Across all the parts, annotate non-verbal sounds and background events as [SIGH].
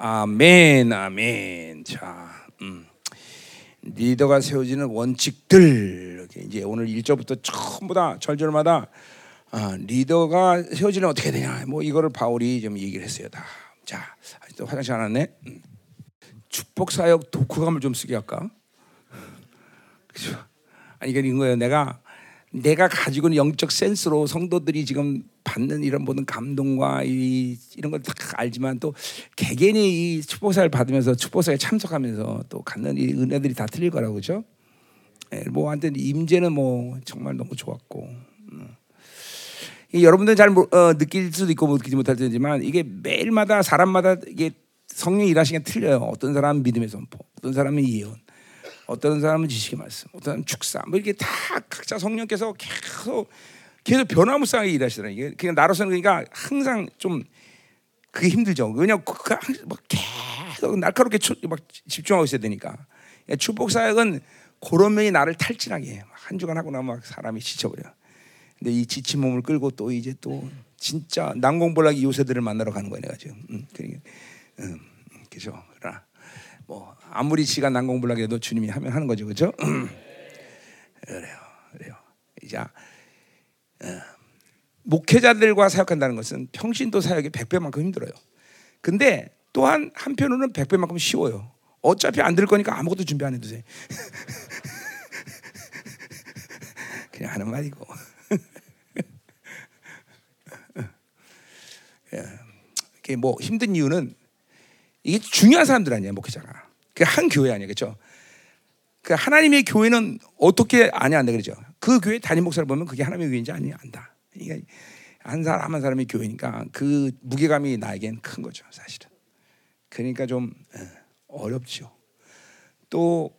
아멘, 아멘. 자, 음. 리더가 세워지는 원칙들 이렇게 이제 오늘 1절부터 전부 다 절절마다 아, 리더가 세워지면 어떻게 되냐 뭐 이거를 바울이 좀 얘기를 했어요 다. 자, 아직도 화장실 안 왔네. 음. 축복 사역 독후감을 좀 쓰게 할까? 그죠? 아니 이게 이거예요. 내가 내가 가지고 있는 영적 센스로 성도들이 지금 받는 이런 모든 감동과 이, 이런 걸 다 알지만 또 개개인이 이 축복사를 받으면서 축복사에 참석하면서 또 갖는 이 은혜들이 다 틀릴 거라고 그죠? 예, 뭐 하여튼 임재는 뭐 정말 너무 좋았고 음. 이 여러분들 잘 모- 어, 느낄 수도 있고 못 느끼지 못할 테지만 이게 매일마다 사람마다 이게 성령 일하시는 게 틀려요. 어떤 사람은 믿음의 선포, 어떤 사람은 예언, 어떤 사람은 지식의 말씀, 어떤 사람은 축사, 뭐 이렇게 다 각자 성령께서 계속 계속 변화무쌍하게 일하시더라고요. 이게 그냥 나로서는 그러니까 항상 좀 그게 힘들죠. 왜냐면 그, 그막 계속 날카롭게 추- 막 집중하고 있어야 되니까. 예, 축복 사역은 그런 면이 나를 탈진하게 해요. 한 주간 하고 나면 막 사람이 지쳐버려. 근데 이 지친 몸을 끌고 또 이제 또 진짜 난공불락이 요새들을 만나러 가는 거야 내가 지금. 음, 그러니까, 음, 그죠. 그러나 뭐 아무리 지가 난공불락해도 주님이 하면 하는 거죠, 그죠? 그래요, 그래요. 이제 어, 목회자들과 사역한다는 것은 평신도 사역이 100배만큼 힘들어요. 근데 또한 한편으로는 100배만큼 쉬워요. 어차피 안 들 거니까 아무것도 준비 안 해도 돼. [LAUGHS] 그냥 하는 말이고. [LAUGHS] 예. 이게 뭐 힘든 이유는 이게 중요한 사람들 아니야 목회자가. 그 한 교회 아니야, 그렇죠? 그 하나님의 교회는 어떻게 아냐 안 돼 그러죠. 그 교회 담임 목사를 보면 그게 하나님의 교회인지 아니 안다. 그러니까 한 사람 한 사람의 교회니까 그 무게감이 나에겐 큰 거죠, 사실은. 그러니까 좀 예, 어렵죠. 또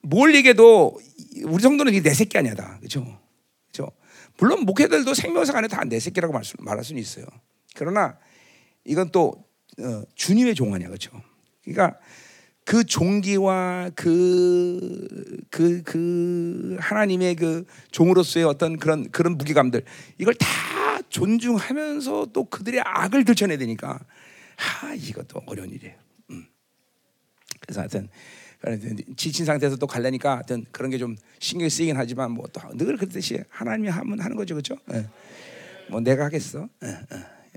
뭘 얘기해도 우리 정도는 이게 내 새끼 아니야 다, 그렇죠? 그렇죠? 물론 목회들도 생명사 안에 다 내 새끼라고 말 수, 말할 수는 있어요. 그러나 이건 또 어, 주님의 종 아니야, 그렇죠? 그러니까 그 종기와 그, 그, 그 하나님의 그 종으로서의 어떤 그런, 그런 무게감들 이걸 다 존중하면서 또 그들의 악을 들춰내야 되니까 하, 이것도 어려운 일이에요. 음. 그래서 하여튼 지친 상태에서 또 갈래니까 하여튼 그런 게 좀 신경 이 쓰이긴 하지만 뭐 또 늘 그렇듯이 하나님이 하면 하는 거죠, 그렇죠? 예. 뭐 내가 하겠어? 예,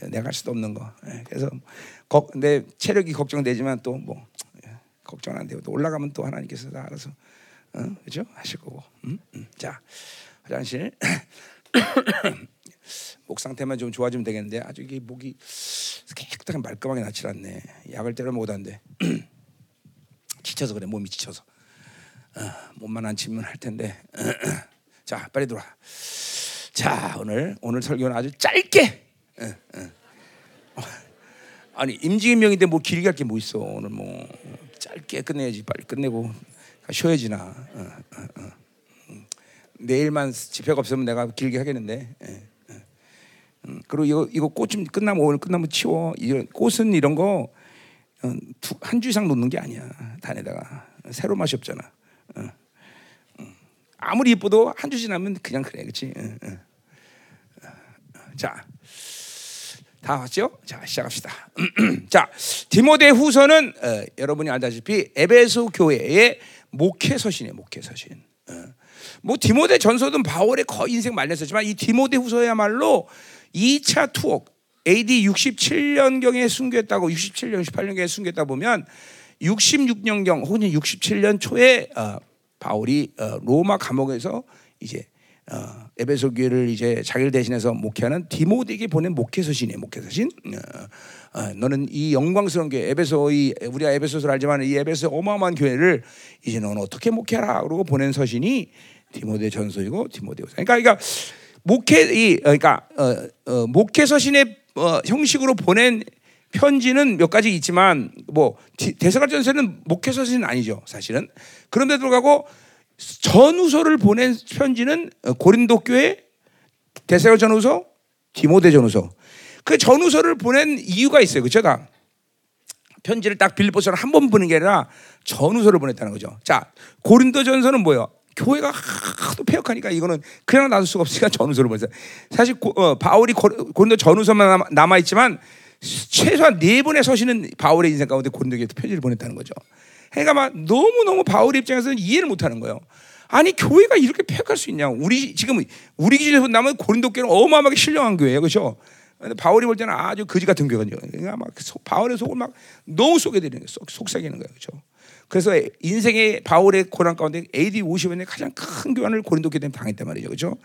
예. 내가 할 수도 없는 거. 예. 그래서 거, 내 체력이 걱정되지만 또뭐 걱정 안 되고 또 올라가면 또 하나님께서 다 알아서 어? 그죠 하실 거고. 음? 음. 자 화장실 [COUGHS] 목 상태만 좀 좋아지면 되겠는데 아주 이게 목이 깨끗하게 말끔하게 낫질 않네. 약을 때려 먹어도 안 돼. [COUGHS] 지쳐서 그래 몸이 지쳐서 어, 몸만 안 치면 할 텐데. [COUGHS] 자 빨리 들어와. 자 오늘 오늘 설교는 아주 짧게. 어, 어. 아니 임직임명인데 뭐 길게 할 게 뭐 있어 오늘 뭐 짧게 끝내야지 빨리 끝내고 쉬어야지 나 어, 어, 어. 음. 내일만 집회가 없으면 내가 길게 하겠는데 예, 예. 음, 그리고 이거 이거 꽃 좀 끝나면 오늘 끝나면 치워 이런 꽃은 이런 거 한 주 이상 놓는 게 아니야 단에다가 새로 맛이 없잖아 어. 음. 아무리 예뻐도 한 주 지나면 그냥 그래 그렇지 자 다 왔죠? 자 시작합시다. [CLEARS THROAT] 자 디모데 후서는 어, 여러분이 알다시피 에베소 교회의 목회 서신이에요. 목회 서신. 어. 뭐 디모데 전서든 바울의 거의 인생 말렸었지만 이 디모데 후서야말로 2차 투옥 AD 67년경에 순교했다고 67년 68년경에 순교했다 보면 66년경 혹은 67년 초에 어, 바울이 어, 로마 감옥에서 이제 어, 에베소 교회를 이제 자기를 대신해서 목회하는 디모데에게 보낸 목회 서신이에요. 목회 서신. 어, 어, 너는 이 영광스러운 교회 에베소의 우리가 에베소를 알지만 이 에베소 어마어마한 교회를 이제 너는 어떻게 목회하라 그러고 보낸 서신이 디모데 전서이고 디모데후서. 그러니까 그러니까 목회 이 그러니까 어, 어, 목회 서신의 어, 형식으로 보낸 편지는 몇 가지 있지만 뭐 대사관전서는 목회 서신은 아니죠 사실은 그런데도 불구하고 전후서를 보낸 편지는 고린도 교회, 데살로 전후서, 디모데 전후서. 그 전후서를 보낸 이유가 있어요, 그렇죠? 다 편지를 딱 빌립보서를 한 번 보는 게 아니라 전후서를 보냈다는 거죠. 자, 고린도 전서는 뭐예요? 교회가 하도 폐역하니까 이거는 그냥 놔둘 수가 없으니까 전후서를 보냈어요. 사실 고, 어, 바울이 고, 고린도 전후서만 남아 있지만 최소한 네 번의 서신은 바울의 인생 가운데 고린도에게 편지를 보냈다는 거죠. 그러니까 막 너무 너무 바울 입장에서는 이해를 못하는 거예요. 아니 교회가 이렇게 폐역할 수 있냐? 우리 지금 우리 기준에서 나면 고린도 교회는 어마어마하게 신령한 교회예요, 그렇죠? 근데 바울이 볼 때는 아주 거지 같은 교회거든요. 그러니까 막 속, 바울의 속을 막 너무 속여드리는 거예요. 속, 속삭이는 거예요, 그렇죠? 그래서 인생의 바울의 고난 가운데 AD 50년에 가장 큰 교환을 고린도 교회 당했단 말이죠, 그렇죠?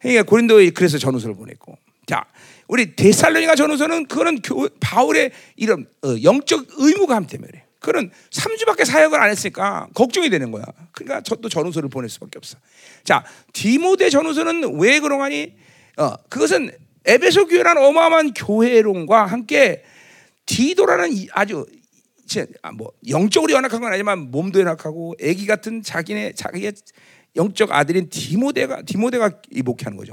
그러니까 고린도에 그래서 전후서를 보냈고, 자 우리 데살로니가 전후서는 그거는 교, 바울의 이런 어, 영적 의무감 때문에 그런 3주밖에 사역을 안 했으니까 걱정이 되는 거야. 그러니까 저도 전후서를 보낼 수밖에 없어. 자, 디모데 전후서는 왜 그러하니? 어, 그것은 에베소 교회라는 어마어마한 교회론과 함께 디도라는 아주 아, 뭐 영적으로 연약한 건 아니지만 몸도 연약하고 아기 같은 자기네 자기의 영적 아들인 디모데가 디모데가 이 목회하는 거죠.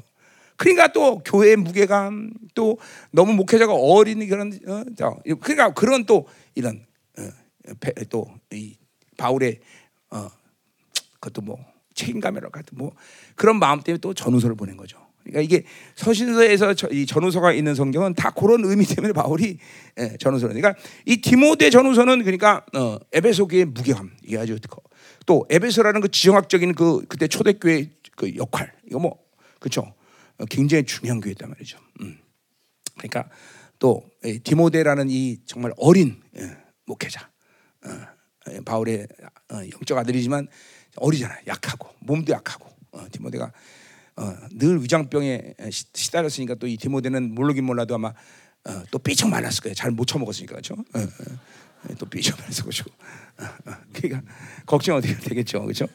그러니까 또 교회의 무게감 또 너무 목회자가 어린 그런 어, 그러니까 그런 또 이런 어, 또 이 바울의 어 그것도 뭐 책임감이라 같은 뭐 그런 마음 때문에 또 전후서를 보낸 거죠. 그러니까 이게 서신서에서 저, 이 전후서가 있는 성경은 다 그런 의미 때문에 바울이 예, 전후서는 그러니까 이 디모데 전후서는 그러니까 어, 에베소교의 무게감 이게 아주 또 에베소라는 그 지정학적인 그 그때 초대교회 그 역할 이거 뭐 그렇죠 어, 굉장히 중요한 교회단 말이죠. 음. 그러니까 또 디모데라는 이 정말 어린 예, 목회자 어, 바울의 어, 영적 아들이지만 어리잖아요. 약하고 몸도 약하고 어, 디모데가 어, 늘 위장병에 시달렸으니까 또 이 디모데는 모르긴 몰라도 아마 어, 또 삐쩍 말랐을 거예요. 잘 못 처먹었으니까 그렇죠. 또 삐쩍 말랐을 것이고 그러니까 걱정 어떻게 되겠죠, 그렇죠?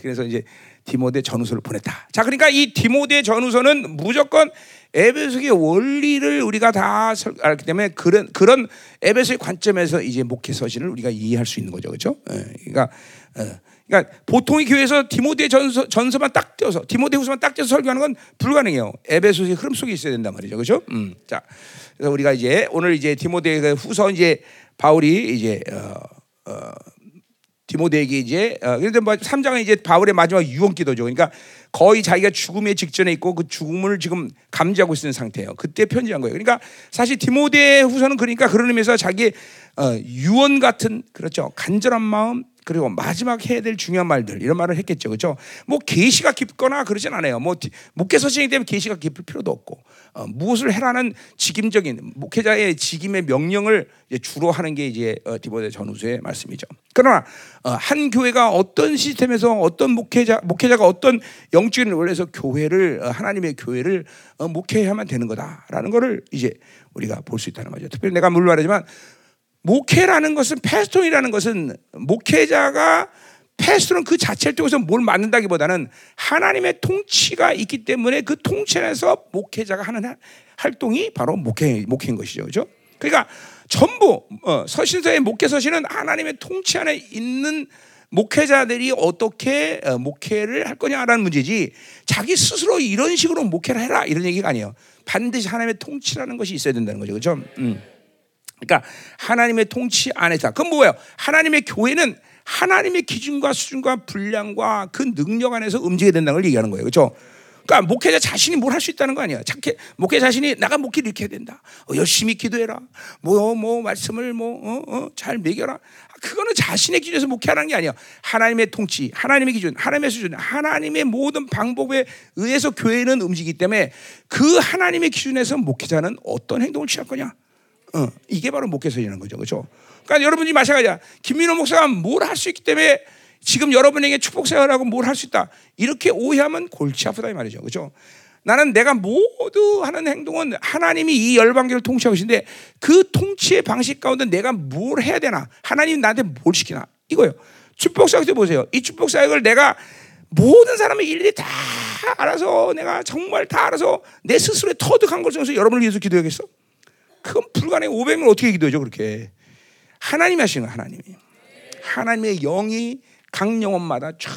그래서 이제 디모데 전후서를 보냈다. 자, 그러니까 이 디모데 전후서는 무조건 에베소의 원리를 우리가 다 알기 때문에 그런 그런 에베소의 관점에서 이제 목회 서신을 우리가 이해할 수 있는 거죠, 그렇죠? 예, 그러니까 예, 그러니까 보통의 교회에서 디모데 전서 전서만 딱 떼어서 디모데후서만 딱 떼어서 설교하는 건 불가능해요. 에베소의 흐름 속에 있어야 된단 말이죠, 그렇죠? 음, 자, 그래서 우리가 이제 오늘 이제 디모데 후서 이제 바울이 이제 어, 어, 디모데에게 이제 어, 그런데 뭐 3장은 이제 바울의 마지막 유언 기도죠. 그러니까 거의 자기가 죽음의 직전에 있고 그 죽음을 지금 감지하고 있는 상태예요. 그때 편지한 거예요. 그러니까 사실 디모데 후서는 그러니까 그런 의미에서 자기 어, 유언 같은 그렇죠 간절한 마음 그리고 마지막 해야 될 중요한 말들 이런 말을 했겠죠, 그렇죠? 뭐 계시가 깊거나 그러진 않아요. 뭐 목회서 신이 되면 계시가 깊을 필요도 없고 어, 무엇을 해라는 직임적인 목회자의 직임의 명령을 주로 하는 게 이제 어, 디모데 전후서의 말씀이죠. 그러나 어, 한 교회가 어떤 시스템에서 어떤 목회자 목회자가 어떤 영적인 원래서 교회를 어, 하나님의 교회를 어, 목회해야만 되는 거다라는 것을 이제 우리가 볼 수 있다는 거죠. 특별히 내가 물론 말하지만 목회라는 것은 패스톤이라는 것은 목회자가 패스톤은 그 자체를 통해서 뭘 만든다기보다는 하나님의 통치가 있기 때문에 그 통치 안에서 목회자가 하는 활동이 바로 목회 목회인 것이죠, 그렇죠? 그러니까 전부 어, 서신서의 목회 서신은 하나님의 통치 안에 있는 목회자들이 어떻게 어, 목회를 할 거냐라는 문제지 자기 스스로 이런 식으로 목회를 해라 이런 얘기가 아니에요. 반드시 하나님의 통치라는 것이 있어야 된다는 거죠, 그렇죠? 음. 그러니까 하나님의 통치 안에서 그건 뭐예요? 하나님의 교회는 하나님의 기준과 수준과 분량과 그 능력 안에서 움직여야 된다는 걸 얘기하는 거예요. 그렇죠? 그러니까 목회자 자신이 뭘 할 수 있다는 거 아니야. 착해 목회 자신이 나가 목회를 이렇게 해야 된다. 어, 열심히 기도해라. 뭐뭐 뭐 말씀을 뭐잘 어, 어, 매겨라. 그거는 자신의 기준에서 목회하는 게 아니야. 하나님의 통치, 하나님의 기준, 하나님의 수준, 하나님의 모든 방법에 의해서 교회는 움직이기 때문에 그 하나님의 기준에서 목회자는 어떤 행동을 취할 거냐? 어, 이게 바로 목회서이라는 거죠. 그렇죠? 그러니까 여러분이 마찬가지야. 김민호 목사가 뭘 할 수 있기 때문에 지금 여러분에게 축복 생활하고 뭘 할 수 있다. 이렇게 오해하면 골치 아프다 이 말이죠. 그렇죠? 나는 내가 모두 하는 행동은 하나님이 이 열방계를 통치하고 계신데 그 통치의 방식 가운데 내가 뭘 해야 되나? 하나님 나한테 뭘 시키나? 이거요. 축복 사역때 보세요. 이 축복 사역을 내가 모든 사람의 일일이 다 알아서 내가 정말 다 알아서 내 스스로의 터득한 것을 통해서 여러분을 위해서 기도하겠어? 그건 불가능해. 500명 어떻게 기도죠 그렇게? 하나님이 하시는 거야, 하나님이. 하나님의 영이 각 영혼마다 쫙.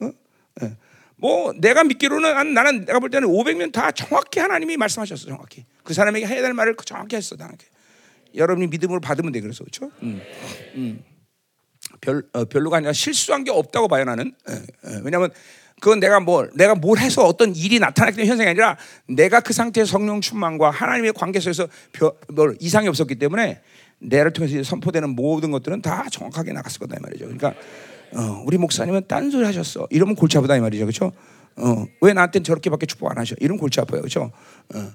어? 네. 뭐 내가 믿기로는 나는 내가 볼 때는 500명 다 정확히 하나님이 말씀하셨어, 정확히. 그 사람에게 해야 될 말을 정확히 했어, 정확히. 여러분이 믿음으로 받으면 돼, 그래서 그렇죠? 음. 음. 별 어, 별로가 아니라 실수한 게 없다고 봐요 나는. 예, 예. 왜냐하면 그건 내가 뭐 내가 뭘 해서 어떤 일이 나타나기 때문에 현상이 아니라 내가 그 상태의 성령 충만과 하나님의 관계 속에서 별, 뭘 이상이 없었기 때문에 내를 통해서 선포되는 모든 것들은 다 정확하게 나갔을 거다 이 말이죠. 그러니까 어, 우리 목사님은 딴소리 하셨어. 이러면 골치 아프다 이 말이죠. 그렇죠? 어, 왜 나한테는 저렇게밖에 축복 안 하셔? 이러면 골치 아파요. 그렇죠? 어.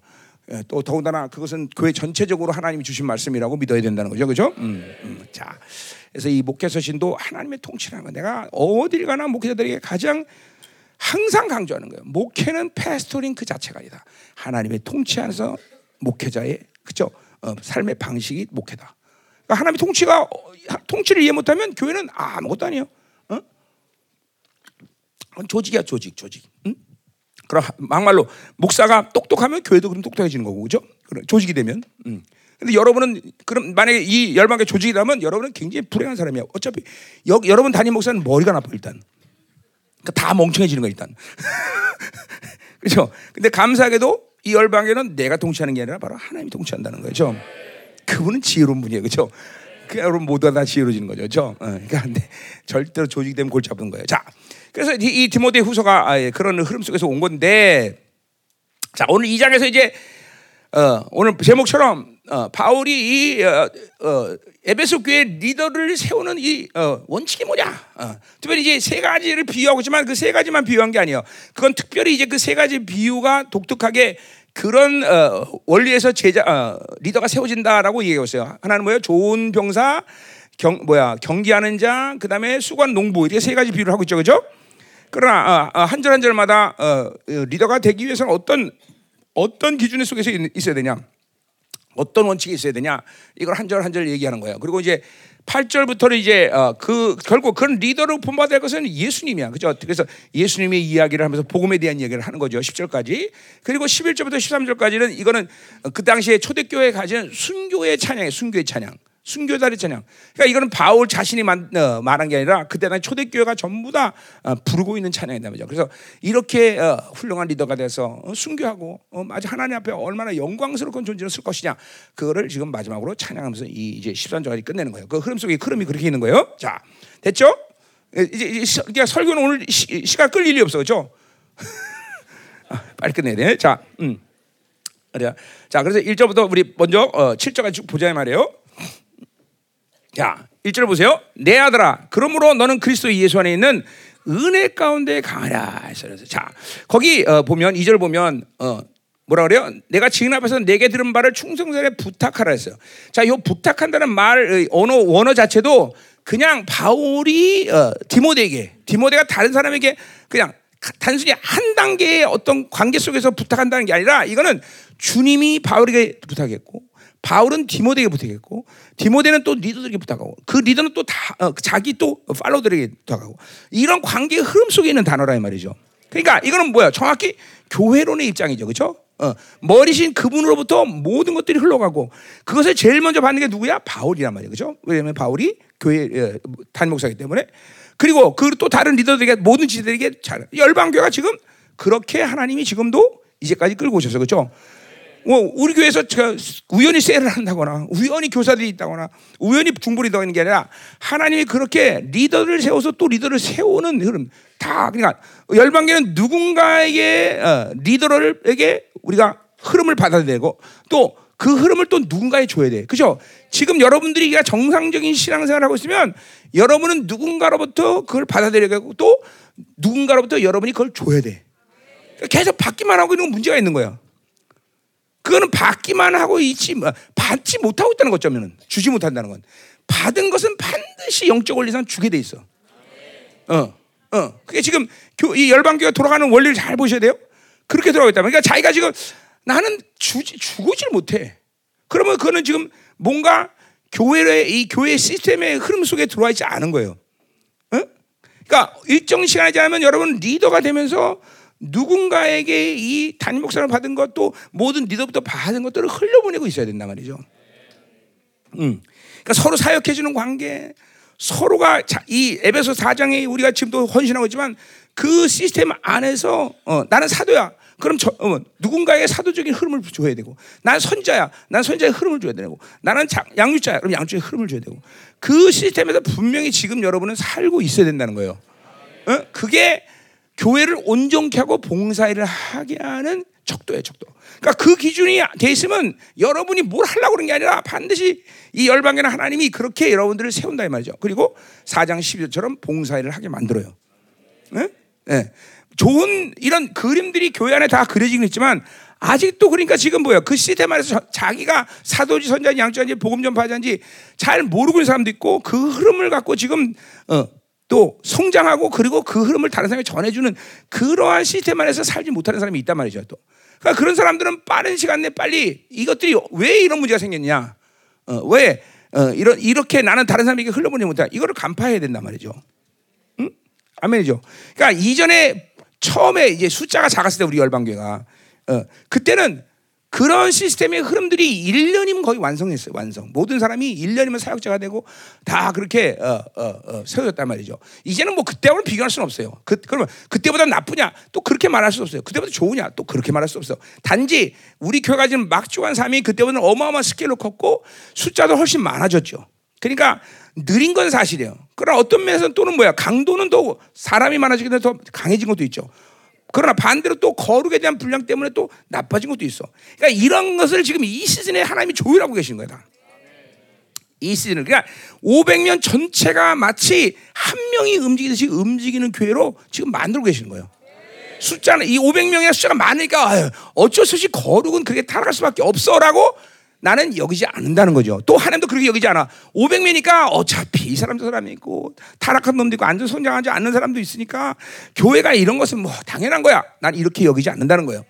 예, 또 더군다나 그것은 교회 전체적으로 하나님이 주신 말씀이라고 믿어야 된다는 거죠, 그렇죠? 음, 음. 자, 그래서 이 목회서신도 하나님의 통치라는 거. 내가 어딜 가나 목회자들에게 가장 항상 강조하는 거예요. 목회는 패스토링 그 자체가 아니다. 하나님의 통치 안에서 목회자의 그죠? 어, 삶의 방식이 목회다. 그러니까 하나님의 통치가 통치를 이해 못하면 교회는 아무것도 아니에요. 어? 조직이야 조직 조직. 응? 그럼 막말로 목사가 똑똑하면 교회도 그럼 똑똑해지는 거고 그죠? 조직이 되면. 음. 근데 여러분은 그럼 만약에 이 열방의 조직이라면 여러분은 굉장히 불행한 사람이야. 어차피 여, 여러분 담임 목사는 머리가 나빠 일단. 그러니까 다 멍청해지는 거야 일단. [LAUGHS] 그렇죠? 근데 감사하게도 이 열방에는 내가 통치하는 게 아니라 바로 하나님이 통치한다는 거죠. 그분은 지혜로운 분이에요, 그렇죠? 그 여러분 모두가 다 지혜로워지는 거죠, 그렇죠? 어, 그러니까 근데 절대로 조직이 되면 골치 아픈 거예요. 자, 그래서 이, 이 디모데 후서가 아, 예, 그런 흐름 속에서 온 건데, 자 오늘 이 장에서 이제 어, 오늘 제목처럼 어, 바울이 이 어, 어, 에베소 교회 리더를 세우는 이 어, 원칙이 뭐냐? 어, 특별히 이제 세 가지를 비유하고 있지만 그 세 가지만 비유한 게 아니에요. 그건 특별히 이제 그 세 가지 비유가 독특하게 그런 어, 원리에서 제자 어, 리더가 세워진다라고 얘기하고 있어요. 하나는 뭐예요? 좋은 병사, 경 뭐야 경기하는 자, 그 다음에 수관 농부 이렇게 세 가지 비유를 하고 있죠, 그죠? 그러나 어, 어, 한절 한 절마다 어, 리더가 되기 위해서는 어떤 어떤 기준의 속에서 있어야 되냐? 어떤 원칙이 있어야 되냐? 이걸 한 절 한 절 얘기하는 거예요. 그리고 이제 8절부터는 이제 어, 그 결국 그런 리더로 본받아야 할 것은 예수님이야. 그죠? 그래서 예수님의 이야기를 하면서 복음에 대한 이야기를 하는 거죠. 10절까지. 그리고 11절부터 13절까지는 이거는 그 당시에 초대교회에 가진 순교의 찬양이에요. 순교의 찬양. 순교자리 찬양. 그러니까 이거는 바울 자신이 만, 어, 말한 게 아니라 그때 당 초대교회가 전부 다 어, 부르고 있는 찬양이다 말이죠. 그래서 이렇게 어, 훌륭한 리더가 돼서 어, 순교하고 어, 마치 하나님 앞에 얼마나 영광스러운 존재로 쓸 것이냐. 그거를 지금 마지막으로 찬양하면서 이, 이제 13절까지 끝내는 거예요. 그 흐름 속에 흐름이 그렇게 있는 거예요. 자, 됐죠? 이제, 이제 그러니까 설교는 오늘 시, 시간 끌 일이 없어. 그죠? [LAUGHS] 아, 빨리 끝내야 돼. 자, 음. 그래요. 자, 그래서 1절부터 우리 먼저 어, 7절까지 쭉 보자 말이에요. 자, 1절 보세요. 내 아들아, 그러므로 너는 그리스도 예수 안에 있는 은혜 가운데 강하라. 자, 거기 어, 보면 2절 보면 어, 뭐라 그래요? 내가 지금 앞에서 내게 들은 바를 충성스레 부탁하라 했어요. 자, 요 부탁한다는 말 언어 원어 자체도 그냥 바울이 어, 디모데에게 디모데가 다른 사람에게 그냥 단순히 한 단계의 어떤 관계 속에서 부탁한다는 게 아니라 이거는 주님이 바울에게 부탁했고 바울은 디모데에게 부탁했고 디모데는 또 리더들에게 부탁하고 그 리더는 또 다, 어, 자기 또 팔로들에게 부탁하고 이런 관계의 흐름 속에 있는 단어라 이 말이죠. 그러니까 이거는 뭐야? 정확히 교회론의 입장이죠, 그렇죠? 어, 머리신 그분으로부터 모든 것들이 흘러가고 그것을 제일 먼저 받는 게 누구야? 바울이란 말이에요, 그렇죠? 왜냐하면 바울이 교회 어, 단임 목사이기 때문에 그리고 그 또 다른 리더들에게 모든 지들에게 잘 열방교가 지금 그렇게 하나님이 지금도 이제까지 끌고 오셔서 그렇죠? 뭐 우리 교회에서 우연히 세를 한다거나 우연히 교사들이 있다거나 우연히 중보리더가 있는 게 아니라 하나님이 그렇게 리더를 세워서 또 리더를 세우는 흐름 다 그러니까 열방계는 누군가에게 어, 리더를에게 우리가 흐름을 받아들이고 또 그 흐름을 또 누군가에 줘야 돼. 그죠? 지금 여러분들이 정상적인 신앙생활을 하고 있으면 여러분은 누군가로부터 그걸 받아들여고 또 누군가로부터 여러분이 그걸 줘야 돼. 계속 받기만 하고 있는 건 문제가 있는 거야. 그거는 받기만 하고 있지 뭐, 받지 못하고 있다는 거점에는 주지 못한다는 건 받은 것은 반드시 영적 원리상 주게 돼 있어. 어, 어. 그게 지금 이 열방교가 돌아가는 원리를 잘 보셔야 돼요. 그렇게 돌아가고 있다. 그러니까 자기가 지금 나는 주지 주고질 못해. 그러면 그거는 지금 뭔가 교회의 이 교회 시스템의 흐름 속에 들어와 있지 않은 거예요. 어? 그러니까 일정 시간이 지나면 여러분 리더가 되면서 누군가에게 이 단임 목사를 받은 것도 모든 리더부터 받은 것들을 흘려보내고 있어야 된단 말이죠. 음. 그러니까 서로 사역해주는 관계, 서로가 이 에베소 4장에 우리가 지금도 헌신하고 있지만 그 시스템 안에서 어, 나는 사도야. 그럼 저, 어, 누군가의 사도적인 흐름을 줘야 되고, 난 선자야. 난 선자의 흐름을 줘야 되고, 나는 장, 양육자야. 그럼 양육자의 흐름을 줘야 되고, 그 시스템에서 분명히 지금 여러분은 살고 있어야 된다는 거예요. 어? 그게 교회를 온전케 하고 봉사일을 하게 하는 척도예요, 척도. 그러니까 그 기준이 돼 있으면 여러분이 뭘 하려고 그런 게 아니라 반드시 이 열방에는 하나님이 그렇게 여러분들을 세운다 이 말이죠. 그리고 4장 12절처럼 봉사일을 하게 만들어요. 네? 네. 좋은 이런 그림들이 교회 안에 다 그려지긴 있지만 아직도 그러니까 지금 뭐야 그 시스템 안에서 자기가 사도지 선자지 양자지 복음 전파자인지 잘 모르고 있는 사람도 있고 그 흐름을 갖고 지금 어, 또 성장하고 그리고 그 흐름을 다른 사람에게 전해주는 그러한 시스템 안에서 살지 못하는 사람이 있단 말이죠 또. 그러니까 그런 사람들은 빠른 시간 내에 빨리 이것들이 왜 이런 문제가 생겼냐? 어, 왜 어, 이런 이렇게 나는 다른 사람에게 흘러보내지 못하 이거를 간파해야 된단 말이죠. 응? 아멘이죠. 그러니까 이전에 처음에 이제 숫자가 작았을 때 우리 열방교가. 어, 그때는 그런 시스템의 흐름들이 1년이면 거의 완성했어요. 완성. 모든 사람이 1년이면 사역자가 되고 다 그렇게 어, 어, 어, 세워졌단 말이죠. 이제는 뭐 그때하고는 비교할 수는 없어요. 그, 그러면 그때보다 나쁘냐? 또 그렇게 말할 수 없어요. 그때보다 좋으냐? 또 그렇게 말할 수 없어요. 단지 우리 교회가 지금 막중한 삶이 그때보다 어마어마한 스케일로 컸고 숫자도 훨씬 많아졌죠. 그러니까 느린 건 사실이에요. 그러나 어떤 면에서는 또는 뭐야? 강도는 또 사람이 많아지게 되면 더 강해진 것도 있죠. 그러나 반대로 또 거룩에 대한 분량 때문에 또 나빠진 것도 있어. 그러니까 이런 것을 지금 이 시즌에 하나님이 조율하고 계신 거다. 이 시즌을 그러니까 500년 전체가 마치 한 명이 움직이듯이 움직이는 교회로 지금 만들고 계시는 거예요. 숫자는 이 500명의 숫자가 많으니까 어쩔 수 없이 거룩은 그게 타락할 수밖에 없어라고 나는 여기지 않는다는 거죠. 또 하나님도 그렇게 여기지 않아. 500명이니까 어차피 이 사람도 사람이 있고 타락한 놈도 있고 안전 성장하지 않는 사람도 있으니까 교회가 이런 것은 뭐 당연한 거야. 난 이렇게 여기지 않는다는 거예요.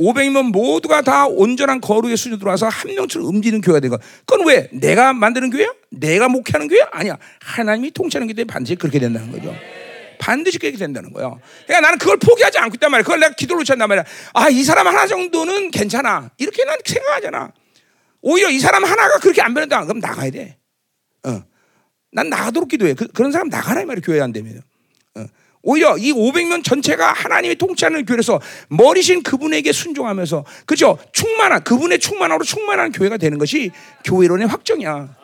500명 모두가 다 온전한 거룩의 수준으로 들어와서 한 명처럼 움직이는 교회가 되고 그건 왜? 내가 만드는 교회야? 내가 목회하는 교회야? 아니야. 하나님이 통치하는 게 반드시 그렇게 된다는 거죠. 반드시 그렇게 된다는 거예요. 그러니까 나는 그걸 포기하지 않고 있단 말이야. 그걸 내가 기도를 않단 말이야. 아, 이 사람 하나 정도는 괜찮아. 이렇게 난 생각하잖아. 오히려 이 사람 하나가 그렇게 안 변한다. 그럼 나가야 돼. 어. 난 나가도록 기도해. 그, 런 사람 나가라 이 말이야. 교회 안 되면. 어. 오히려 이 500명 전체가 하나님이 통치하는 교회에서 머리신 그분에게 순종하면서 그죠? 충만한 그분의 충만함으로 충만한 교회가 되는 것이 교회론의 확정이야.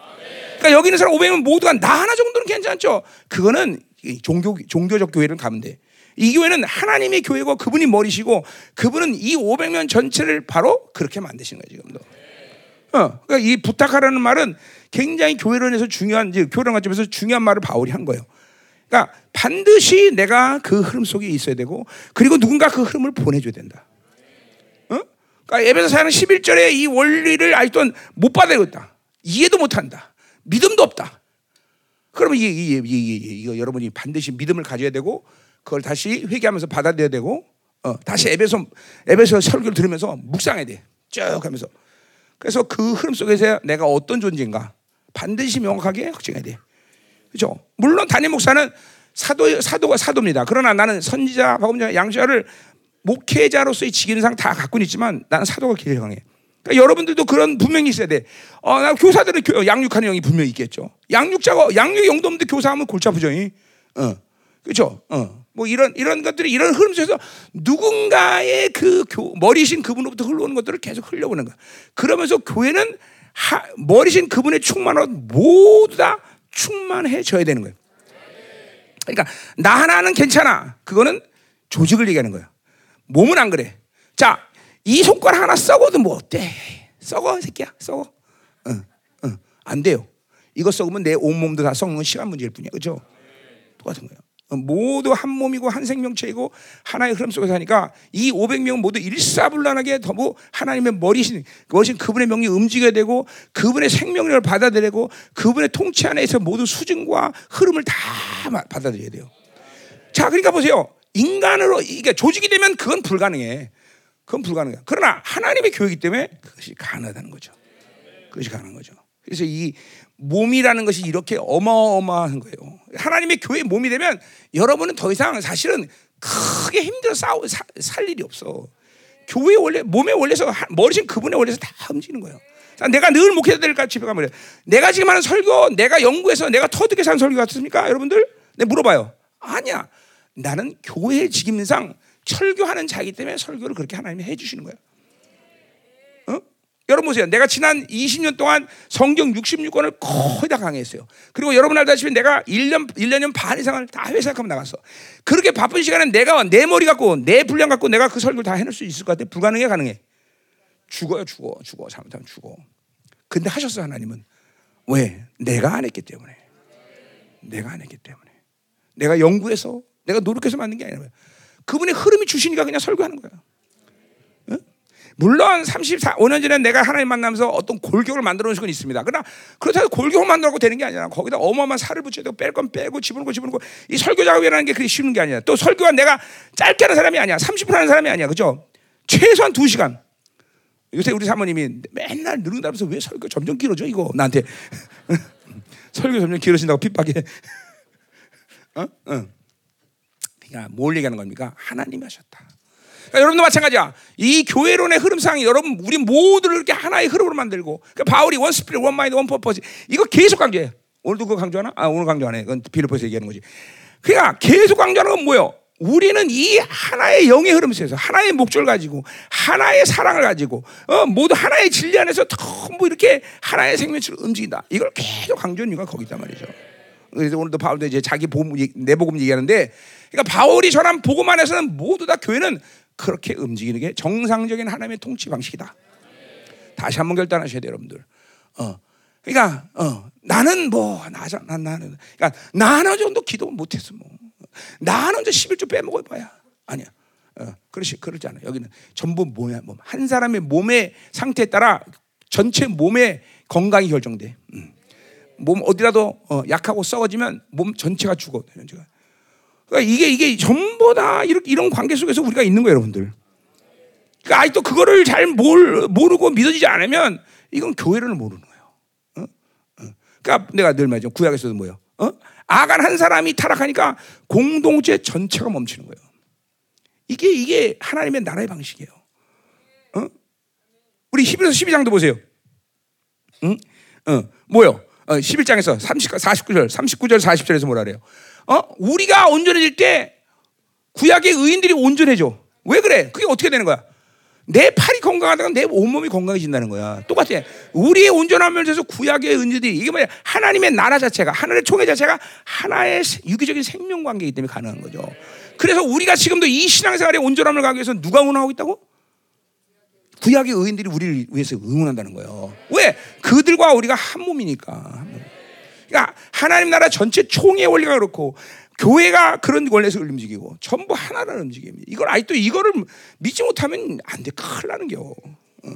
그러니까 여기 있는 사람 500명 모두가 나 하나 정도는 괜찮죠. 그거는 종교 종교적 교회를 가면 돼. 이 교회는 하나님의 교회고 그분이 머리시고 그분은 이 500명 전체를 바로 그렇게 만드신 거예요 지금도. 어, 그러니까 이 부탁하라는 말은 굉장히 교회론에서 중요한 이제 교회론 관점에서 중요한 말을 바울이 한 거예요. 그러니까 반드시 내가 그 흐름 속에 있어야 되고 그리고 누군가 그 흐름을 보내줘야 된다. 어? 그러니까 에베소 사는 11절에 이 원리를 아직도 못 받아들고 있다. 이해도 못한다. 믿음도 없다. 그러면 이, 이, 이, 이, 이거 여러분이 반드시 믿음을 가져야 되고 그걸 다시 회개하면서 받아들여야 되고 어, 다시 에베소 에베소 설교를 들으면서 묵상해야 돼. 쭉 하면서 그래서 그 흐름 속에서 내가 어떤 존재인가 반드시 명확하게 확증해야 돼. 그렇죠? 물론 담임 목사는 사도 사도가 사도입니다. 그러나 나는 선지자, 박음자, 양자를 목회자로서의 직인상 다 갖고 있지만 나는 사도가 길을 향해. 그러니까 여러분들도 그런 분명히 있어야 돼. 어, 나 교사들은 교, 양육하는 영이 분명히 있겠죠. 양육자가 양육 영도 없는데 교사하면 골치 아프죠. 어, 그렇죠. 어. 뭐 이런 이런 것들이 이런 흐름 속에서 누군가의 그 교, 머리신 그분으로부터 흘러오는 것들을 계속 흘려보는 거야. 그러면서 교회는 하, 머리신 그분의 충만으로 모두 다 충만해져야 되는 거예요. 그러니까 나 하나는 괜찮아. 그거는 조직을 얘기하는 거야. 몸은 안 그래. 자, 이 손가락 하나 썩어도 뭐 어때? 썩어, 새끼야, 썩어. 응, 응, 안 돼요. 이거 썩으면 내 온몸도 다 썩는 건 시간 문제일 뿐이야. 그죠? 똑같은 거예요. 모두 한 몸이고 한 생명체이고 하나의 흐름 속에서 하니까 이 500명 모두 일사불란하게 더무 하나님의 머리신 머리신 그분의 명령이 움직여야 되고 그분의 생명력을 받아들이고 그분의 통치 안에서 모든 수준과 흐름을 다 받아들여야 돼요. 자, 그러니까 보세요. 인간으로 이게 조직이 되면 그건 불가능해. 그건 불가능해. 그러나 하나님의 교육이기 때문에 그것이 가능하다는 거죠. 그것이 가능한 거죠. 그래서 이 몸이라는 것이 이렇게 어마어마한 거예요. 하나님의 교회 몸이 되면 여러분은 더 이상 사실은 크게 힘들어 싸우 사, 살 일이 없어. 교회 원래 몸에 원래서 머리신 그분의 원래서 다 움직이는 거예요. 내가 늘 목회자들과 집에 가면 내가 지금 하는 설교, 내가 연구해서 내가 터득해 산 설교 같습니까, 여러분들? 내 물어봐요. 아니야. 나는 교회 직임상 설교하는 자이기 때문에 설교를 그렇게 하나님이 해주시는 거예요. 어? 여러분 보세요. 내가 지난 20년 동안 성경 66권을 거의 다 강의했어요. 그리고 여러분 알다시피 내가 1년, 1년 반 이상을 다 회사 하고 나갔어. 그렇게 바쁜 시간에 내가 내 머리 갖고, 내 분량 갖고 내가 그 설교를 다 해낼 수 있을 것 같아? 불가능해, 가능해? 죽어요, 죽어, 죽어. 잘못하면 죽어. 근데 하셨어, 하나님은. 왜? 내가 안 했기 때문에. 내가 안 했기 때문에. 내가 연구해서, 내가 노력해서 만든 게 아니라. 그분의 흐름이 주시니까 그냥 설교하는 거야. 물론 34, 5년 전에 내가 하나님 만나면서 어떤 골격을 만들어 놓은 건 있습니다. 그러나 그렇다고 골격을 만들고 되는 게 아니라 거기다 어마어마한 살을 붙여야 되고 뺄 건 빼고 집어넣고 집어넣고 이 설교 작업이라는 게 그렇게 쉬운 게 아니야. 또 설교가 내가 짧게 하는 사람이 아니야. 30분 하는 사람이 아니야. 그죠? 최소한 2시간. 요새 우리 사모님이 맨날 늘은다면서 왜 설교 점점 길어져 이거 나한테 [LAUGHS] 설교 점점 길어진다고 핍박해. [LAUGHS] 어? 어. 그러니까 뭘 얘기하는 겁니까? 하나님이 하셨다. 그러니까 여러분도 마찬가지야. 이 교회론의 흐름상이 여러분 우리 모두를 이렇게 하나의 흐름으로 만들고 그러니까 바울이 one spirit, one mind, one purpose 이거 계속 강조해. 오늘도 그거 강조하나? 아 오늘 강조 안 해. 그건 빌립보에서 얘기하는 거지. 그러니까 계속 강조하는 건 뭐예요? 우리는 이 하나의 영의 흐름 속에서 하나의 목적을 가지고 하나의 사랑을 가지고 어, 모두 하나의 진리 안에서 전부 이렇게 하나의 생명체로 움직인다. 이걸 계속 강조하는 이유가 거기 있단 말이죠. 그래서 오늘도 바울도 이제 자기 복음, 내 복음 얘기하는데 그러니까 바울이 전한 복음 안에서는 모두 다 교회는 그렇게 움직이는 게 정상적인 하나님의 통치 방식이다. 다시 한번 결단하셔야 돼요, 여러분들. 어. 그러니까 어, 나는 뭐 나자 난 나는 그러니까 나는 정도 기도 못했어 뭐 나는 이제 11조 빼먹어 봐야 아니야. 어, 그렇지 그러지 않아. 여기는 전부 뭐야 몸. 한 사람의 몸의 상태에 따라 전체 몸의 건강이 결정돼. 음. 몸 어디라도 어, 약하고 썩어지면 몸 전체가 죽어. 전체가. 그러니까 이게 이게 전부 다 이런, 이런 관계 속에서 우리가 있는 거예요, 여러분들. 그러니까 아직도 그거를 잘 몰, 모르고 믿어지지 않으면 이건 교회를 모르는 거예요. 어? 어. 그러니까 내가 늘 말하죠. 구약에서도 뭐예요? 어? 아간 한 사람이 타락하니까 공동체 전체가 멈추는 거예요. 이게 이게 하나님의 나라의 방식이에요. 어? 우리 11에서 12장도 보세요. 응? 어, 뭐요? 어, 11장에서 30, 49절, 39절, 40절에서 뭐라 그래요? 어? 우리가 온전해질 때 구약의 의인들이 온전해져. 왜 그래? 그게 어떻게 되는 거야? 내 팔이 건강하다가 내 온몸이 건강해진다는 거야. 똑같아. 우리의 온전함을 위해서 구약의 의인들이 이게 뭐야? 하나님의 나라 자체가 하늘의 총회 자체가 하나의 유기적인 생명 관계이기 때문에 가능한 거죠. 그래서 우리가 지금도 이 신앙생활의 온전함을 가기 위해서 누가 응원하고 있다고? 구약의 의인들이 우리를 위해서 응원한다는 거예요. 왜? 그들과 우리가 한 몸이니까. 그러니까 하나님 나라 전체 총의 원리가 그렇고 교회가 그런 원리에서 움직이고 전부 하나라는 움직임입니다. 이걸 아직도 이거를 믿지 못하면 안 돼. 큰일 나는 겨. 어,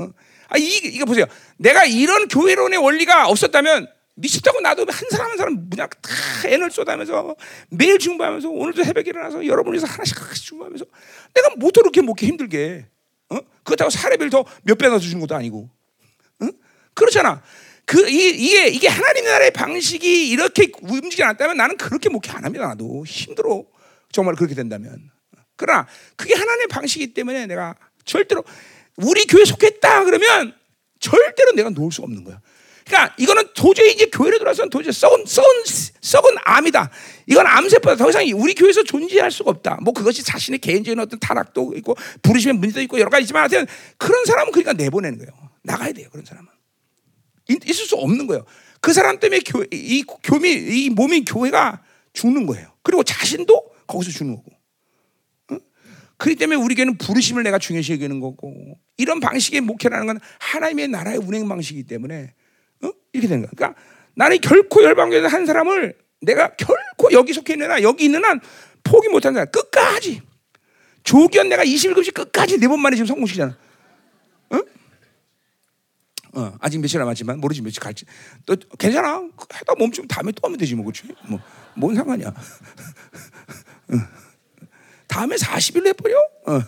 어. 아, 이, 이거 보세요. 내가 이런 교회론의 원리가 없었다면 미쳤다고 나도 한 사람 한 사람 그냥 다 애를 쏟아면서 매일 중보하면서 오늘도 새벽에 일어나서 여러분에서 하나씩 하나씩 중보하면서 내가 뭐도 이렇게 먹기 힘들게 어? 그렇다고 사례비를 더 몇 배나 주는 것도 아니고 어? 그렇잖아. 그 이, 이게 이게 하나님 나라의 방식이 이렇게 움직이지 않았다면 나는 그렇게 목회 안 합니다. 나도 힘들어. 정말 그렇게 된다면. 그러나 그게 하나님의 방식이기 때문에 내가 절대로 우리 교회 속했다 그러면 절대로 내가 놓을 수 없는 거야. 그러니까 이거는 도저히 이제 교회로 들어와서는 도저히 썩은 썩은 썩은 암이다. 이건 암세포다. 더 이상 우리 교회에서 존재할 수가 없다. 뭐 그것이 자신의 개인적인 어떤 타락도 있고 부르심의 문제도 있고 여러 가지 있지만 하여튼 그런 사람은 그러니까 내보내는 거예요. 나가야 돼요. 그런 사람은. 있을 수 없는 거예요. 그 사람 때문에 교, 이 교미 이 몸인 교회가 죽는 거예요. 그리고 자신도 거기서 죽는 거고. 응? 그렇기 때문에 우리 교회는 부르심을 내가 중요시 여기는 거고 이런 방식의 목회라는 건 하나님의 나라의 운행 방식이기 때문에 응? 이렇게 되는 거야. 그러니까 나는 결코 열방교회에서 한 사람을 내가 결코 여기 속해 있는 한 여기 있는 한 포기 못한 사람 끝까지 조기현 내가 21급씩 끝까지 네 번 만에 지금 성공시키잖아. 어, 아직 며칠 남았지만 모르지 며칠 갈지. 또 괜찮아. 하다 멈추면 다음에 또 하면 되지 뭐 그렇지? 뭐 뭔 상관이야. 어. 다음에 40일 해버려. 어. 어.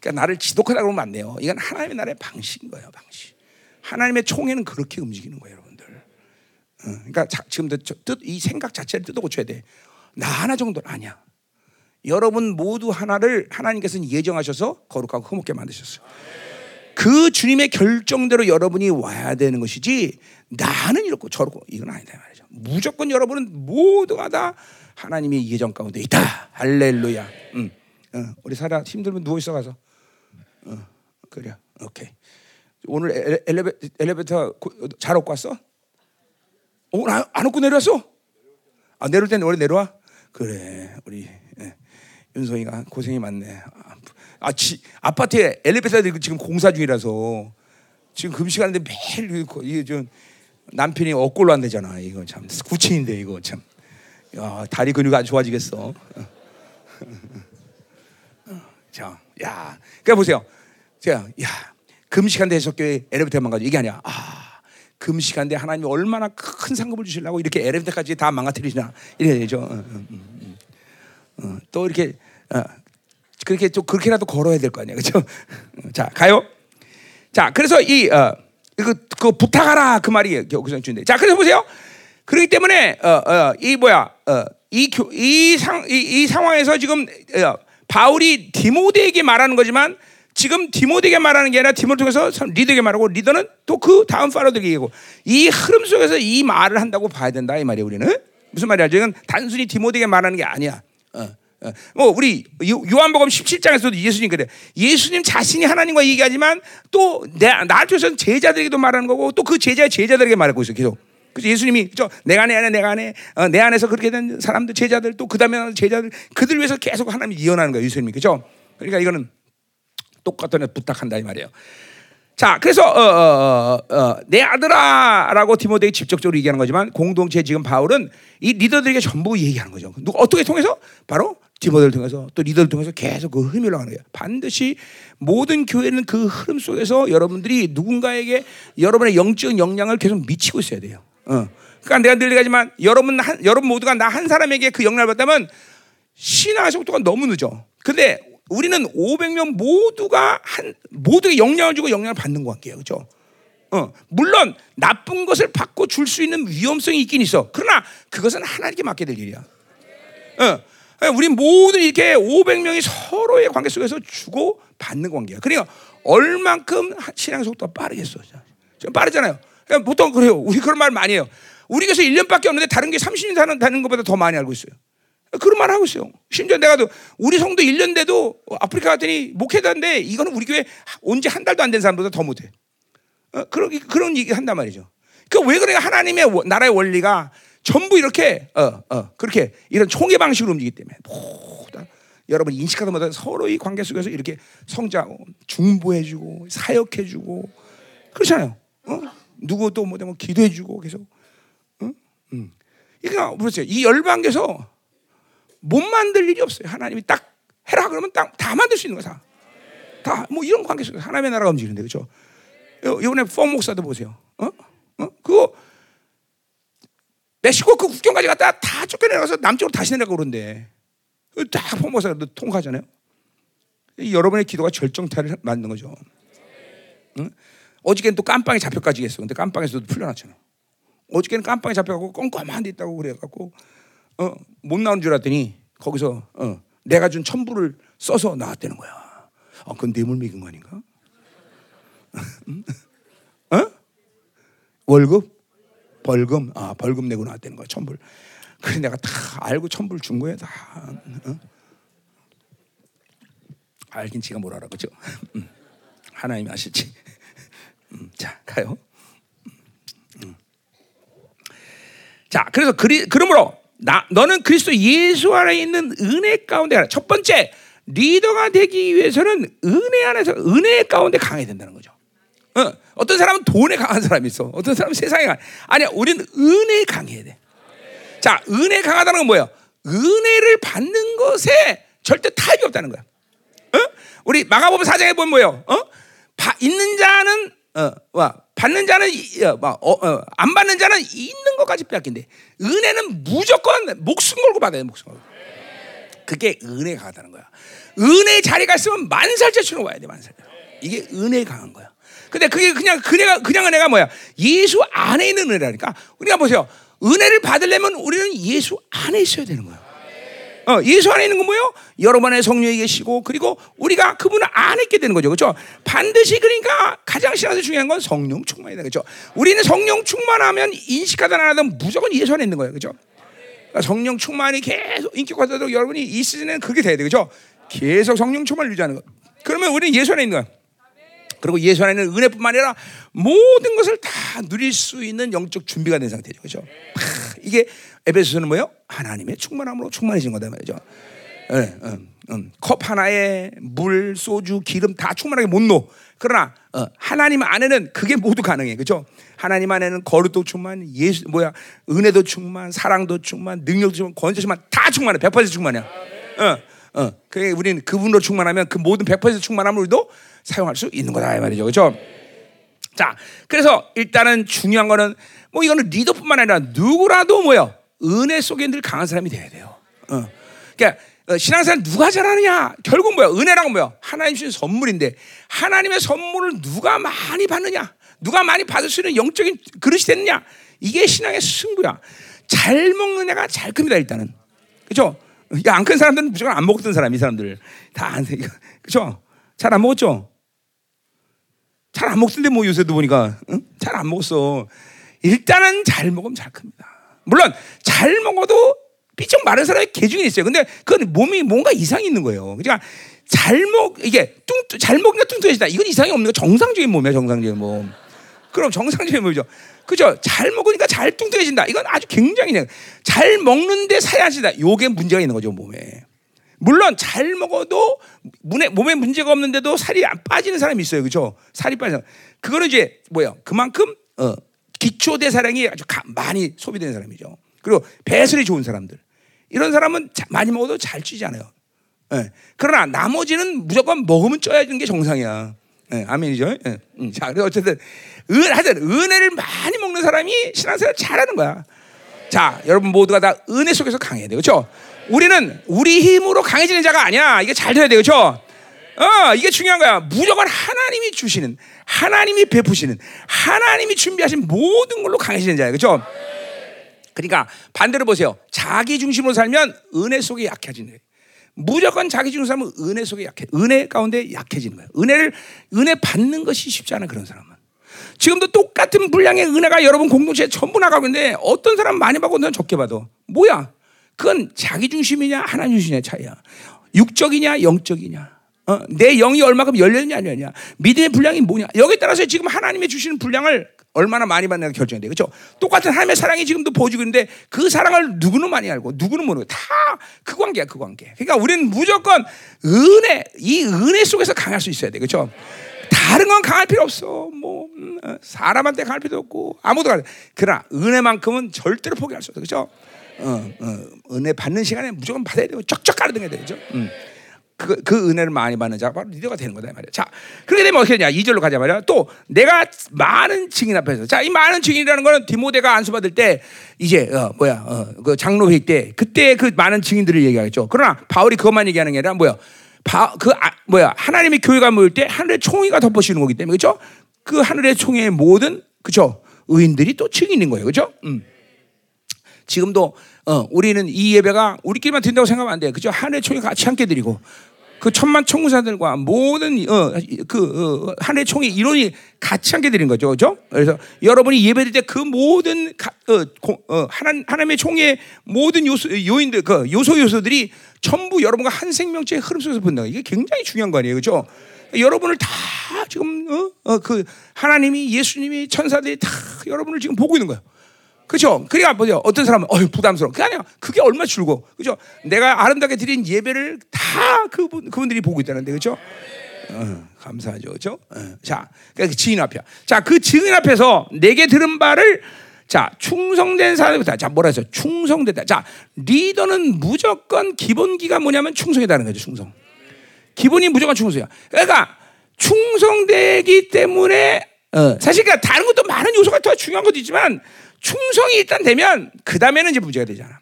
그러니까 나를 지독하다 그러면 안 돼요. 이건 하나님의 나라의 방식인 거예요, 방식. 하나님의 총회는 그렇게 움직이는 거예요, 여러분들. 어, 그러니까 자, 지금도 뜻, 이 생각 자체를 뜯어 고쳐야 돼. 나 하나 정도는 아니야. 여러분 모두 하나를 하나님께서는 예정하셔서 거룩하고 흠없게 만드셨어요. 그 주님의 결정대로 여러분이 와야 되는 것이지 나는 이렇고 저렇고 이건 아니다 말이죠. 무조건 여러분은 모두가 다 하나님의 예정 가운데 있다. 할렐루야. 음. 어, 우리 사라 힘들면 누워 있어 가서. 어, 그래. 오케이. 오늘 엘레, 엘리베, 엘리베이터 고- 잘 얻고 왔어? 오늘 안, 안 얻고 내려왔어? 아 내려올 때는 원래 내려와? 그래 우리 예. 윤성이가 고생이 많네. 아, 아 지, 아파트에 엘리베이터 지금 공사 중이라서 지금 금식하는데 매일 이게 좀 남편이 엇골로 안 되잖아. 이거 참 구친인데 이거 참. 야 다리 근육 아주 좋아지겠어. 어. [LAUGHS] 자, 야, 그러니까 보세요. 제가 야 금식한데 해석교회 엘리베이터만 가지고 이게 아니야. 아 금식한데 하나님이 얼마나 큰 상급을 주시려고 이렇게 엘리베이터까지 다 망가뜨리시나 이래야 되죠. 어, 어, 어, 어. 어, 또 이렇게 어, 그렇게 좀 그렇게라도 걸어야 될 거 아니야, 그렇죠? [LAUGHS] 자 가요. 자 그래서 이 어, 이거 그 부탁하라 그 말이 여기서 주인데. 자 그래서 보세요. 그렇기 때문에 어, 어, 이 뭐야 어, 이이상이 이 상황에서 지금 어, 바울이 디모데에게 말하는 거지만 지금 디모데에게 말하는 게 아니라 디모데 통해서 리더에게 말하고 리더는 또 그 다음 파로들에게 얘기하고 이 흐름 속에서 이 말을 한다고 봐야 된다 이 말이에요 우리는 무슨 말이야 지금 단순히 디모데에게 말하는 게 아니야. 뭐 우리 요- 요한복음 17장에서도 예수님 그래. 예수님 자신이 하나님과 얘기하지만 또 내, 나를 통해서 제자들에게도 말하는 거고 또 그 제자의 제자들에게 말하고 있어 계속. 그래서 예수님이 그죠 내가 안에 안에 내가 안에 어, 내 안에서 그렇게 된 사람들 제자들 또 그 다음에 제자들 그들 위해서 계속 하나님이 이어나는 거예요 예수님이. 그죠? 그러니까 이거는 똑같은 애 부탁한다 이 말이에요. 자, 그래서 어, 어, 어, 어, 내 아들아라고 디모데에게 직접적으로 얘기하는 거지만 공동체 지금 바울은 이 리더들에게 전부 얘기하는 거죠. 누가 어떻게 통해서? 바로 디모데를 통해서 또 리더를 통해서 계속 그 흐름이 올라가는 거예요. 반드시 모든 교회는 그 흐름 속에서 여러분들이 누군가에게 여러분의 영적 영향을 계속 미치고 있어야 돼요. 어. 그러니까 내가 늘 얘기하지만 여러분 한 여러분 모두가 나 한 사람에게 그 영향을 받다면 신앙의 속도가 너무 늦어. 근데 우리는 500명 모두가 한 모두에 영향을 주고 영향을 받는 관계예요. 그렇죠? 어, 물론 나쁜 것을 받고 줄 수 있는 위험성이 있긴 있어. 그러나 그것은 하나님께 맡게 될 일이야. 어. 우리 모두 이렇게 500명이 서로의 관계 속에서 주고 받는 관계야. 그러니까 얼만큼 신앙의 속도가 빠르겠어. 좀 빠르잖아요. 그러니까 보통 그래요. 우리 그런 말 많이 해요. 우리 교회에서 1년밖에 없는데 다른 게 30년 사는 다는 것보다 더 많이 알고 있어요. 그런 말 하고 있어요. 심지어 내가도 우리 성도 1년 돼도 아프리카 갔더니 목회자인데 이거는 우리 교회 온 지 한 달도 안 된 사람보다 더 못해. 어, 그런 그런 얘기 한단 말이죠. 그 왜 그래? 하나님의 워- 나라의 원리가 전부 이렇게 어, 어, 그렇게 이런 총회 방식으로 움직이기 때문에 모두 여러분 인식하다 보다 서로의 관계 속에서 이렇게 성장, 중보해주고 사역해주고 그렇잖아요. 어? 누구 또 뭐, 뭐 기도해주고 계속. 어? 음. 그러니까 보세요. 이 열방에서 못 만들 일이 없어요. 하나님이 딱 해라 그러면 딱 다 만들 수 있는 거야. 다뭐 이런 관계 속에서 하나님의 나라가 움직이는데 그렇죠. 이번에 펑 목사도 보세요. 어? 어? 그거 멕시코 그 국경까지 갔다 다 쫓겨내려가서 남쪽으로 다시 내려가고 그런데 다펑 목사가 통과하잖아요. 이 여러분의 기도가 절정타를 만든 거죠. 응? 어저께는 또 깜빵에 잡혀까지 했어. 근데 깜빵에서도 풀려났잖아. 어저께는 깜빵에 잡혀가고 껌껌한 데 있다고 그래갖고 어, 못 나온 줄 알았더니 거기서 어, 내가 준 첨부를 써서 나왔다는 거야. 아, 그건 뇌물 먹인 거 아닌가? [LAUGHS] 어? 월급? 벌금? 아, 벌금 내고 나왔다는 거야, 첨부를. 그래 내가 다 알고 첨부를 준 거야, 다. 어? 알긴 지가 뭘 알아, 그죠? 음. 하나님이 아실지. 음, 자, 가요. 음. 자, 그래서 그리, 그러므로 나 너는 그리스도 예수 안에 있는 은혜 가운데 가라. 첫 번째 리더가 되기 위해서는 은혜 안에서 은혜 가운데 강해야 된다는 거죠. 어, 어떤 사람은 돈에 강한 사람이 있어. 어떤 사람은 세상에 강해. 아니야, 우리는 은혜에 강해야 돼. 자, 은혜 강하다는 건 뭐예요? 은혜를 받는 것에 절대 타협이 없다는 거야. 어? 우리 마가복음 사장에 보면 뭐예요? 어? 바, 있는 자는 어, 와, 받는 자는 이- 어, 막, 어, 어, 안 받는 자는 있는 것까지 빼앗긴대. 은혜는 무조건 목숨 걸고 받아야 돼, 목숨 걸고. 그게 은혜가 강하다는 거야. 은혜 자리가 있으면 만살자치로 와야 돼, 만살. 이게 은혜 강한 거야. 근데 그게 그냥 그냥 그냥 은혜가 뭐야? 예수 안에 있는 은혜라니까. 우리가 보세요. 은혜를 받으려면 우리는 예수 안에 있어야 되는 거야. 어, 예수 안에 있는 건 뭐예요? 여러분의 성령이 계시고 그리고 우리가 그분 안에 있게 되는 거죠. 그렇죠? 반드시 그러니까 가장 신앙에서 중요한 건 성령 충만이다. 그렇죠? 우리는 성령 충만하면 인식하든 안 하든 무조건 예수 안에 있는 거예요. 그렇죠? 그러니까 성령 충만이 계속 인격화되도록 여러분이 이 시즌에는 그렇게 돼야 돼요. 그렇죠? 계속 성령 충만을 유지하는 거. 그러면 우리는 예수 안에 있는 거야. 그리고 예수 안에 있는 은혜뿐만 아니라 모든 것을 다 누릴 수 있는 영적 준비가 된 상태죠. 그죠? 이게 에베소서는 뭐예요? 하나님의 충만함으로 충만해진 거다 말이죠. 네, 음, 음. 컵 하나에 물, 소주, 기름 다 충만하게 못 넣어. 그러나 어, 하나님 안에는 그게 모두 가능해, 그렇죠? 하나님 안에는 거룩도 충만, 예수 뭐야, 은혜도 충만, 사랑도 충만, 능력도 충만, 권세 충만 다 충만해, 100% 충만이야. 어, 어. 그게 우리는 그분으로 충만하면 그 모든 100% 충만함을 우리도 사용할 수 있는 거다 이 말이죠, 그렇죠? 자, 그래서 일단은 중요한 거는 뭐 이거는 리더뿐만 아니라 누구라도 뭐요, 은혜 속에 늘 강한 사람이 돼야 돼요. 어. 그러니까. 어, 신앙생활 누가 잘하느냐? 결국 뭐야? 은혜란 뭐야? 하나님 주신 선물인데 하나님의 선물을 누가 많이 받느냐? 누가 많이 받을 수 있는 영적인 그릇이 됐느냐? 이게 신앙의 승부야. 잘 먹는 애가 잘 큽니다 일단은. 그렇죠? 안 큰 사람들은 무조건 안 먹었던 사람 이 사람들 다안 [LAUGHS] 그렇죠? 잘 안 먹었죠? 잘 안 먹던데 뭐 요새도 보니까 응? 잘안 먹었어. 일단은 잘 먹으면 잘 큽니다. 물론 잘 먹어도 삐쩍 마른 사람이 개중에 있어요. 근데 그건 몸이 뭔가 이상이 있는 거예요. 그러니까 잘 먹, 이게 뚱, 잘 먹으니까 뚱뚱해진다. 이건 이상이 없는 거 정상적인 몸이야, 정상적인 몸. 그럼 정상적인 몸이죠. 그죠? 잘 먹으니까 잘 뚱뚱해진다. 이건 아주 굉장히 잘 먹는데 사야지다. 요게 문제가 있는 거죠, 몸에. 물론 잘 먹어도 몸에, 몸에 문제가 없는데도 살이 안 빠지는 사람이 있어요. 그죠? 살이 빠져. 그거는 이제 뭐야? 그만큼 어, 기초 대사량이 아주 가, 많이 소비되는 사람이죠. 그리고 배설이 좋은 사람들. 이런 사람은 많이 먹어도 잘 찌지 않아요. 예. 그러나 나머지는 무조건 먹으면 쪄야 되는 게 정상이야. 예, 아멘이죠. 예. 음, 자, 그래서 어쨌든 은, 하여튼 은혜를 많이 먹는 사람이 신앙생활 잘하는 거야. 자, 여러분 모두가 다 은혜 속에서 강해야 돼요. 그렇죠? 우리는 우리 힘으로 강해지는 자가 아니야. 이게 잘 돼야 돼요. 그렇죠? 어, 이게 중요한 거야. 무조건 하나님이 주시는, 하나님이 베푸시는, 하나님이 준비하신 모든 걸로 강해지는 자예요. 그렇죠? 그러니까 반대로 보세요. 자기 중심으로 살면 은혜 속에 약해지는 거예요. 무조건 자기 중심으로 살면 은혜 속에 약해, 은혜 가운데 약해지는 거예요. 은혜를 은혜 받는 것이 쉽지 않아 그런 사람은. 지금도 똑같은 분량의 은혜가 여러분 공동체에 전부 나가고 있는데 어떤 사람 많이 받고 어떤 적게 받아. 뭐야? 그건 자기 중심이냐 하나님 중심이냐 차이야. 육적이냐 영적이냐. 어, 내 영이 얼마큼 열렸냐 안 열렸냐. 믿음의 분량이 뭐냐. 여기에 따라서 지금 하나님의 주시는 분량을 얼마나 많이 받느냐 결정이 돼. 그렇죠? 똑같은 하나님의 사랑이 지금도 보여주고 있는데 그 사랑을 누구는 많이 알고 누구는 모르고 다 그 관계야, 그 관계. 그러니까 우리는 무조건 은혜, 이 은혜 속에서 강할 수 있어야 돼. 그렇죠? 다른 건 강할 필요 없어. 뭐 음, 어, 사람한테 강할 필요 없고 아무도 강. 그러나 은혜만큼은 절대로 포기할 수 없어. 그렇죠? 어, 어, 은혜 받는 시간에 무조건 받아야 되고 쩍쩍 가르등해야 되죠. 음. 그, 그 은혜를 많이 받는 자가 바로 리더가 되는 거다 말이야. 자, 그렇게 되면 어떻게 되냐? 2절로 가자 말이야. 또 내가 많은 증인 앞에서 자, 이 많은 증인이라는 거는 디모데가 안수 받을 때 이제 어, 뭐야? 어, 그 장로 회의 때 그때 그 많은 증인들을 얘기하겠죠. 그러나 바울이 그것만 얘기하는 게 아니라 뭐야? 바, 그 아, 뭐야? 하나님의 교회가 모일 때 하늘의 총회가 덮어씌우는 거기 때문에 그렇죠? 그 하늘의 총회의 모든 그죠? 의인들이 또 증인인 거예요. 그렇죠? 음. 지금도 어, 우리는 이 예배가 우리끼리만 드린다고 생각하면 안 돼. 그죠? 하늘의 총회 같이 함께 드리고 그 천만 청구사들과 모든 어, 그 어, 하늘의 총회 이론이 같이 함께 드린 거죠, 그죠? 그래서 여러분이 예배드릴 때그 모든 가, 어, 고, 어, 하나, 하나님의 총회 모든 요소, 요인들, 그 요소 요소들이 전부 여러분과 한 생명체의 흐름 속에서 본다. 이게 굉장히 중요한 거 아니에요, 그죠? 여러분을 다 지금 어, 어, 그 하나님이 예수님이 천사들이 다 여러분을 지금 보고 있는 거예요. 그죠? 그러니까 뭐죠? 어떤 사람은 어휴 부담스러워. 그게 아니야. 그게 얼마 나 줄고. 그죠? 내가 아름답게 드린 예배를 다 그분 그분들이 보고 있다는데 그죠? 어, 감사하죠. 그죠? 어. 자, 그러니까 그 증인 앞이야. 자, 그 증인 앞에서 내게 들은 바를 자, 충성된 사람이다. 자, 뭐라 했어? 충성되다. 자, 리더는 무조건 기본기가 뭐냐면 충성이다는 거죠, 충성. 기본이 무조건 충성이야. 그러니까 충성되기 때문에 어, 사실 그러니까 다른 것도 많은 요소가 더 중요한 것도 있지만 충성이 일단 되면 그 다음에는 이제 문제가 되잖아.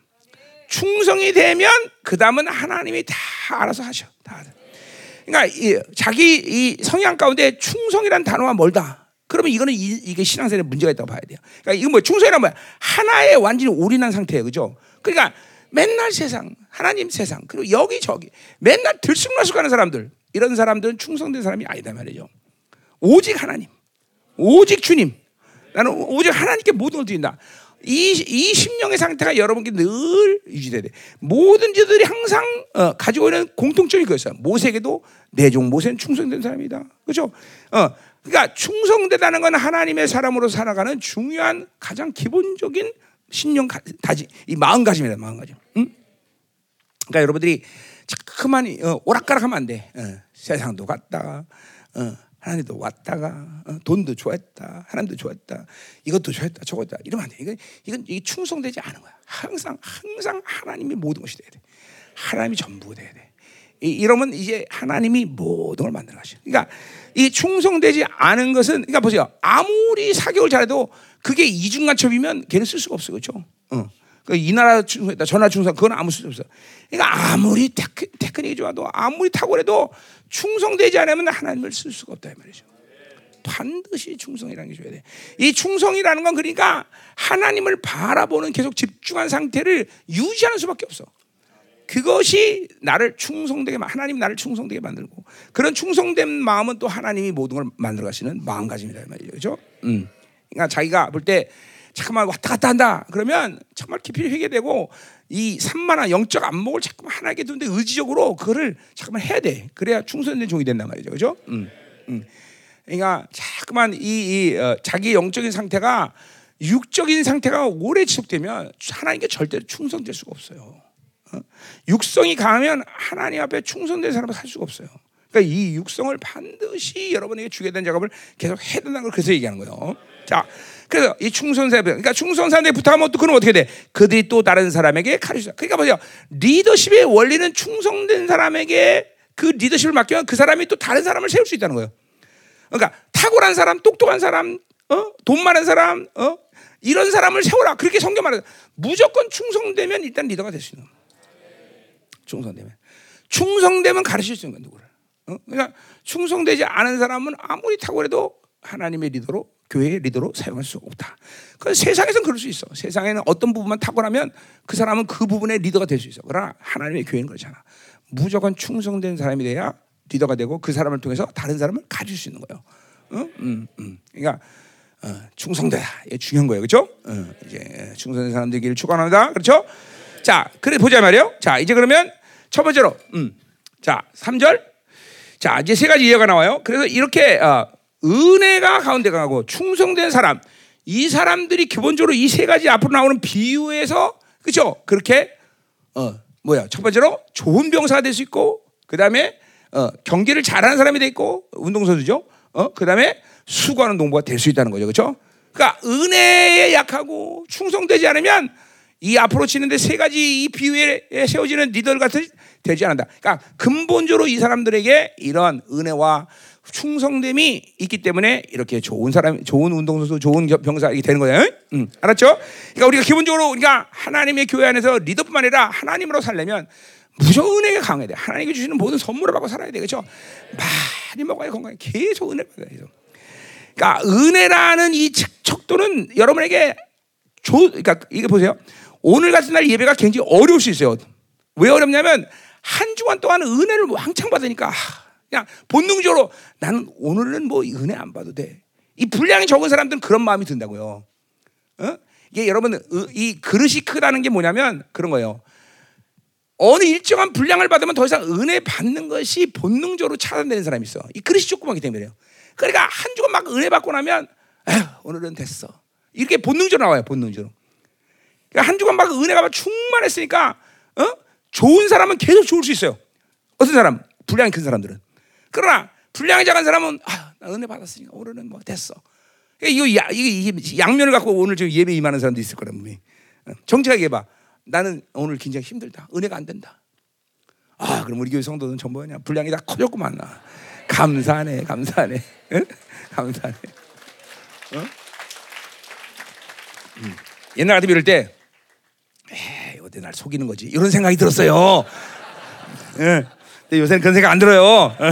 충성이 되면 그 다음은 하나님이 다 알아서 하셔. 다. 그러니까 이, 자기 이 성향 가운데 충성이란 단어가 멀다. 그러면 이거는 이, 게 신앙생활에 문제가 있다고 봐야 돼요. 그러니까 이건 뭐 충성이란 뭐야? 하나에 완전히 올인한 상태예요, 그죠? 그러니까 맨날 세상, 하나님 세상, 그리고 여기 저기 맨날 들쑥날쑥하는 사람들 이런 사람들은 충성된 사람이 아니다 말이죠. 오직 하나님, 오직 주님. 나는 오직 하나님께 모든 걸 드린다. 이, 이 심령의 상태가 여러분께 늘 유지돼야 돼. 모든 자들이 항상 어, 가지고 있는 공통점이 그였어요. 모세에게도 내종 모세는 충성된 사람이다. 그렇죠? 어, 그러니까 충성되다는 건 하나님의 사람으로 살아가는 중요한 가장 기본적인 신령 다지 이 마음가짐이다. 마음가짐. 응? 그러니까 여러분들이 자꾸만 어, 오락가락하면 안 돼. 어, 세상도 갔다가 어, 하나님도 왔다가 어, 돈도 좋아했다 하나님도 좋아했다 이것도 좋아했다 저것도 이러면 안 돼. 이건 이건 이게 충성되지 않은 거야. 항상 항상 하나님이 모든 것이 돼야 돼. 하나님이 전부 돼야 돼. 이, 이러면 이제 하나님이 모든 걸 만들어 가시. 그러니까 이 충성되지 않은 것은 그러니까 보세요. 아무리 사격을 잘해도 그게 이중간첩이면 걔는 쓸 수가 없어 그렇죠? 어. 이 나라 충성했다, 저 나라 충성, 그건 아무 쓸 없어. 그러니까 아무리 테크, 테크닉이 좋아도 아무리 탁월해도 충성되지 않으면 하나님은 쓸 수가 없다 이 말이죠. 반드시 충성이라는 게 줘야 돼. 이 충성이라는 건 그러니까 하나님을 바라보는 계속 집중한 상태를 유지하는 수밖에 없어. 그것이 나를 충성되게 하나님 나를 충성되게 만들고 그런 충성된 마음은 또 하나님이 모든 걸 만들어 가시는 마음가짐이라 말이죠. 그렇죠? 음. 그러니까 자기가 볼때 잠깐만 왔다 갔다 한다. 그러면 정말 깊이 회개되고 이 산만한 영적 안목을 자꾸 하나에게 두는데 의지적으로 그거를 잠깐만 해야 돼. 그래야 충성된 종이 된단 말이죠. 그죠? 음, 음. 그러니까 자꾸만 이, 이 어, 자기 영적인 상태가 육적인 상태가 오래 지속되면 하나님께 절대로 충성될 수가 없어요. 어? 육성이 강하면 하나님 앞에 충성된 사람은 살 수가 없어요. 그러니까 이 육성을 반드시 여러분에게 주게 된 작업을 계속 해야 된다는 걸 그래서 얘기하는 거예요. 자, 그래서 이 충성사, 그러니까 충성사에 부탁하면 또 그럼 어떻게 돼? 그들이 또 다른 사람에게 가르쳐. 그러니까 뭐죠? 리더십의 원리는 충성된 사람에게 그 리더십을 맡기면 그 사람이 또 다른 사람을 세울 수 있다는 거예요. 그러니까 탁월한 사람, 똑똑한 사람, 어? 돈 많은 사람, 어? 이런 사람을 세워라. 그렇게 성경 말해. 무조건 충성되면 일단 리더가 될 수 있는 거예요. 충성되면. 충성되면 가르칠 수 있는 거예요, 누구를. 어? 그러니까 충성되지 않은 사람은 아무리 탁월해도 하나님의 리더로 교회의 리더로 사용할 수 없다. 그 세상에서는 그럴 수 있어. 세상에는 어떤 부분만 탁월하면 그 사람은 그 부분의 리더가 될 수 있어. 그러나 하나님의 교회는 그렇잖아. 무조건 충성된 사람이 돼야 리더가 되고 그 사람을 통해서 다른 사람을 가질 수 있는 거예요. 어? 음, 음. 그러니까 어, 충성되다. 이게 중요한 거예요. 그렇죠? 어, 이제 충성된 사람들끼리 축원합니다. 그렇죠? 자, 그래 보자 말이에요. 자, 이제 그러면 첫 번째로 음. 자, 3절. 자, 이제 세 가지 이해가 나와요. 그래서 이렇게 어, 은혜가 가운데 강하고 충성된 사람. 이 사람들이 기본적으로 이 세 가지 앞으로 나오는 비유에서 그죠? 그렇게 어 뭐야? 첫 번째로 좋은 병사가 될 수 있고 그 다음에 어, 경기를 잘하는 사람이 돼 있고 운동선수죠? 어 그 다음에 수고하는 농부가 될 수 있다는 거죠. 그렇죠? 그러니까 은혜에 약하고 충성되지 않으면 이 앞으로 치는데 세 가지 이 비유에 세워지는 리더 같은 되지 않는다. 그러니까 근본적으로 이 사람들에게 이런 은혜와 충성됨이 있기 때문에 이렇게 좋은 사람, 좋은 운동선수, 좋은 병사이 되는 거예요. 응, 알았죠? 그러니까 우리가 기본적으로 우리가 하나님의 교회 안에서 리더뿐만 아니라 하나님으로 살려면 무조건 은혜가 강해야 돼. 하나님께 주시는 모든 선물을 받고 살아야 돼. 그렇죠? 많이 먹어야 건강해. 계속 은혜 받아야 돼. 그러니까 은혜라는 이 척도는 여러분에게 조, 그러니까 이게 보세요. 오늘 같은 날 예배가 굉장히 어려울 수 있어요. 왜 어렵냐면 한 주간 동안 은혜를 왕창 받으니까 그냥 본능적으로 나는 오늘은 뭐 은혜 안 받아도 돼. 이 분량이 적은 사람들은 그런 마음이 든다고요. 어? 이게 여러분 이 그릇이 크다는 게 뭐냐면 그런 거예요. 어느 일정한 분량을 받으면 더 이상 은혜 받는 것이 본능적으로 차단되는 사람이 있어. 이 그릇이 조그맣기 때문에요. 그러니까 한 주간 막 은혜 받고 나면 에휴, 오늘은 됐어. 이렇게 본능적으로 나와요. 본능적으로. 그러니까 한 주간 막 은혜가 충만했으니까 어? 좋은 사람은 계속 좋을 수 있어요. 어떤 사람? 분량이 큰 사람들은. 그러나 분량이 작은 사람은 아, 나 은혜 받았으니까 오늘은 뭐 됐어. 이거 야, 이게 양면을 갖고 오늘 지금 예배 임하는 사람도 있을 거란 분이. 어, 정직하게 해봐. 나는 오늘 굉장히 힘들다. 은혜가 안 된다. 아, 그럼 우리 교회 성도는 전부 그냥 분량이 다 커졌구만 나. 감사하네, 감사하네, 응? 감사하네. 어? 음. 옛날 같으면 이럴 때, 에이, 어디 날 속이는 거지? 이런 생각이 들었어요. 응. 근데 요새는 그런 생각 안 들어요. [LAUGHS]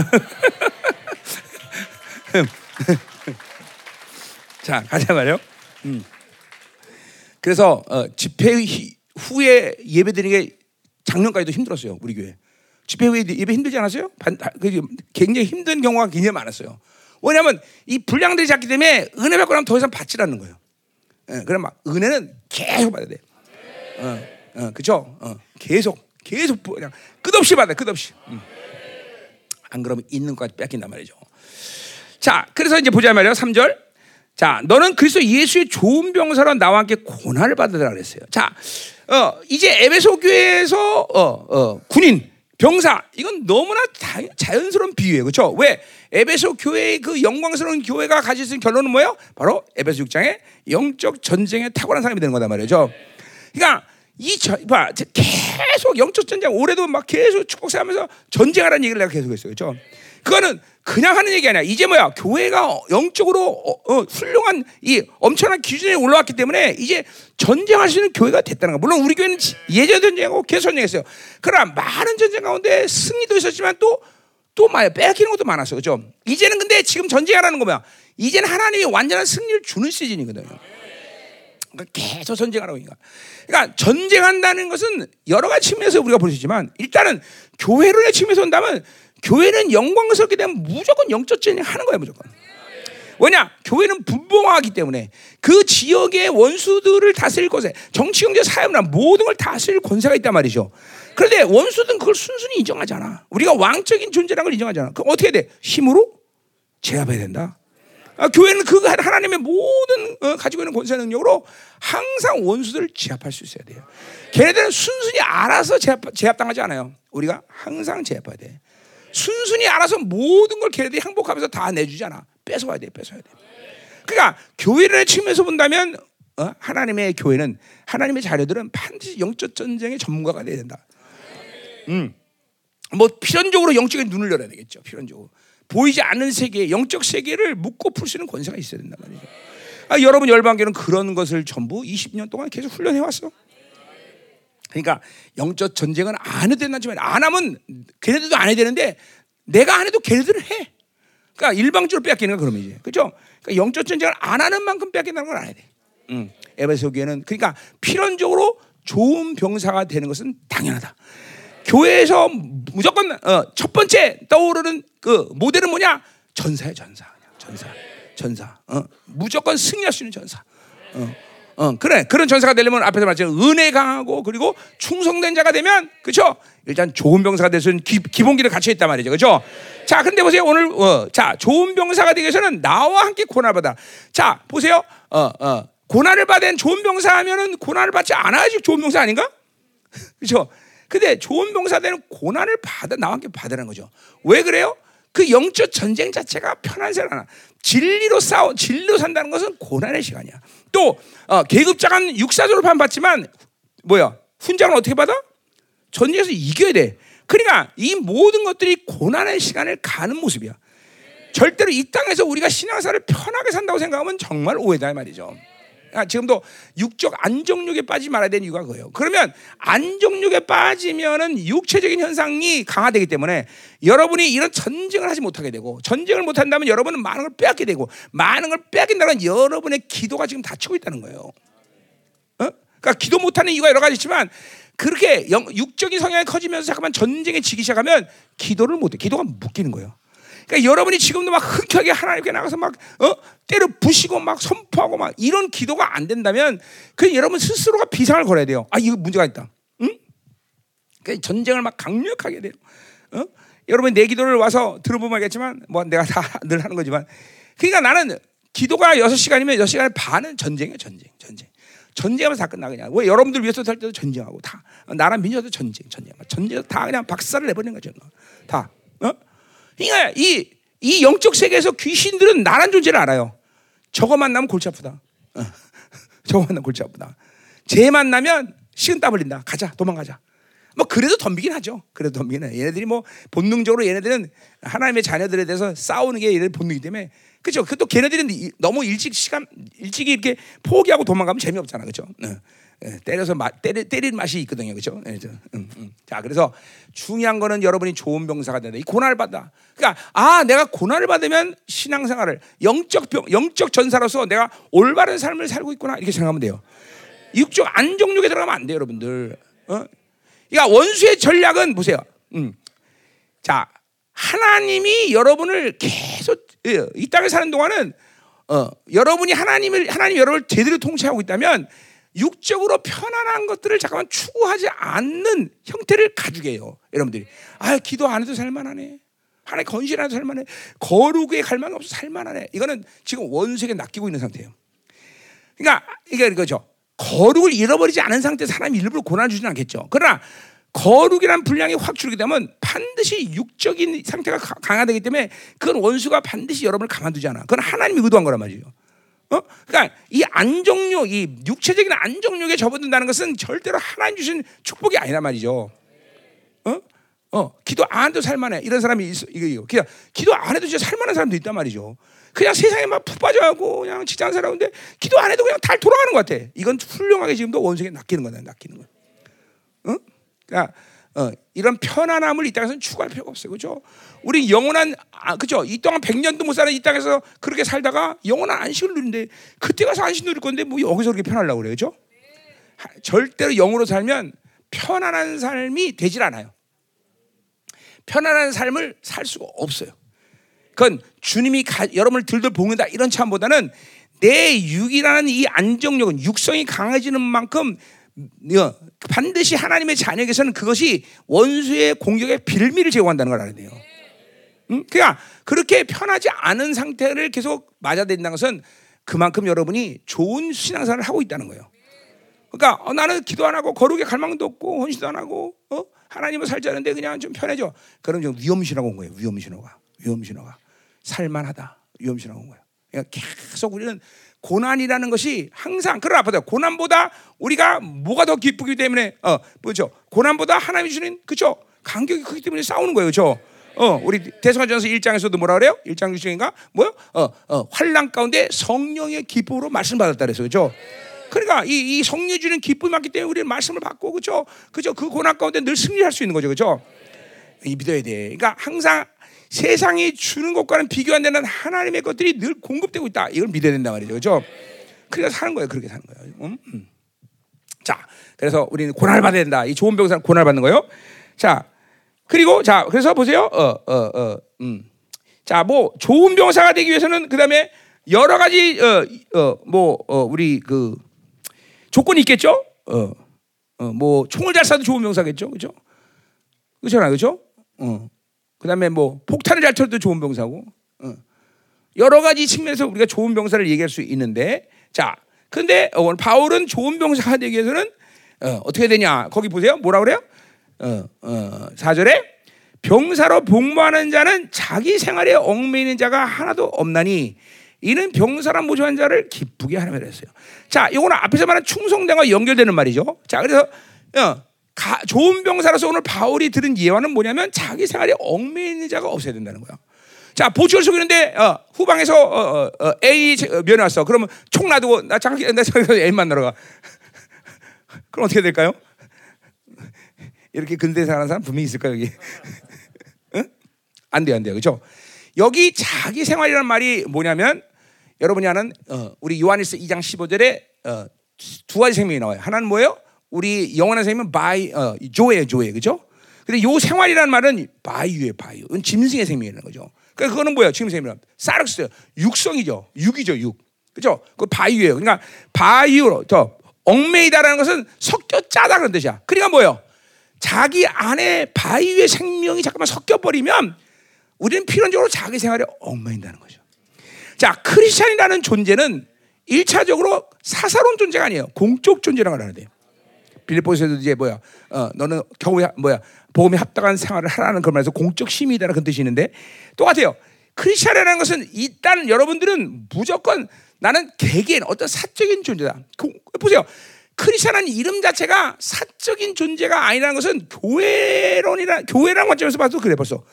자, 가자 말이요. 음. 그래서 어, 집회 후에 예배 드리는 게 작년까지도 힘들었어요. 우리 교회. 집회 후에 예배 힘들지 않았어요? 반, 그 굉장히 힘든 경우가 굉장히 많았어요. 왜냐하면 이 분량들이 작기 때문에 은혜 받고 나면 더 이상 받지 않는 거예요. 예, 그럼 막 은혜는 계속 받아야 돼. 어, 어, 그죠? 어, 계속, 계속 그냥 끝없이 받아, 끝없이. 음. 안 그러면 있는 것까지 뺏긴단 말이죠. 자, 그래서 이제 보자 말이에요. 3절. 자, 너는 그리스도 예수의 좋은 병사로 나와 함께 고난을 받으라 그랬어요. 자, 어, 이제 에베소 교회에서 어, 어, 군인, 병사 이건 너무나 다, 자연스러운 비유예요. 그렇죠? 왜? 에베소 교회의 그 영광스러운 교회가 가질 수 있는 결론은 뭐예요? 바로 에베소 6장의 영적 전쟁에 탁월한 사람이 되는 거단 말이죠. 그러니까 이 저, 봐, 계속 영적 전쟁 올해도 막 계속 축복사하면서 전쟁하라는 얘기를 내가 계속 했어요. 그렇죠? 그거는 그냥 하는 얘기 아니야. 이제 뭐야? 교회가 영적으로 어, 어, 훌륭한 이 엄청난 기준에 올라왔기 때문에 이제 전쟁할 수 있는 교회가 됐다는 거. 물론 우리 교회는 예전 전쟁하고 계속 전쟁했어요. 그러나 많은 전쟁 가운데 승리도 있었지만 또 또 많이 빼앗기는 것도 많았어. 그죠? 이제는 근데 지금 전쟁하라는 거면 이제는 하나님이 완전한 승리를 주는 시즌이거든요. 그러니까 계속 전쟁하라고 그러니까. 그러니까 전쟁한다는 것은 여러 가지 측면에서 우리가 볼 수 있지만 일단은 교회론의 측면에서 본다면 교회는 영광스럽게 되면 무조건 영적 전쟁하는 거예요, 무조건. 왜냐? 교회는 분봉하기 때문에 그 지역의 원수들을 다스릴 것에 정치, 경제, 사회문화 모든 걸 다스릴 권세가 있단 말이죠. 그런데 원수들은 그걸 순순히 인정하지 않아. 우리가 왕적인 존재라는 걸 인정하지 않아. 그럼 어떻게 돼? 힘으로 제압해야 된다. 아, 교회는 그 하나님의 모든 어, 가지고 있는 권세 능력으로 항상 원수들을 제압할 수 있어야 돼요. 걔네들은 순순히 알아서 제압, 제압 당하지 않아요. 우리가 항상 제압해야 돼. 순순히 알아서 모든 걸 걔네들이 행복하면서 다 내주잖아. 뺏어와야 돼, 뺏어야 돼. 그러니까 교회를 측면에서 본다면 어? 하나님의 교회는 하나님의 자녀들은 반드시 영적 전쟁의 전문가가 돼야 된다. 음. 뭐 필연적으로 영적인 눈을 열어야 되겠죠. 필연적으로 보이지 않는 세계, 영적 세계를 묶고 풀 수 있는 권세가 있어야 된단 말이죠. 아, 여러분 열방교는 그런 것을 전부 20년 동안 계속 훈련해 왔어. 그러니까 영적 전쟁은 안 해도 된다지만 안 하면 걔네들도 안 해야 되는데 내가 안 해도 걔네들은 해. 그러니까 일방적으로 뺏기는 거 그러면 이제 그죠? 그러니까 영적 전쟁을 안 하는 만큼 뺏긴다는 걸 알아야 돼. 응. 에베소 교회는 그러니까 필연적으로 좋은 병사가 되는 것은 당연하다. 교회에서 무조건 어, 첫 번째 떠오르는 그 모델은 뭐냐? 전사야 전사, 전사, 전사. 어, 무조건 승리할 수 있는 전사. 어. 어, 그래. 그런 전사가 되려면 앞에서 말했지만 은혜 강하고 그리고 충성된 자가 되면 그렇죠? 일단 좋은 병사가 될수는 기본기를 갖춰 있단 말이죠. 그렇죠? 자, 근데 보세요. 오늘 어, 자, 좋은 병사가 되기 위해서는 나와 함께 고난을 받아. 자, 보세요. 어, 어. 고난을 받은 좋은 병사 하면은 고난을 받지 않아야지 좋은 병사 아닌가? [LAUGHS] 그렇죠? 근데 좋은 병사 되는 고난을 받아 나와 함께 받으라는 거죠. 왜 그래요? 그 영적 전쟁 자체가 편한 세상 하나. 진리로 싸워, 진리로 산다는 것은 고난의 시간이야. 또 어, 계급장은 육사 졸업한 받지만 뭐야? 훈장을 어떻게 받아? 전쟁에서 이겨야 돼. 그러니까 이 모든 것들이 고난의 시간을 가는 모습이야. 절대로 이 땅에서 우리가 신앙사를 편하게 산다고 생각하면 정말 오해다 말이죠. 아, 지금도 육적 안정욕에 빠지지 말아야 되는 이유가 그거예요. 그러면 안정욕에 빠지면은 육체적인 현상이 강화되기 때문에 여러분이 이런 전쟁을 하지 못하게 되고 전쟁을 못 한다면 여러분은 많은 걸 빼앗게 되고 많은 걸 빼앗긴다는 여러분의 기도가 지금 닫히고 있다는 거예요. 어? 그러니까 기도 못하는 이유가 여러 가지 있지만 그렇게 영, 육적인 성향이 커지면서 잠깐만 전쟁에 지기 시작하면 기도를 못해. 기도가 묶이는 거예요. 그러니까 여러분이 지금도 막 흔쾌하게 하나님께 나가서 막 어? 때려 부시고 막 선포하고 막 이런 기도가 안 된다면 그 여러분 스스로가 비상을 걸어야 돼요. 아 이거 문제가 있다. 응? 그 전쟁을 막 강력하게 돼요. 어? 여러분 내 기도를 와서 들어보면 알겠지만 뭐 내가 다 [LAUGHS] 늘 하는 거지만 그러니까 나는 기도가 6시간이면 6시간 반은 전쟁이에요, 전쟁. 전쟁. 전쟁하면서 다 끝나 그냥. 왜 여러분들 위해서 살 때도 전쟁하고 다 나라 민족도 전쟁, 전쟁. 전쟁 다 그냥 박살을 내버리는 거죠. 다. 어? 그러니까 이, 이 영적 세계에서 귀신들은 나란 존재를 알아요. 저거 만나면 골치 아프다. 어. [LAUGHS] 저거 만나면 골치 아프다. 쟤 만나면 식은 땀 흘린다. 가자, 도망가자. 뭐 그래도 덤비긴 하죠. 그래도 덤비긴 해. 얘네들이 뭐 본능적으로 얘네들은 하나님의 자녀들에 대해서 싸우는 게 얘네 본능이기 때문에 그죠. 그또 걔네들은 너무 일찍 시간 일찍 이렇게 포기하고 도망가면 재미없잖아, 그죠. 어. 예, 때려서 마, 때리, 때릴 맛이 있거든요, 그렇죠? 네, 음, 음. 자, 그래서 중요한 거는 여러분이 좋은 병사가 된다. 이 고난을 받다. 그러니까 아, 내가 고난을 받으면 신앙생활을 영적 병, 영적 전사로서 내가 올바른 삶을 살고 있구나 이렇게 생각하면 돼요. 육적 안정욕에 들어가면 안 돼요, 여러분들. 어? 그러니까 원수의 전략은 보세요. 음. 자, 하나님이 여러분을 계속 예, 이 땅에 사는 동안은 어, 여러분이 하나님을 하나님 여러분을 제대로 통치하고 있다면 육적으로 편안한 것들을 잠깐만 추구하지 않는 형태를 가지게 해요. 여러분들이 아 기도 안 해도 살만하네. 하나님 건실 안 해도 살만해. 거룩에 갈망이 없어 살만하네. 이거는 지금 원수에게 낚이고 있는 상태예요. 그러니까 이게 이거죠. 거룩을 잃어버리지 않은 상태에서 사람이 일부러 고난을 주지는 않겠죠. 그러나 거룩이란 분량이 확 줄게 되면 반드시 육적인 상태가 강화되기 때문에 그건 원수가 반드시 여러분을 가만두지 않아. 그건 하나님이 의도한 거란 말이에요. 어? 그러니까 이 안정욕, 이 육체적인 안정욕에 접어든다는 것은 절대로 하나님 주신 축복이 아니란 말이죠. 어? 어, 기도 안 해도 살만해. 이런 사람이 있어. 이거, 이거. 그냥 기도 안 해도 진짜 살만한 사람도 있단 말이죠. 그냥 세상에 막 푹 빠져가고 그냥 직장 살아오는데 기도 안 해도 그냥 달 돌아가는 것 같아. 이건 훌륭하게 지금도 원수에게 낚이는 거다. 낚이는 거. 응? 그러니까 어, 이런 편안함을 이 땅에서는 추구할 필요가 없어요. 그죠? 우리 영원한, 아, 그죠? 이 동안 100년도 못 사는 이 땅에서 그렇게 살다가 영원한 안식을 누리는데 그때 가서 안식 누릴 건데 뭐 여기서 그렇게 편하려고 그래요. 그죠? 절대로 영으로 살면 편안한 삶이 되질 않아요. 편안한 삶을 살 수가 없어요. 그건 주님이 가, 여러분을 들들 볶는다 이런 참보다는 내 육이라는 이 안정력은 육성이 강해지는 만큼 어, 반드시 하나님의 자녀에게서는 그것이 원수의 공격의 빌미를 제공한다는 걸 알아야 돼요. 응? 그러니까 그렇게 편하지 않은 상태를 계속 맞아댄다는 것은 그만큼 여러분이 좋은 신앙생활을 하고 있다는 거예요. 그러니까 어, 나는 기도 안 하고 거룩의 갈망도 없고 헌신도 안 하고 어? 하나님을 살자는데 그냥 좀 편해져. 그럼 좀 위험신호가 온 거예요. 위험신호가. 위험신호가. 살만하다. 위험신호가 온 거예요. 그러니까 계속 우리는 고난이라는 것이 항상 그러나 보다 고난보다 우리가 뭐가 더 기쁘기 때문에 어 뭐죠. 고난보다 하나님이 주는 그죠. 간격이 크기 때문에 싸우는 거예요 그죠. 어 우리 대성전서 1장에서도 뭐라 그래요? 1장 6장인가? 뭐요? 어어 환란 가운데 성령의 기쁨으로 말씀 받았다 그래서 그죠. 그러니까 이, 이 성령 주는 기쁨이 많기 때문에 우리는 말씀을 받고 그죠. 그죠. 그 고난 가운데 늘 승리할 수 있는 거죠 그죠. 이 믿어야 돼. 그러니까 항상 세상이 주는 것과는 비교 안 되는 하나님의 것들이 늘 공급되고 있다. 이걸 믿어야 된단 말이죠. 그죠? 그래서 사는 거예요. 그렇게 사는 거예요. 음? 음. 자, 그래서 우리는 고난을 받아야 된다. 이 좋은 병사는 고난을 받는 거예요. 자, 그리고 자, 그래서 보세요. 어, 어, 어, 음. 자, 뭐 좋은 병사가 되기 위해서는 그다음에 여러 가지 어, 어, 뭐 어, 우리 그 조건이 있겠죠. 어, 어, 뭐 총을 잘 쏴도 좋은 병사겠죠, 그죠? 그렇잖아, 그죠? 어, 그다음에 뭐 폭탄을 잘 쳐도 좋은 병사고 어. 여러 가지 측면에서 우리가 좋은 병사를 얘기할 수 있는데 자 근데 오늘 바울은 좋은 병사가 되기 위해서는 어, 떻게 되냐 거기 보세요 뭐라 그래요 어, 어, 4절에 병사로 복무하는 자는 자기 생활에 얽매이는 자가 하나도 없나니 이는 병사란 모조한 자를 기쁘게 하라 그랬어요. 자, 이거는 앞에서 말한 충성됨과 연결되는 말이죠. 자, 그래서 어, 가, 좋은 병사로서 오늘 바울이 들은 예화는 뭐냐면 자기 생활에 얽매이는 자가 없어야 된다는 거야. 자, 보초를 속이는데 어, 후방에서 어, 어, 어 A 면회 왔어. 그러면 총 놔두고 나 잠깐 나 잠깐 A 만나러 가. [LAUGHS] 그럼 어떻게 될까요? 이렇게 근대 사는 사람 분명히 있을까 여기? [LAUGHS] 응? 안 돼, 안 돼, 그렇죠? 여기 자기 생활이라는 말이 뭐냐면 여러분이 아는 어, 우리 요한일서 2장 15절에 어, 두 가지 생명이 나와요. 하나는 뭐예요? 우리 영원한 생명은 바이 어, zoe예요, zoe, 그죠? 근데 요 생활이라는 말은 biou예 biou. 은 짐승의 생명이라는 거죠. 그러니까 그거는 뭐야? 지금 생명. sarx 육성이죠. 육이죠, 육. 그죠? 그 biou예요. 그러니까 biou로 더 얽매이다라는 것은 섞여 짜다 그런 뜻이야. 그러니까 뭐예요? 자기 안에 biou의 생명이 잠깐만 섞여 버리면 우리는 필연적으로 자기 생활에 얽매인다는 거죠. 자, 크리스천이라는 존재는 일차적으로 사사로운 존재가 아니에요. 공적 존재라고 돼요. 빌립보서도 이제 뭐야? 어, 너는 겨우 뭐야? 복음에 합당한 생활을 하라는 그 말에서 공적 심이다라는 그런 뜻이 있는데 똑같아요. 크리스천이라는 것은 일단 여러분들은 무조건 나는 개개인 어떤 사적인 존재다. 그, 보세요. 크리스천은 이름 자체가 사적인 존재가 아니라는 것은 교회론이라 교회라는 관점에서 봐도 그래 벌써.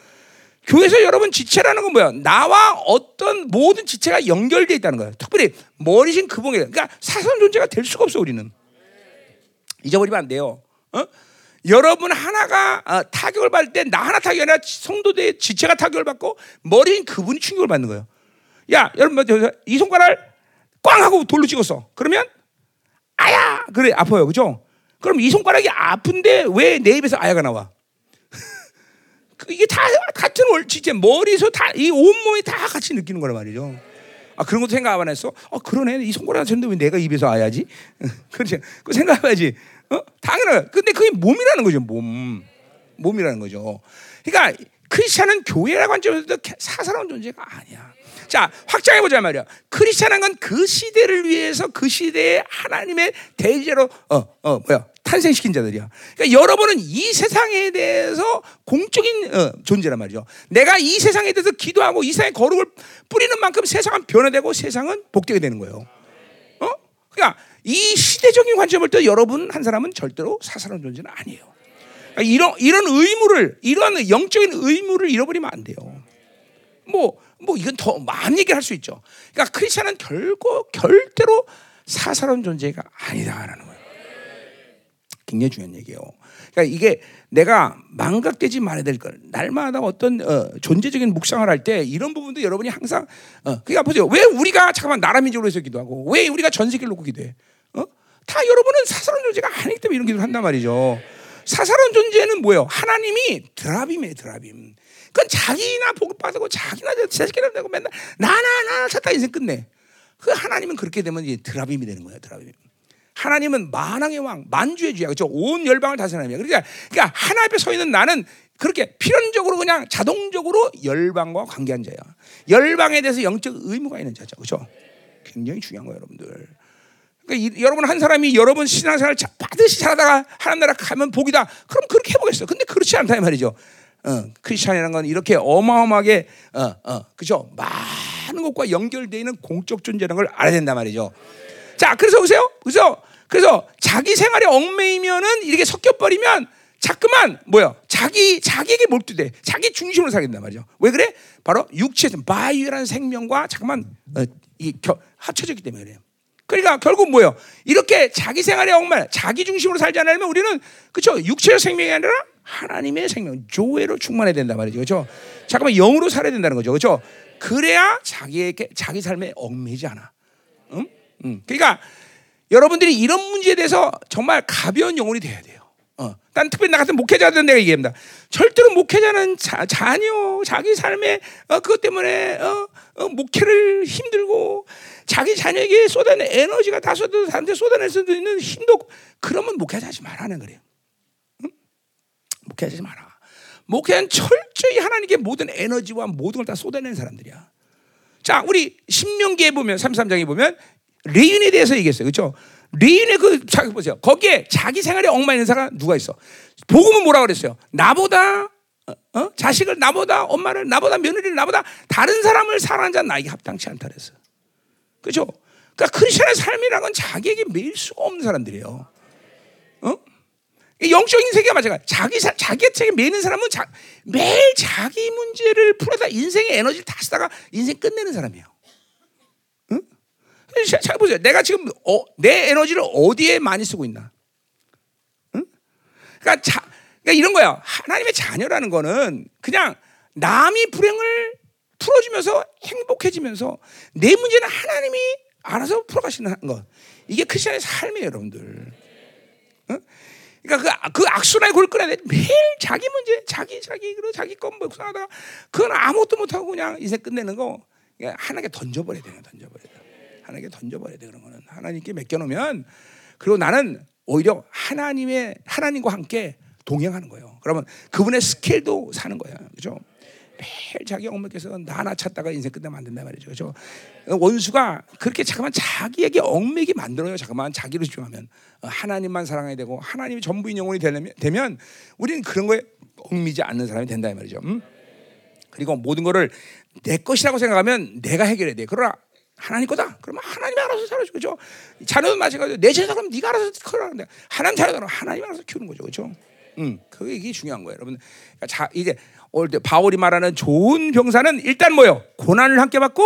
교회에서 여러분 지체라는 건 뭐야? 나와 어떤 모든 지체가 연결되어 있다는 거예요. 특별히 머리신 그분에 그러니까 사선 존재가 될 수가 없어 우리는. 잊어버리면 안 돼요. 어? 여러분 하나가 어, 타격을 받을 때 나 하나 타격이 아니라 성도들 지체가 타격을 받고 머리인 그분이 충격을 받는 거예요. 야, 여러분 이 손가락을 꽝 하고 돌로 찍었어. 그러면 아야 그래 아파요, 그죠? 그럼 이 손가락이 아픈데 왜 내 입에서 아야가 나와? [LAUGHS] 그 이게 다 같은 월, 진짜 머리에서 다 이 온몸이 다 같이 느끼는 거란 말이죠. 아 그런 것도 생각 안 했어? 아 그러네. 이 손가락 쳤는데 왜 내가 입에서 아야지? [LAUGHS] 그렇지. 그 생각해야지. 어? 당연해. 근데 그게 몸이라는 거죠. 몸. 몸이라는 거죠. 그러니까 크리스찬은 교회라고 관점에서 사사로운 존재가 아니야. 자, 확장해 보자 말이야. 크리스찬은 건그 시대를 위해서 그 시대에 하나님의 대제로 어, 어, 뭐야? 탄생시킨 자들이야. 그러니까 여러분은 이 세상에 대해서 공적인 어, 존재란 말이죠. 내가 이 세상에 대해서 기도하고 이 세상에 거룩을 뿌리는 만큼 세상은 변화되고 세상은 복되게 되는 거예요. 어? 그러니까 이 시대적인 관점을 또 여러분 한 사람은 절대로 사사로운 존재는 아니에요. 그러니까 이런 이런 의무를 이런 영적인 의무를 잃어버리면 안 돼요. 뭐, 뭐 이건 더 많은 얘기를 할 수 있죠. 그러니까 크리스천은 결국 절대로 사사로운 존재가 아니다라는 거예요. 굉장히 중요한 얘기예요. 그러니까 이게 내가 망각되지 말아야 될 걸. 날마다 어떤 어, 존재적인 묵상을 할 때 이런 부분도 여러분이 항상 어, 그러니까 보세요. 왜 우리가 잠깐만 나라 민족으로 해서 기도하고 왜 우리가 전 세계를 놓고 기도해? 어? 다 여러분은 사사로운 존재가 아니기 때문에 이런 기도를 한단 말이죠. 사사로운 존재는 뭐예요? 하나님이 드라빔이에요, 드라빔. 그건 자기나 복을 받고 자기나 자식이나 되고 맨날 나나나 찾다 인생 끝내. 그 하나님은 그렇게 되면 이제 드라빔이 되는 거예요, 드라빔. 하나님은 만왕의 왕, 만주의 주야. 그렇죠? 온 열방을 다스리는 그러니까, 그러니까 하나 앞에 서 있는 나는 그렇게 필연적으로 그냥 자동적으로 열방과 관계한 자야. 열방에 대해서 영적 의무가 있는 자죠. 그렇죠? 굉장히 중요한 거예요, 여러분들. 그러니까 이, 여러분 한 사람이 여러분 신앙생활 받듯이 살다가 하나님 나라 가면 복이다. 그럼 그렇게 해보겠어요. 근데 그렇지 않다 이 말이죠. 어, 크리스천이라는 건 이렇게 어마어마하게 어, 어, 그죠? 많은 것과 연결되어 있는 공적 존재라는 걸 알아야 된단 말이죠. 자, 그래서 보세요. 그래서 그래서 자기 생활에 얽매이면은 이렇게 섞여 버리면 자꾸만 뭐야? 자기 자기에게 몰두돼. 자기 중심으로 살게 된단 말이죠. 왜 그래? 바로 육체에서 biou라는 생명과 잠깐만 어, 이 겨, 합쳐졌기 때문에 그래요. 그러니까 결국 뭐예요? 이렇게 자기 생활에 얽매 자기 중심으로 살지 않으면 우리는 그렇죠? 육체의 생명이 아니라 하나님의 생명, zoe로 충만해야 된단 말이죠. 그렇죠? 잠깐만 영으로 살아야 된다는 거죠. 그렇죠? 그래야 자기에게 자기 삶에 얽매지 않아. 응? 응. 그러니까 여러분들이 이런 문제에 대해서 정말 가벼운 영혼이 돼야 돼요. 어. 난 특별히 나 같은 목회자들 내가 얘기합니다. 절대로 목회자는 자, 자녀, 자기 삶에 어, 그것 때문에 어, 어, 목회를 힘들고 자기 자녀에게 쏟아낸 에너지가 다 쏟아서 한테 쏟아낼 수도 있는 힘도 그러면 목회자 하지 말라는 거예요. 응? 목회하지 마라. 목회는 철저히 하나님께 모든 에너지와 모든 걸 다 쏟아낸 사람들이야. 자, 우리 신명기에 보면 33장에 보면 레위인에 대해서 얘기했어요. 그렇죠? 레위인의 그 자기 보세요. 거기에 자기 생활에 얽매 있는 사람 누가 있어? 복음은 뭐라 그랬어요? 나보다 어? 어? 자식을 나보다 엄마를 나보다 며느리를 나보다 다른 사람을 사랑하는 자는 나에게 합당치 않다 그랬어. 그렇죠? 그러니까 크리스천의 삶이라는 건 자기에게 매일 수가 없는 사람들이에요. 어? 영적인 세계가 마찬가지. 자기 사, 자기에게 매는 사람은 자, 매일 자기 문제를 풀어다 인생의 에너지를 다 쓰다가 인생 끝내는 사람이에요. 잘 보세요. 내가 지금 어, 내 에너지를 어디에 많이 쓰고 있나? 응? 그러니까, 자, 그러니까 이런 거야. 하나님의 자녀라는 거는 그냥 남이 불행을 풀어주면서 행복해지면서 내 문제는 하나님이 알아서 풀어가시는 것. 이게 크리스천의 삶이에요, 여러분들. 응? 그러니까 그, 그 악순환의 골 끊어야 돼. 매일 자기 문제, 자기, 자기, 그리고 자기 건뭐 하다가 그건 아무것도 못 하고 그냥 인생 끝내는 거 하나님께 던져버려야 돼요, 던져버려야 돼. 하나님께 던져버려야 돼 그런 거는 하나님께 맡겨놓으면 그리고 나는 오히려 하나님의 하나님과 함께 동행하는 거예요. 그러면 그분의 스케일도 사는 거야, 그렇죠? 매일 자기 엉매께서 나나 찾다가 인생 끝내면 안 된단 말이죠, 그렇죠? 원수가 그렇게 잠깐만 자기에게 얽매기 만들어요. 잠깐만 자기를 집중하면 하나님만 사랑해야 되고 하나님이 전부인 영혼이 되면, 되면 우리는 그런 거에 얽매지 않는 사람이 된다 이 말이죠. 음? 그리고 모든 거를 내 것이라고 생각하면 내가 해결해야 돼. 그러나 하나님 거다. 그러면 하나님이 알아서 살아줘. 그죠? 자녀도 마찬가지로 내 자녀다 그럼 네가 알아서 커라는데 하나님 자녀다 그러면 하나님 알아서 키우는 거죠. 그죠? 음, 그게 중요한 거예요. 여러분. 그러니까 자, 이제 바울이 말하는 좋은 병사는 일단 뭐요? 고난을 함께 받고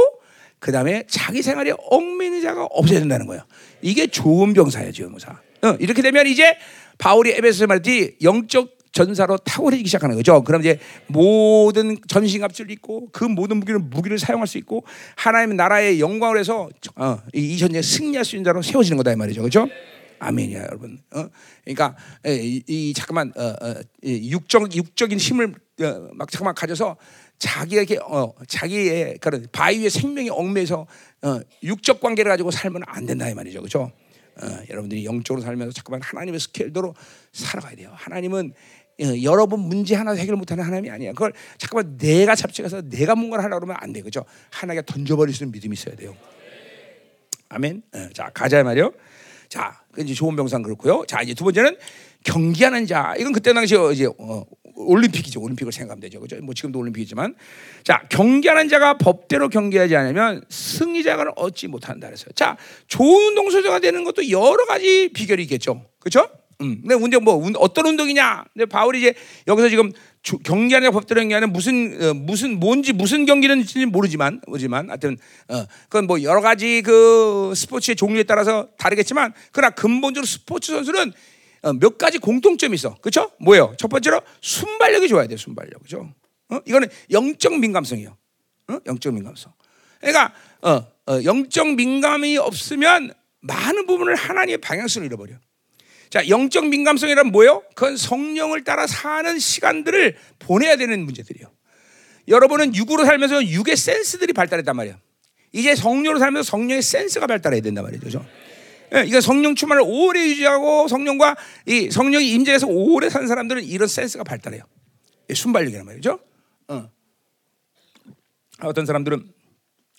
그 다음에 자기 생활에 얽매이는 자가 없어야 된다는 거예요. 이게 좋은 병사예요, 지금 모사. 어, 이렇게 되면 이제 바울이 에베소에 말했지 영적 전사로 탁월해지기 시작하는 거죠. 그럼 이제 모든 전신갑주를 입고 그 모든 무기를 무기를 사용할 수 있고 하나님 나라의 영광을 해서 어, 이 전쟁에 승리할 수 있는 자로 세워지는 거다 이 말이죠. 그렇죠? 아멘이야, 여러분. 어? 그러니까 이, 이 잠깐만 어, 어, 이 육적 육적인 힘을 어, 막 잠깐만 가져서 자기에게 어, 자기의 그런 바위의 생명이 얽매서 어, 육적 관계를 가지고 살면 안 된다 이 말이죠, 그렇죠? 어, 여러분들이 영적으로 살면서 잠깐만 하나님의 스케일대로 살아가야 돼요. 하나님은 어, 여러분 문제 하나 해결 못하는 하나님이 아니야. 그걸 잠깐만 내가 잡채가서 내가 뭔가를 하려고 그러면 안 돼, 그렇죠? 하나님께 던져버릴 수 있는 믿음이 있어야 돼요. 아멘. 어, 자 가자 말이요. 자, 그 이제 좋은 병상 그렇고요. 자 이제 두 번째는 경기하는 자. 이건 그때 당시 이제 어, 올림픽이죠. 올림픽을 생각하면 되죠. 그죠? 뭐 지금도 올림픽이지만 자 경기하는 자가 법대로 경기하지 않으면 승리자가 얻지 못한다 그랬어요. 자 좋은 운동선수가 되는 것도 여러 가지 비결이 있겠죠. 그렇죠? 음. 근데 문제 뭐 어떤 운동이냐? 근데 바울이 이제 여기서 지금 경기하는 법대로 경기하는 무슨 어, 무슨 뭔지 무슨 경기는지 모르지만 모르지만 하여튼 어, 그건 뭐 여러 가지 그 스포츠의 종류에 따라서 다르겠지만 그러나 근본적으로 스포츠 선수는 어, 몇 가지 공통점이 있어. 그렇죠? 뭐예요? 첫 번째로 순발력이 좋아야 돼. 순발력. 그죠? 어? 이거는 영적 민감성이요. 어? 영적 민감성. 그러니까 어, 어, 영적 민감이 없으면 많은 부분을 하나님의 방향성을 잃어버려. 자, 영적 민감성이란 뭐예요? 그건 성령을 따라 사는 시간들을 보내야 되는 문제들이요. 여러분은 육으로 살면서 육의 센스들이 발달했단 말이야. 이제 성령으로 살면서 성령의 센스가 발달해야 된단 말이죠. 그죠? 예, 이거 성령 충만을 오래 유지하고 성령과 이 성령이 임재해서 오래 산 사람들은 이런 센스가 발달해요. 순발력이란 말이죠. 어. 어떤 사람들은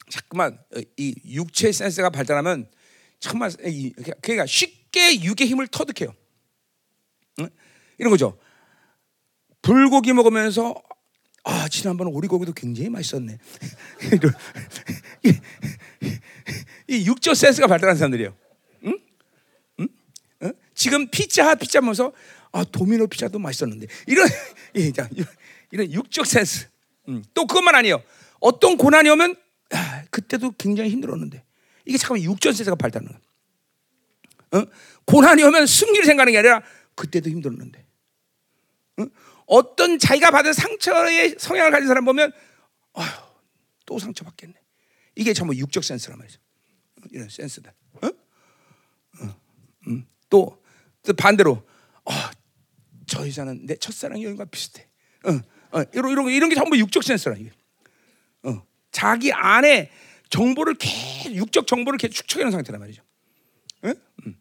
자꾸만 이 육체 센스가 발달하면 정말 그러니까 쉽게 육의 힘을 터득해요. 응? 이런 거죠. 불고기 먹으면서 아 지난번 오리고기도 굉장히 맛있었네. [LAUGHS] [LAUGHS] 이 육적 센스가 발달한 사람들이에요. 지금 피자 피자 먹어서 아 도미노 피자도 맛있었는데 [LAUGHS] 이런 이런 육적 센스. 음. 또 그것만 아니에요. 어떤 고난이 오면 아, 그때도 굉장히 힘들었는데 이게 잠깐 육적 센스가 발달하는 거야. 어? 고난이 오면 승리를 생각하는 게 아니라 그때도 힘들었는데. 어? 어떤 자기가 받은 상처의 성향을 가진 사람 보면 아휴, 또 상처 받겠네. 이게 전부 육적 센스란 말이죠. 이런 센스다. 어? 어. 음. 또 반대로 어, 저 여자는 내 첫사랑 여인과 비슷해. 어, 어, 이런 이런 이런 게 전부 육적 센서라 이게. 어, 자기 안에 정보를 계속 육적 정보를 계속 축적해놓은 상태란 말이죠. 어? 음.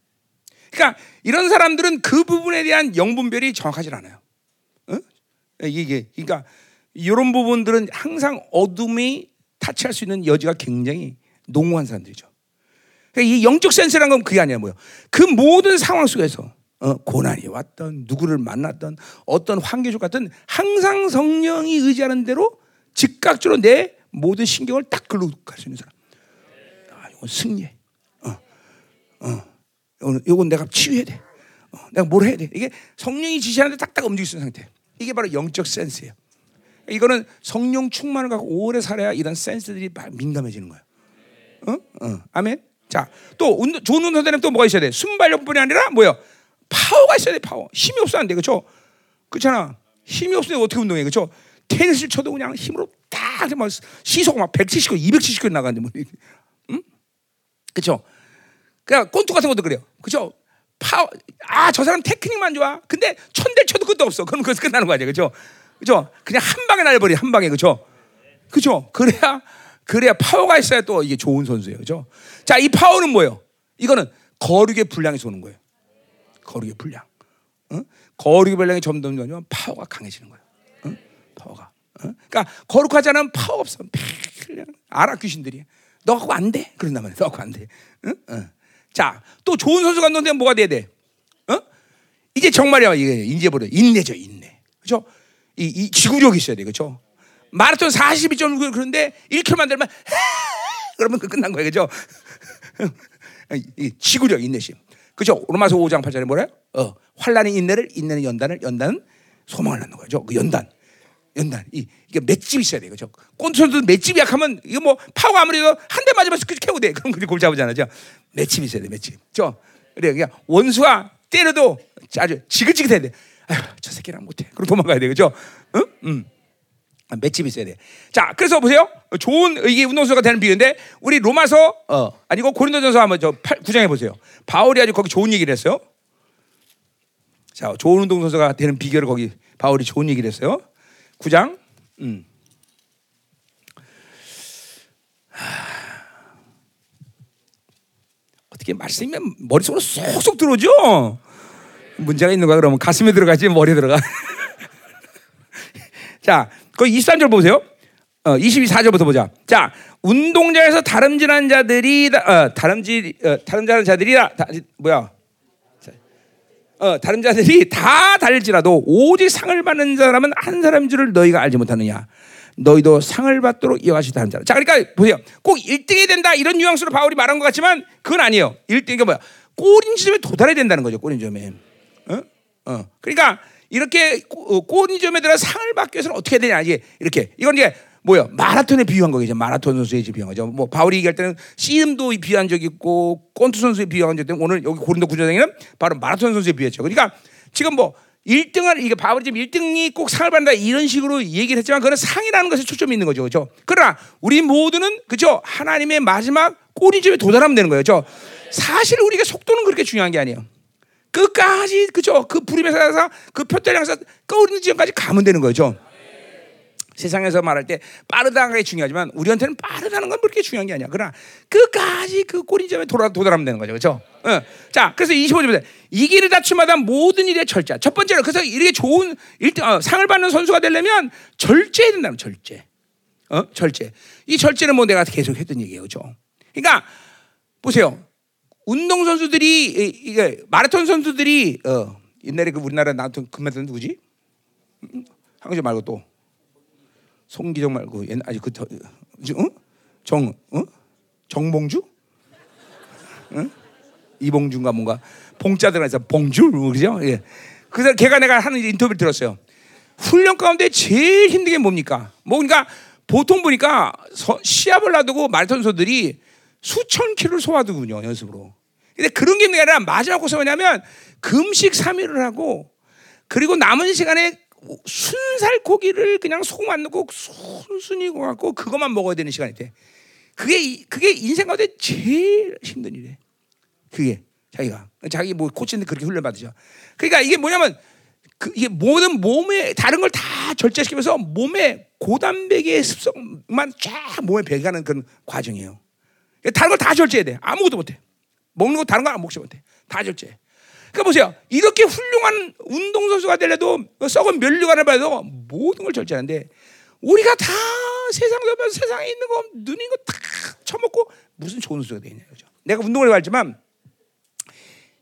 그러니까 이런 사람들은 그 부분에 대한 영분별이 정확하지 않아요. 어? 이게 그러니까 이런 부분들은 항상 어둠이 타치할 수 있는 여지가 굉장히 농후한 사람들이죠. 그러니까 이 영적 센스라는 건 그게 아니야 뭐요. 그 모든 상황 속에서 어, 고난이 왔던 누구를 만났던 어떤 환경적 같은 항상 성령이 의지하는 대로 즉각적으로 내 모든 신경을 딱 글로 갈 수 있는 사람. 아, 이건 승리해. 어, 어, 이건 내가 치유해야 돼. 어, 내가 뭘 해야 돼. 이게 성령이 지시하는데 딱딱 움직일 수 있는 상태. 이게 바로 영적 센스예요. 이거는 성령 충만을 갖고 오래 살아야 이런 센스들이 민감해지는 거예요. 어? 어. 아멘. 자, 또 운동, 좋은 운동 되려면 또 뭐가 있어야 돼? 순발력뿐이 아니라 뭐요? 파워가 있어야 돼. 파워. 힘이 없어 안 돼. 그렇죠? 그렇잖아. 힘이 없으면 어떻게 운동해? 그렇죠? 테니스를 쳐도 그냥 힘으로 딱막 시속 막 170km, 270km 나가는데 뭐, 응? 그렇죠? 그냥 권투 같은 것도 그래요. 그렇죠? 파워. 아, 저 사람 테크닉만 좋아. 근데 천 대 쳐도 끝도 없어. 그럼 그래서 끝나는 거야, 그렇죠? 그렇죠? 그냥 한 방에 날려버리, 한 방에, 그렇죠? 그렇죠? 그래야 그래야 파워가 있어야 또 이게 좋은 선수예요. 그죠? 자, 이 파워는 뭐예요? 이거는 거룩의 분량에서 오는 거예요. 거룩의 분량. 어? 거룩의 분량이 점점 점점 파워가 강해지는 거예요. 어? 파워가. 어? 그러니까 거룩하지 않으면 파워 없어. 알아 귀신들이. 너 갖고 안 돼. 그런단 말이야. 너 갖고 안 돼. 어? 자, 또 좋은 선수가 너한테 뭐가 돼야 돼? 어? 이제 정말이야. 이게 인제 버려. 인내죠, 인내. 그죠? 이, 이 지구력이 있어야 돼. 그죠? 마라톤 42점 그런데 1km만 되면 [LAUGHS] 그러면 그 끝난 거예요. 그죠? [LAUGHS] 지구력 인내심. 그죠? 로마서 5장 8절에 뭐래요? 어, 환란의 인내를 인내는 연단을 연단은 소망을 낳는 거죠. 그 연단. 연단. 이, 이게 맷집이 있어야 돼. 그죠? 꼰선도 맷집이 약하면 이거 뭐 파워가 아무리 한 대 맞으면 캐고 돼. 그럼 그게 골 잡으잖아 요. 맷집이 있어야 돼. 맷집. 저 그래 그냥 원수가 때려도 아주 지긋지긋해야 돼. 아휴, 저 새끼랑 못해. 그럼 도망가야 돼. 그죠? 응? 응. 아, 맷집이 있어야 돼. 자, 그래서 보세요. 좋은 이게 운동선수가 되는 비유인데 우리 로마서 어 아니고 고린도전서 한번 저 9장에 보세요. 바울이 아주 거기 좋은 얘기를 했어요. 자, 좋은 운동선수가 되는 비결을 거기 바울이 좋은 얘기를 했어요. 9장. 음. 어떻게 말씀이 머릿속으로 쏙쏙 들어오죠? 문제가 있는 거야 그러면 가슴에 들어가지 머리에 들어가. [LAUGHS] 자, 그 23절 보세요. 어, 22절부터 보자. 자, 운동장에서 다름질한 자들이 어, 다름질 어, 다름질하는 자들이 다, 뭐야? 어, 다른 자들이 다 달릴지라도 오직 상을 받는 사람은 한 사람인 줄을 너희가 알지 못하느냐. 너희도 상을 받도록 이어가시다 자라. 자, 그러니까 보세요. 꼭 1등이 된다 이런 뉘앙스로 바울이 말한 것 같지만 그건 아니에요. 1등이 뭐야? 꼬린 지점에 도달해야 된다는 거죠. 꼬린 점에. 어? 어. 그러니까 이렇게 꼬린 점에 들어 상을 받기 위해서는 어떻게 해야 되냐 이게 이렇게 이건 이제 뭐야 마라톤에 비유한 거겠죠 마라톤 선수에 비유한 거죠 뭐 바울이 얘기할 때는 씨름도 비유한 적이 있고 꼰투 선수에 비유한 적이 있고 오늘 여기 고린도 구조장에는 바로 마라톤 선수에 비유했죠 그러니까 지금 뭐 1등을 이게 바울이 지금 1등이 꼭 상을 받는다 이런 식으로 얘기를 했지만 그건 상이라는 것에 초점이 있는 거죠. 그렇죠? 그러나 우리 모두는 그죠? 하나님의 마지막 꼬리점에 도달하면 되는 거예요. 그렇죠? 사실 우리가 속도는 그렇게 중요한 게 아니에요. 끝까지 그죠? 그 부림에 살아서 그 표대를 향해서 꺼리는 지점까지 가면 되는 거죠. 세상에서 말할 때 빠르다는 게 중요하지만 우리한테는 빠르다는 건 그렇게 중요한 게 아니야. 그러나 끝까지 그 꼬리점에 도달, 도달하면 되는 거죠. 그렇죠? 어. 자, 그래서 25절에 이 길을 다춤마다 모든 일에 절제. 첫 번째로 그래서 이렇게 좋은 1등 어, 상을 받는 선수가 되려면 절제해야 된다는 절제. 어? 절제. 이 절제는 뭐 내가 계속 했던 얘기예요. 그렇죠? 그러니까 보세요. 운동 선수들이 마라톤 선수들이 어, 옛날에 그 우리나라 나왔던 금메달 누구지? 황조 말고 또 송기정 말고 옛날 아직 그 어? 정 어? 정봉주? 응? 이봉준가 뭔가 봉자 들어가서 봉주 그죠? 예. 그래서 걔가 내가 하는 인터뷰를 들었어요. 훈련 가운데 제일 힘든 게 뭡니까? 뭐 그러니까 보통 보니까 서, 시합을 놔두고 마라톤서들이 수천 킬로를 소화하더군요 연습으로. 근데 그런 게 아니라 마지막 고서 뭐냐면 금식 3일을 하고 그리고 남은 시간에 순살 고기를 그냥 소금 안 넣고 순순히 갖고 그것만 먹어야 되는 시간이 돼. 그게 그게 인생 가운데 제일 힘든 일이래. 그게 자기가 자기 뭐 코치인데 그렇게 훈련 받으죠. 그러니까 이게 뭐냐면 그 이게 모든 몸에 다른 걸 다 절제시키면서 몸에 고단백의 습성만 쫙 몸에 배가는 그런 과정이에요. 다른 걸 다 절제해야 돼. 아무것도 못해. 먹는 거 다른 거안 먹지 못해. 다 절제. 그러니까 보세요. 이렇게 훌륭한 운동선수가 되려도 썩은 면류관을 봐도 모든 걸 절제하는데 우리가 다 세상 보면 세상에 있는 거 눈인 거다 처먹고 무슨 좋은 선수가 되냐 그죠? 내가 운동을 해봤지만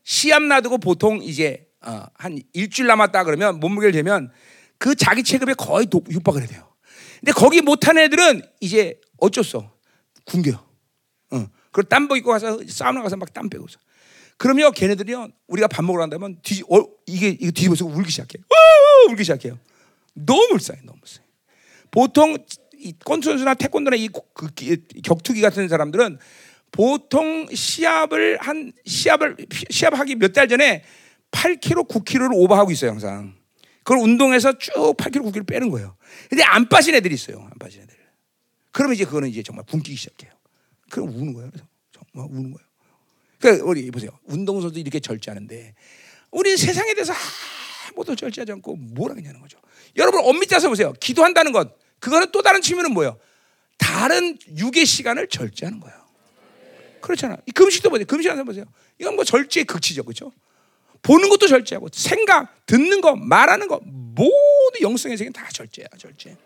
시합 놔두고 보통 이제 어, 한 일주일 남았다 그러면 몸무게를 재면 그 자기 체급에 거의 도, 육박을 해야 돼요. 근데 거기 못한 애들은 이제 어쩔 수 없어. 굶겨. 어. 그리고 땀복 입고 가서 사우나 가서 막 땀 빼고 있어. 그러면 걔네들이요 우리가 밥 먹으러 간다면 뒤 어, 이게 이거 뒤집어서 울기 시작해. 요 울기 시작해요. 너무 불쌍해, 너무 불쌍해. 보통 이 꼰선수나 태권도나 이 그, 격투기 같은 사람들은 보통 시합을 한 시합을 시합하기 몇 달 전에 8kg, 9kg를 오버하고 있어요 항상. 그걸 운동해서 쭉 8kg, 9kg 빼는 거예요. 근데 안 빠진 애들이 있어요. 안 빠진 애들. 그러면 이제 그거는 이제 정말 굶기 시작해요. 그럼 우는 거예요. 그래서 정말 우는 거예요. 그러니까 우리 보세요. 운동선수 이렇게 절제하는데 우리 세상에 대해서 아무도 절제하지 않고 뭘 하겠냐는 거죠. 여러분 엄밀히 따서 보세요. 기도한다는 것 그거는 또 다른 측면은 뭐예요? 다른 육의 시간을 절제하는 거예요. 그렇잖아. 이 금식도 보세요. 금식하는 보세요. 이건 뭐 절제의 극치죠, 그렇죠? 보는 것도 절제하고 생각, 듣는 거, 말하는 거 모두 영성의 세계는 다 절제야, 절제,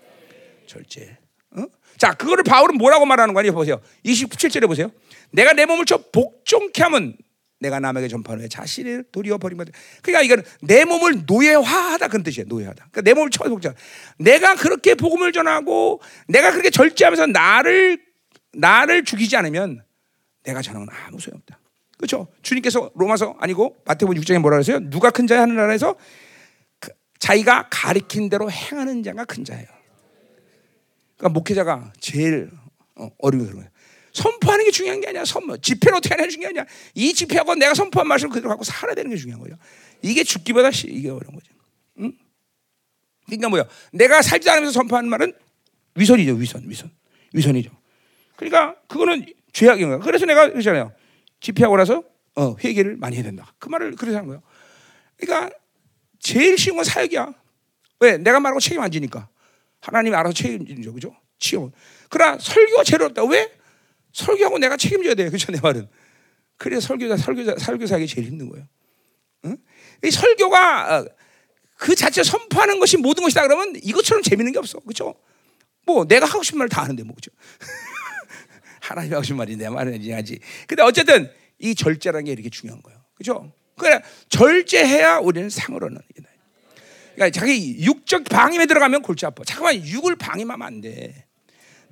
절제. 어? 자, 그거를 바울은 뭐라고 말하는 거냐 보세요. 27절에 보세요. 내가 내 몸을 저 복종케 하면 내가 남에게 전파하는 후 자신을 도리어 버리면 그러니까 이건 내 몸을 노예화하다 그런 뜻이에요. 노예하다. 그러니까 내 몸을 처복자. 내가 그렇게 복음을 전하고 내가 그렇게 절제하면서 나를 나를 죽이지 않으면 내가 전하는 아무 소용 없다. 그렇죠? 주님께서 로마서 아니고 마태복음 6장에 뭐라 그러세요? 누가 큰 자야 하는 나라에서 그 자기가 가리킨 대로 행하는 자가 큰 자예요. 그러니까 목회자가 제일 어, 어려운 게 그런 거예요. 선포하는 게 중요한 게 아니야. 선포. 집회는 어떻게 게 중요한 게 아니야. 이 집회하고 내가 선포한 말씀을 그대로 갖고 살아야 되는 게 중요한 거죠. 이게 죽기보다 이게 어려운 거죠. 응? 그러니까 뭐야? 내가 살지 않으면서 선포하는 말은 위선이죠, 위선, 위선, 위선이죠. 그러니까 그거는 죄악인 거야. 그래서 내가 그러잖아요. 집회하고 나서 어, 회개를 많이 해야 된다. 그 말을 그래서 하는 거예요. 그러니까 제일 쉬운 건 사역이야. 왜? 내가 말하고 책임 안 지니까. 하나님이 알아서 책임지죠, 그죠? 치워. 그러나 설교가 제일 어렵다. 왜? 설교하고 내가 책임져야 돼, 그죠? 내 말은. 그래서 설교자, 설교자, 설교사에게 제일 힘든 거예요. 응? 이 설교가 어, 그 자체 선포하는 것이 모든 것이다 그러면 이것처럼 재밌는 게 없어, 그죠? 뭐 내가 하고 싶은 말다 하는데 뭐 그죠? [LAUGHS] 하나님 하고 싶은 말이 내 말은 해야지. 근데 어쨌든 이 절제라는 게 이렇게 중요한 거예요, 그죠? 그래 절제해야 우리는 상을 얻는 게 그러니까 자기 육적 방임에 들어가면 골치 아파. 잠깐만 육을 방임하면 안 돼.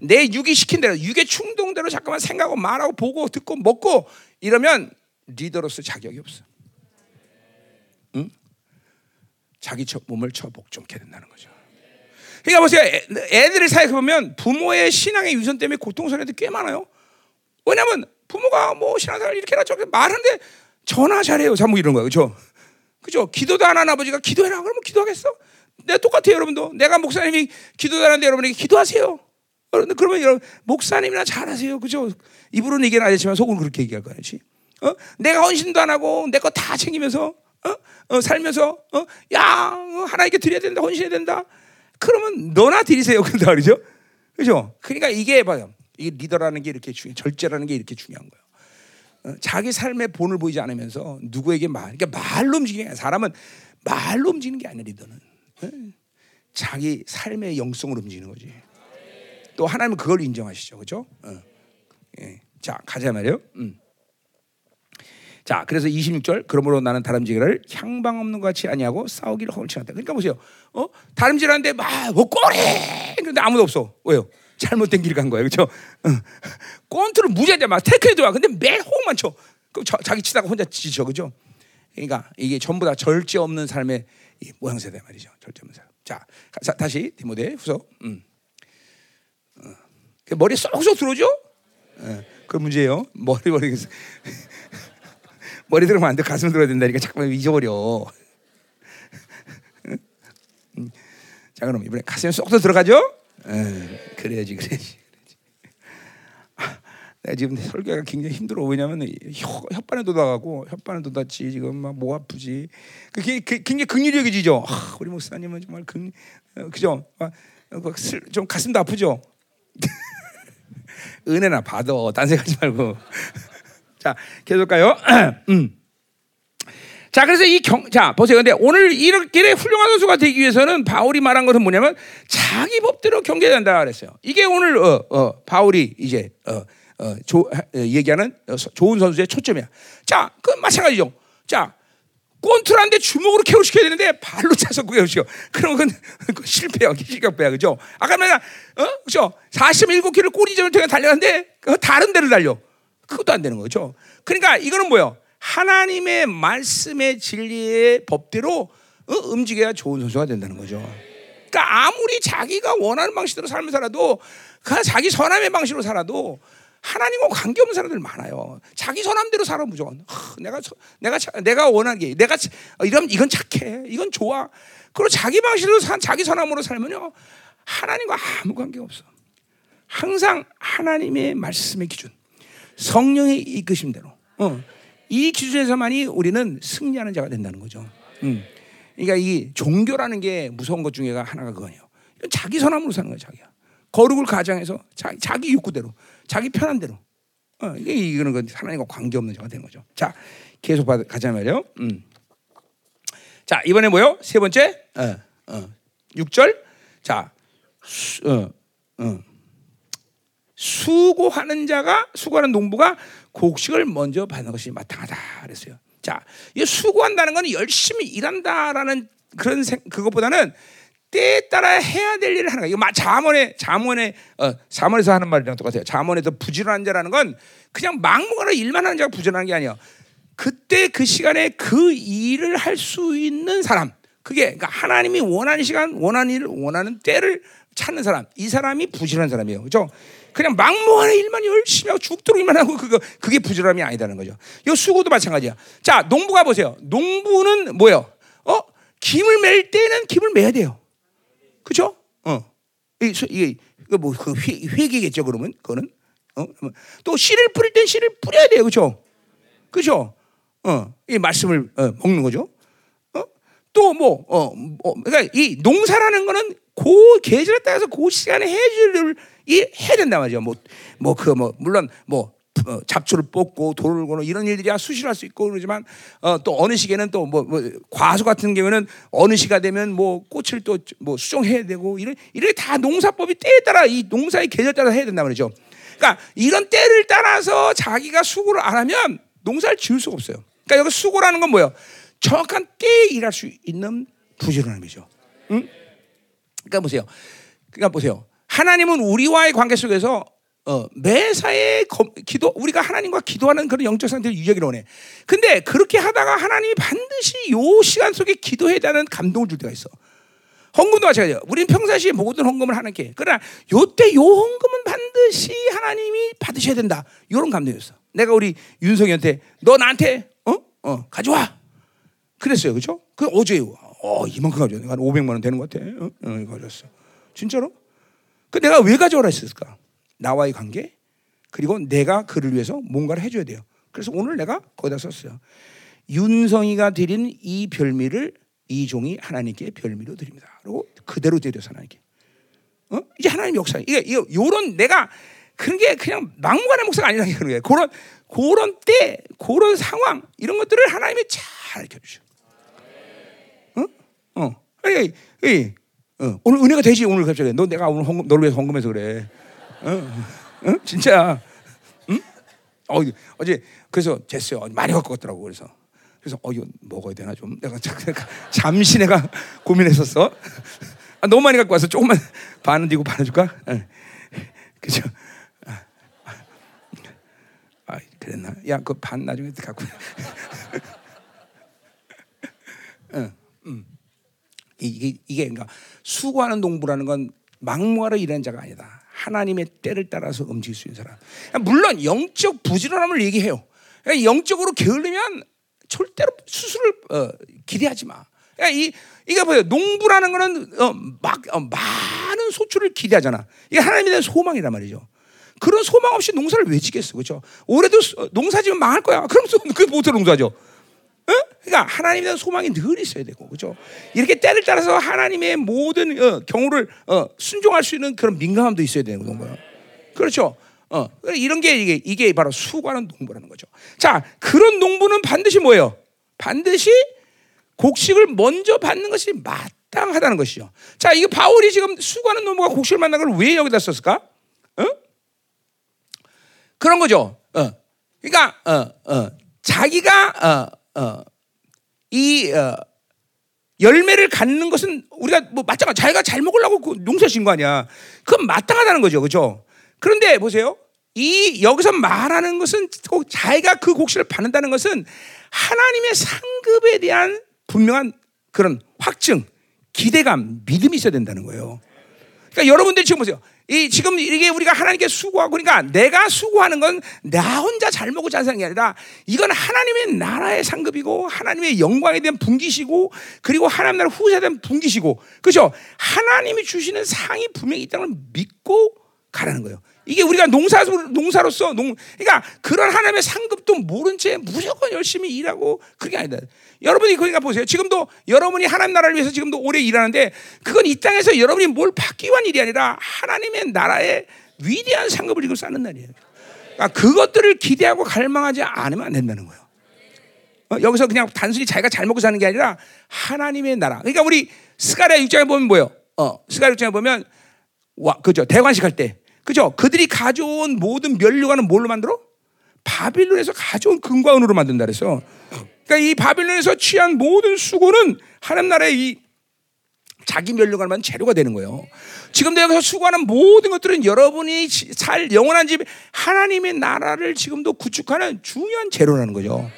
내 육이 시킨 대로 육의 충동대로 잠깐만 생각하고 말하고 보고 듣고 먹고 이러면 리더로서 자격이 없어. 응? 자기 몸을 쳐 복종케 된다는 거죠. 그러니까 보세요. 애들을 사이에 보면 부모의 신앙의 유선 때문에 고통스러운 꽤 많아요. 왜냐면 부모가 뭐 신앙생활 이렇게 해라 저렇게 말하는데 전화 잘해요. 잘못 이런 거예요. 그렇죠? 그죠? 기도도 안 하는 아버지가 기도해라 그러면 기도하겠어? 내가 똑같아요, 여러분도. 내가 목사님이 기도도 안 하는데 여러분에게 기도하세요. 여러분 그러면 여러분 목사님이나 잘하세요, 그죠? 입으로는 얘기는 안 했지만 속으로 그렇게 얘기할 거야, 그렇지? 어? 내가 헌신도 안 하고 내 거 다 챙기면서 어? 어, 살면서 어? 야 어, 하나님께 드려야 된다, 헌신해야 된다. 그러면 너나 드리세요, [LAUGHS] 그런다 말이죠, 그죠? 그러니까 이게 봐요. 이 리더라는 게 이렇게 중요, 절제라는 게 이렇게 중요한 거예요. 어, 자기 삶의 본을 보이지 않으면서 누구에게 말, 그러니까 말로 움직이는 게 사람은 말로 움직이는 게 아니라 리더는 어? 자기 삶의 영성으로 움직이는 거지. 또 하나님은 그걸 인정하시죠, 그렇죠? 어. 예. 자 가자 말이요. 음. 자, 그래서 26절 그러므로 나는 다름질을 향방 없는 것 같이 아니하고 싸우기를 허물치 않다. 그러니까 보세요. 어? 다름질하는데 막 뭐 꼬리 그런데 아무도 없어. 왜요? 잘못된 길 간 거예요. 그렇죠? 꼰트를 무지하게 막 태클 들어와. 근데 매 호흡만 쳐. 그 자기 치다가 혼자 지쳐. 그죠? 그러니까 이게 전부 다 절제 없는 삶의 모양새다 말이죠. 절제 없는 삶. 자, 자 다시 디모데 후서. 음. 어. 그 머리 쏙쏙 들어오죠? 어, 그 문제예요. 머리 머리 [LAUGHS] 머리 들으면 안 돼. 가슴 들어야 된다니까 잠깐만 잊어버려. 음. 자 그럼 이번에 가슴에 쏙쏙 들어가죠? 에, 그래야지, 그래야지. 아, 내가 지금 설교가 굉장히 힘들어. 왜냐면 혓바늘 돋아가고 혓바늘 돋았지 지금 막 목 아프지. 그게 굉장히 긍휼력이지죠. 아, 우리 목사님은 정말 긍 어, 그죠? 아, 좀 가슴도 아프죠. [LAUGHS] 은혜나 받아. 딴 생각하지 말고. [LAUGHS] 자, 계속 가요. [CLEARS THROAT] 음. 자, 그래서 이 경, 자, 보세요. 근데 오늘 이렇게 훌륭한 선수가 되기 위해서는 바울이 말한 것은 뭐냐면 자기 법대로 경계해야 된다 그랬어요. 이게 오늘, 어, 어, 바울이 이제, 어, 어, 조, 어, 얘기하는 어, 좋은 선수의 초점이야. 자, 그 마찬가지죠. 자, 꼰트한데 주먹으로 케어시켜야 되는데 발로 차서 케어시켜. 그러면 그건 실패야. 실격배야. 그죠? 아까 내가, 어? 그죠? 47km 꼬리점을 통해 달려갔는데 다른 데를 달려. 그것도 안 되는 거죠. 그러니까 이거는 뭐예요? 하나님의 말씀의 진리의 법대로 어, 움직여야 좋은 선수가 된다는 거죠. 그러니까 아무리 자기가 원하는 방식대로 삶을 살아도 그 자기 선함의 방식으로 살아도 하나님과 관계 없는 사람들 많아요. 자기 선함대로 살아 무조건. 하, 내가 내가 내가 원하는 게 내가 이런 이건 착해. 이건 좋아. 그리고 자기 방식으로 산 자기 선함으로 살면요 하나님과 아무 관계 없어. 항상 하나님의 말씀의 기준, 성령의 이끄심대로. 어. 이 기준에서만이 우리는 승리하는 자가 된다는 거죠. 음. 그러니까 이 종교라는 게 무서운 것 중에가 하나가 그거예요. 자기 선함으로 사는 거야, 자기야. 거룩을 가장해서 자기, 자기 욕구대로, 자기 편한 대로. 어, 이게 이거는 그 하나님과 관계 없는 자가 되는 거죠. 자, 계속 가자 말이요. 음. 자, 이번에 뭐요? 세 번째, 어, 어, 6절. 자, 수, 어, 어. 수고하는 자가 수고하는 농부가 곡식을 먼저 받는 것이 마땅하다 그랬어요. 자, 이 수고한다는 것은 열심히 일한다라는 그런 생, 그것보다는 때에 따라 해야 될 일을 하는 거예요. 자문에 자문에 어, 자문에서 하는 말이랑 똑같아요. 자문에서 부지런한 자라는 건 그냥 막무가내 일만 하는 자가 부지런한 게 아니에요. 그때 그 시간에 그 일을 할 수 있는 사람. 그게 그러니까 하나님이 원하는 시간, 원하는 일, 원하는 때를 찾는 사람. 이 사람이 부지런한 사람이에요. 그렇죠? 그냥 막무가내 일만 열심히 하고 죽도록 일만 하고 그거 그게 부지런함이 아니다는 거죠. 이 수고도 마찬가지야. 자, 농부가 보세요. 농부는 뭐예요? 어? 김을 맬 때는 김을 매야 돼요. 그죠? 어. 이게 그뭐그 회개겠죠 그러면 그거는 어? 또 씨를 뿌릴 땐 씨를 뿌려야 돼요 그렇죠? 그렇죠? 어, 이 말씀을 어, 먹는 거죠. 어? 또뭐 어, 뭐, 그러니까 이 농사라는 거는 그 계절에 따라서 그 시간에 해주를 이 해야 된단 말이죠. 뭐뭐 그 뭐 물론 뭐 어, 잡초를 뽑고 돌을 고는 이런 일들이야 수시로 할 수 있고 그러지만 어, 또 어느 시기에는 또뭐 뭐 과수 같은 경우는 어느 시가 되면 뭐 꽃을 또 뭐 수정해야 되고 이런 이렇게 다 농사법이 때에 따라 이 농사의 계절 따라 해야 된단 말이죠. 그러니까 이런 때를 따라서 자기가 수고를 안 하면 농사를 지을 수가 없어요. 그러니까 여기 수고라는 건 뭐예요? 정확한 때에 일할 수 있는 부지런함이죠. 응? 그러니까 보세요. 그러니까 보세요. 하나님은 우리와의 관계 속에서 어, 매사에 기도 우리가 하나님과 기도하는 그런 영적 상태를 유지하기를 원해. 근데 그렇게 하다가 하나님이 반드시 요 시간 속에 기도해야 되는 감동을 줄 때가 있어. 헌금도 마찬가지예요. 우리는 평상시에 모든 헌금을 하는게 그러나 요때 요 헌금은 반드시 하나님이 받으셔야 된다. 이런 감동이었어. 내가 우리 윤성이한테 너 나한테 어? 어, 가져와. 그랬어요. 그죠? 그 어제 어, 이만큼 가져와. 한 500만 원 되는 것 같아. 어? 어, 가져왔어. 진짜로? 그 내가 왜 가져오라 했을까? 나와의 관계 그리고 내가 그를 위해서 뭔가를 해줘야 돼요. 그래서 오늘 내가 거기다 썼어요. 윤성이가 드린 이 별미를 이 종이 하나님께 별미로 드립니다. 그리고 그대로 드려서 하나님께. 어? 이제 하나님 역사. 이게 이거 요런 내가 그런 게 그냥 막무가내 목사가 아니라는 거예요. 그런 그런 때, 그런 상황 이런 것들을 하나님이 잘 알려 주셔. 어? 어. 아니, 이 어. 오늘 은혜가 되지 오늘 갑자기 너 내가 오늘 헌금 너를 위해서 헌금해서 그래. 어? 어? 진짜. 응? 어, 어제 그래서 됐어요. 많이 갖고 갔더라고 그래서. 그래서 어 이거 먹어야 되나 좀 내가 잠시 내가 [LAUGHS] 고민했었어. 아, 너무 많이 갖고 와서 조금만 반은 뒤고 반은 줄까? 네. 그죠? 아, 아, 그랬나? 야, 그 반 나중에 갖고. 응, 음. 이게 이게 그러니까 수고하는 농부라는 건 막무가내 일하는 자가 아니다. 하나님의 때를 따라서 움직일 수 있는 사람. 물론 영적 부지런함을 얘기해요. 그러니까 영적으로 게을르면 절대로 수술을 어, 기대하지 마. 그러니까 이 이게 뭐예요? 농부라는 거는 어, 막 어, 많은 소출을 기대하잖아. 이게 하나님에 대한 소망이란 말이죠. 그런 소망 없이 농사를 왜 짓겠어, 그렇죠? 올해도 농사 지면 망할 거야. 그럼 그게 못해 농사죠. 어? 그러니까 하나님에 대한 소망이 늘 있어야 되고, 그렇죠? 이렇게 때를 따라서 하나님의 모든 어, 경우를 어, 순종할 수 있는 그런 민감함도 있어야 되는 거예요. 그렇죠? 어, 이런 게 이게, 이게 바로 수고하는 농부라는 거죠. 자, 그런 농부는 반드시 뭐예요? 반드시 곡식을 먼저 받는 것이 마땅하다는 것이죠. 자, 이거 바울이 지금 수고하는 농부가 곡식을 만난 걸 왜 여기다 썼을까? 어? 그런 거죠. 어. 그러니까 어, 어, 자기가 어, 어, 이 어, 열매를 갖는 것은 우리가 뭐 마땅한 자기가 잘 먹으려고 그 농사 지은 거 아니야. 그건 마땅하다는 거죠, 그렇죠? 그런데 보세요. 이 여기서 말하는 것은 자기가 그 곡식을 받는다는 것은 하나님의 상급에 대한 분명한 그런 확증, 기대감, 믿음이 있어야 된다는 거예요. 그러니까 여러분들 지금 보세요. 이 지금 이게 우리가 하나님께 수고하고 그러니까 내가 수고하는 건 나 혼자 잘 먹고 잘 사는 게 아니라 이건 하나님의 나라의 상급이고 하나님의 영광에 대한 분기시고 그리고 하나님 나라 후사에 대한 분기시고 그렇죠? 하나님이 주시는 상이 분명히 있다는 걸 믿고 가라는 거예요. 이게 우리가 농사 농사로서 농 그러니까 그런 하나님의 상급도 모른 채 무조건 열심히 일하고 그게 아니다. 여러분이 그러니까 보세요. 지금도 여러분이 하나님 나라를 위해서 지금도 오래 일하는데 그건 이 땅에서 여러분이 뭘 받기 위한 일이 아니라 하나님의 나라의 위대한 상급을 지금 쌓는 날이에요. 그러니까 그것들을 기대하고 갈망하지 않으면 안 된다는 거예요. 어, 여기서 그냥 단순히 자기가 잘 먹고 사는 게 아니라 하나님의 나라. 그러니까 우리 스가랴 6장에 보면 뭐예요? 어, 스가랴 6장에 보면 와, 그죠? 대관식 할 때. 그죠? 그들이 가져온 모든 면류관은 뭘로 만들어? 바빌론에서 가져온 금과 은으로 만든다 그래서. 그러니까 이 바빌론에서 취한 모든 수고는 하나님 나라의 이 자기 면류관만 재료가 되는 거예요. 지금도 여기서 수고하는 모든 것들은 여러분이 살 영원한 집 하나님의 나라를 지금도 구축하는 중요한 재료라는 거죠.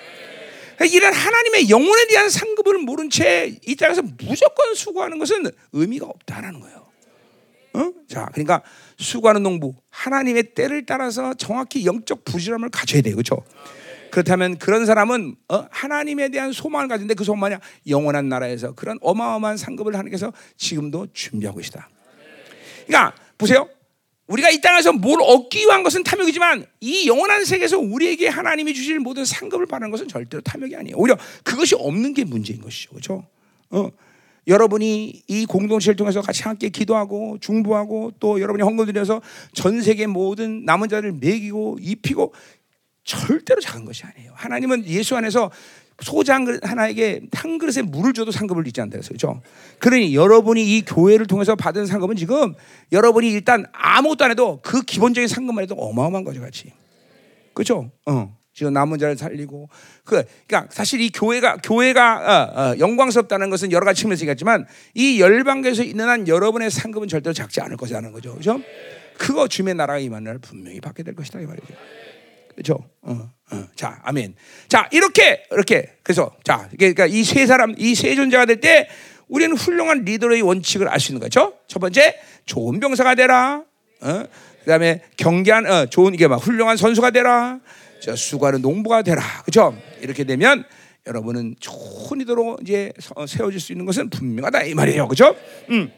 그러니까 이런 하나님의 영혼에 대한 상급을 모른 채 이 땅에서 무조건 수고하는 것은 의미가 없다라는 거예요. 어? 자, 그러니까 수고하는 농부 하나님의 때를 따라서 정확히 영적 부지런함을 가져야 돼요, 그렇죠? 그렇다면 그런 사람은 어? 하나님에 대한 소망을 가진데 그 소망이 영원한 나라에서 그런 어마어마한 상급을 하나님께서 지금도 준비하고 계시다. 그러니까 보세요. 우리가 이 땅에서 뭘 얻기 위한 것은 탐욕이지만 이 영원한 세계에서 우리에게 하나님이 주실 모든 상급을 받는 것은 절대로 탐욕이 아니에요. 오히려 그것이 없는 게 문제인 것이죠. 그렇죠? 어. 여러분이 이 공동체를 통해서 같이 함께 기도하고 중보하고 또 여러분이 헌금 드려서 전 세계 모든 남은 자를 먹이고 입히고 절대로 작은 것이 아니에요. 하나님은 예수 안에서 소장 하나에게 한 그릇에 물을 줘도 상급을 잊지 않다 그랬죠. 그러니 여러분이 이 교회를 통해서 받은 상급은 지금 여러분이 일단 아무것도 안 해도 그 기본적인 상급만 해도 어마어마한 거죠, 같이. 그렇죠? 어. 지금 남은 자를 살리고 그 그러니까 사실 이 교회가 교회가 어, 어, 영광스럽다는 것은 여러 가지 측면에서 얘기했지만 이 열방교에서 있는 한 여러분의 상급은 절대로 작지 않을 것이라는 거죠. 그렇죠? 그거 주의 나라가 임하는 날 분명히 받게 될 것이다 이 말이죠. 그렇죠? 어, 어. 자, 아멘. 자, 이렇게 이렇게 그래서 자, 그러니까 이 세 사람 이 세 존재가 될 때 우리는 훌륭한 리더의 원칙을 알 수 있는 거죠. 첫 번째, 좋은 병사가 되라. 어? 그다음에 경계한 어, 좋은 이게 막 훌륭한 선수가 되라. 저 수고하는 농부가 되라. 그렇죠? 이렇게 되면 여러분은 이도로 이제 세워질 수 있는 것은 분명하다 이 말이에요. 그렇죠? 음.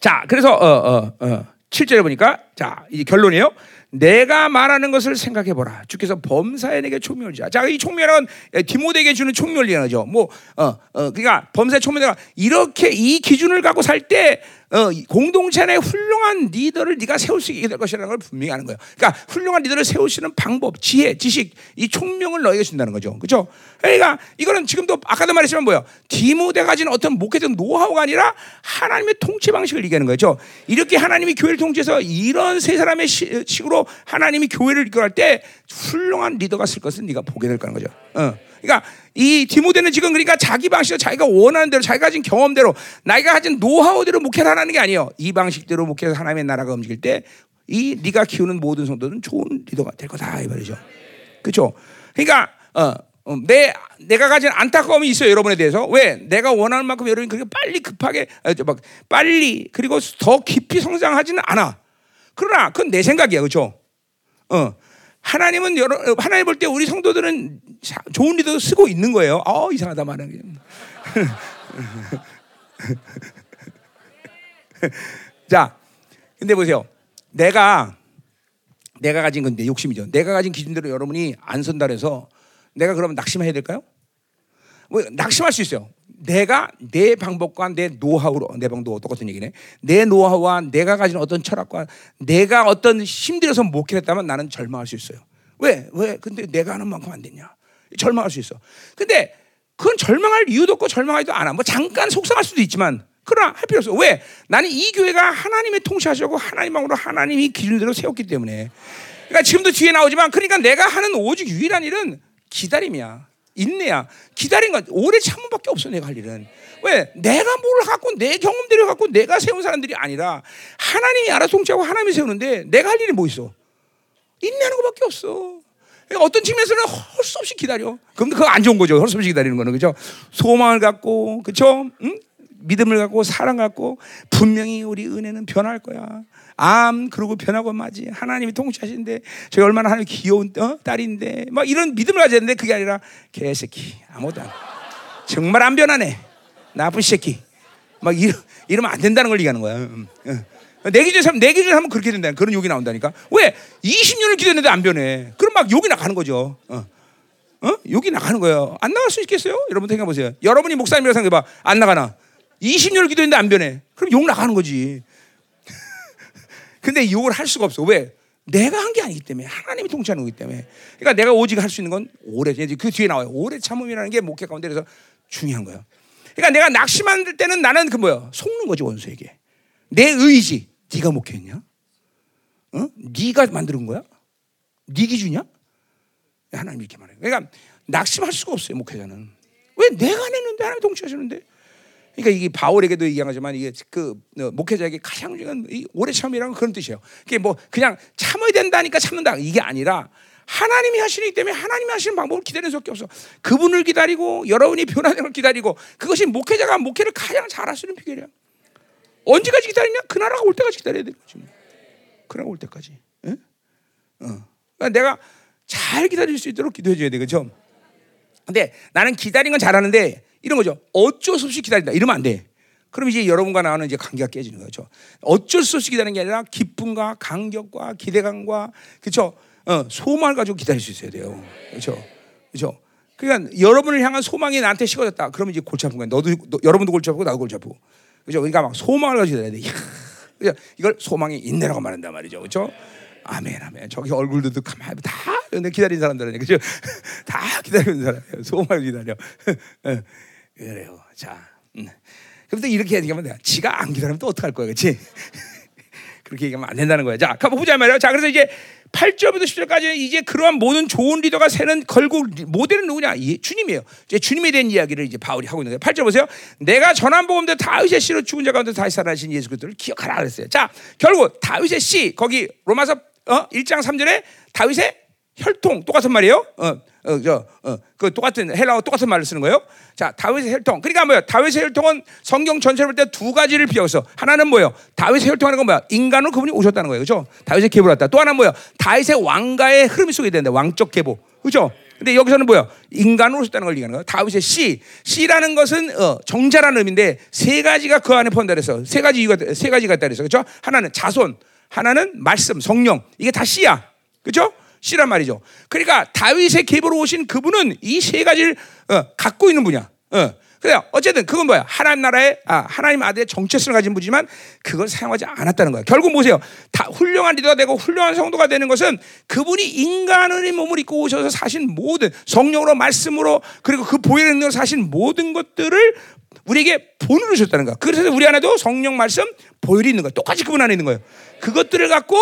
자, 그래서 어 어 어, 7절에 보니까 자, 이 결론이에요. 내가 말하는 것을 생각해 보라. 주께서 범사에 내게 총명을 주자. 자, 이 총명은 디모데에게 주는 총명이라는 거죠. 뭐, 어, 어, 그러니까 범사의 총명가 이렇게 이 기준을 갖고 살 때 어, 공동체 내 훌륭한 리더를 네가 세울 수 있게 될 것이라는 걸 분명히 하는 거예요. 그러니까 훌륭한 리더를 세우시는 방법, 지혜, 지식, 이 총명을 너에게 준다는 거죠. 그렇죠? 그러니까 이거는 지금도 아까도 말했지만 뭐요? 디모데 가진 어떤 목회적 노하우가 아니라 하나님의 통치 방식을 얘기하는 거죠. 이렇게 하나님이 교회를 통치해서 이런 세 사람의 식으로 하나님이 교회를 이끌할 때 훌륭한 리더가 쓸 것은 네가 보게 될 거는 거죠. 어. 그러니까 이 디모데는 지금 그러니까 자기 방식으로 자기가 원하는 대로 자기가 가진 경험대로 나이가 가진 노하우대로 목회를 하는 게 아니에요. 이 방식대로 목회해서 하나님의 나라가 움직일 때 이 네가 키우는 모든 성도는 좋은 리더가 될 거다 이 말이죠. 그렇죠? 그러니까 어, 어, 내 내가 가진 안타까움이 있어요 여러분에 대해서 왜 내가 원하는 만큼 여러분이 그렇게 빨리 급하게 어, 막 빨리 그리고 더 깊이 성장하지는 않아. 그러나 그건 내 생각이야, 그렇죠? 어. 하나님은 여러, 하나님 볼 때 우리 성도들은 좋은 리더 쓰고 있는 거예요. 아 이상하다 말하는 게. [LAUGHS] 자, 근데 보세요. 내가 내가 가진 건데 욕심이죠. 내가 가진 기준대로 여러분이 안 선다 해서 내가 그러면 낙심해야 될까요? 뭐 낙심할 수 있어요. 내가 내 방법과 내 노하우로 내 방도 똑같은 얘기네. 내 노하우와 내가 가진 어떤 철학과 내가 어떤 힘들어서 목회했다면 나는 절망할 수 있어요. 왜? 왜? 근데 내가 하는 만큼 안 됐냐? 절망할 수 있어. 근데 그건 절망할 이유도 없고 절망하지도 않아. 뭐 잠깐 속상할 수도 있지만 그러나 할 필요 없어. 왜? 나는 이 교회가 하나님의 통치하시고 하나님으로 하나님이 기준대로 세웠기 때문에. 그러니까 지금도 뒤에 나오지만 그러니까 내가 하는 오직 유일한 일은 기다림이야. 인내야. 기다린 건 오래 참음밖에 없어 내가 할 일은. 왜? 내가 뭘 갖고 내 경험대로 갖고 내가 세운 사람들이 아니라 하나님이 알아서 통치하고 하나님이 세우는데 내가 할 일이 뭐 있어? 인내하는 것밖에 없어. 그러니까 어떤 측면에서는 할수 없이 기다려. 그럼 그거 안 좋은 거죠. 할수 없이 기다리는 거는 그죠? 소망을 갖고 그죠? 응? 믿음을 갖고 사랑 갖고 분명히 우리 은혜는 변할 거야. 암 그러고 변하고 마지. 하나님이 통치하시는데 저희 얼마나 하나님 귀여운 어? 딸인데. 막 이런 믿음을 가져야 되는데 그게 아니라 개새끼. 아무도 안. 정말 안 변하네. 나쁜 새끼. 막 이러, 이러면 안 된다는 걸 얘기하는 거야. 응. 내 기준에 하면 내 기준에 하면 그렇게 된다 그런 욕이 나온다니까. 왜? 20년을 기도했는데 안 변해. 그럼 막 욕이 나가는 거죠. 어. 어? 욕이 나가는 거예요. 안 나갈 수 있겠어요? 여러분 생각해 보세요. 여러분이 목사님이라 생각해 봐안 나가나? 20년을 기도했는데 안 변해. 그럼 욕 나가는 거지 근데 욕을 할 수가 없어. 왜? 내가 한 게 아니기 때문에 하나님이 통치하는 거기 때문에. 그러니까 내가 오직 할 수 있는 건 오래 그 뒤에 나와요. 오래 참음이라는 게 목회 가운데 그래서 중요한 거예요. 그러니까 내가 낙심할 때는 나는 그 뭐야? 속는 거지 원수에게. 내 의지. 네가 목회했냐? 어? 네가 만드는 거야? 네 기준이야? 하나님 이렇게 말해요. 그러니까 낙심할 수가 없어요 목회자는. 왜 내가 냈는데 하나님 통치하시는데? 그러니까 이게 바울에게도 얘기하지만 이게 그 어, 목회자에게 가장 중요한 오래 참이라는 그런 뜻이에요. 그게 뭐 그냥 참아야 된다니까 참는다 이게 아니라 하나님이 하시기 때문에 하나님이 하시는 방법을 기다리는 수밖에 없어. 그분을 기다리고 여러분이 변하는 걸 기다리고 그것이 목회자가 목회를 가장 잘할 수 있는 비결이야. 언제까지 기다리냐? 그 나라가 올 때까지 기다려야 되는 거지. 그 나라가 올 때까지. 예? 어. 그러니까 내가 잘 기다릴 수 있도록 기도해 줘야 돼. 그죠? 근데 나는 기다리는 건 잘하는데 이런 거죠. 어쩔 수 없이 기다린다. 이러면 안 돼. 그럼 이제 여러분과 나는 이제 관계가 깨지는 거죠. 어쩔 수 없이 기다리는 게 아니라 기쁨과 감격과 기대감과 그렇죠. 어, 소망을 가지고 기다릴 수 있어야 돼요. 그렇죠. 그렇죠. 그러니까 여러분을 향한 소망이 나한테 식어졌다. 그러면 이제 골치 아픈 거야. 너도 너, 여러분도 골치 아프고 나도 골치 아프고. 그렇죠. 그러니까 막 소망을 가지고 기다려야 돼. 이야, 이걸 소망의 인내라고 말한단 말이죠. 그렇죠? 아멘, 아멘. 저기 얼굴들도 가만히 다 기다리는 사람들은 그죠? [LAUGHS] 다 기다리는 사람이에요. 소망을 기다려. [LAUGHS] 그래요. 자, 음. 그런데 이렇게 얘기하면 돼. 지가 안 기다리면 또 어떡할 거야, 그렇지? [LAUGHS] 그렇게 얘기하면 안 된다는 거야. 자, 가만 보자 말이야. 자, 그래서 이제 8절부터 10절까지 이제 그러한 모든 좋은 리더가 세는 걸고 모델은 누구냐? 이 주님이에요. 이제 주님에 대한 이야기를 이제 바울이 하고 있는 거예요. 8절 보세요. 내가 전한 복음대 다윗의 씨로 죽은 자 가운데 다시 살아나신 예수 그리스도를 기억하라 그랬어요. 자, 결국 다윗의 씨 거기 로마서 어? 1장 3절에 다윗의 혈통 똑같은 말이에요. 어, 어, 저, 어, 그 똑같은 헬라어 똑같은 말을 쓰는 거예요. 자, 다윗의 혈통. 그러니까 뭐야? 다윗의 혈통은 성경 전체를 볼 때 두 가지를 비교해서 하나는 뭐예요? 다윗의 혈통하는 건 뭐야? 인간으로 그분이 오셨다는 거예요, 그렇죠? 다윗의 계보를 왔다. 또 하나 는 뭐야? 다윗의 왕가의 흐름이 속에 되는데 왕적 계보, 그렇죠? 근데 여기서는 뭐야? 인간으로 오셨다는 걸 얘기하는 거야. 다윗의 씨, 씨라는 것은 어, 정자라는 의미인데 세 가지가 그 안에 포함되어 있어. 세 가지 이유가 세 가지가 있다 그래서 그렇죠? 하나는 자손, 하나는 말씀, 성령. 이게 다 씨야, 그렇죠? 씨란 말이죠. 그러니까 다윗의 계보로 오신 그분은 이 세 가지를 어, 갖고 있는 분이야. 어. 그래 어쨌든 그건 뭐야? 하나님 나라의 아, 하나님 아들의 정체성을 가진 분이지만 그걸 사용하지 않았다는 거야. 결국 보세요. 다 훌륭한 리더가 되고 훌륭한 성도가 되는 것은 그분이 인간의 몸을 입고 오셔서 사신 모든 성령으로 말씀으로 그리고 그 보혈의 능력으로 사신 모든 것들을 우리에게 본으로 주셨다는 거야. 그래서 우리 안에도 성령 말씀 보혈이 있는 거야. 똑같이 그분 안에 있는 거예요. 그것들을 갖고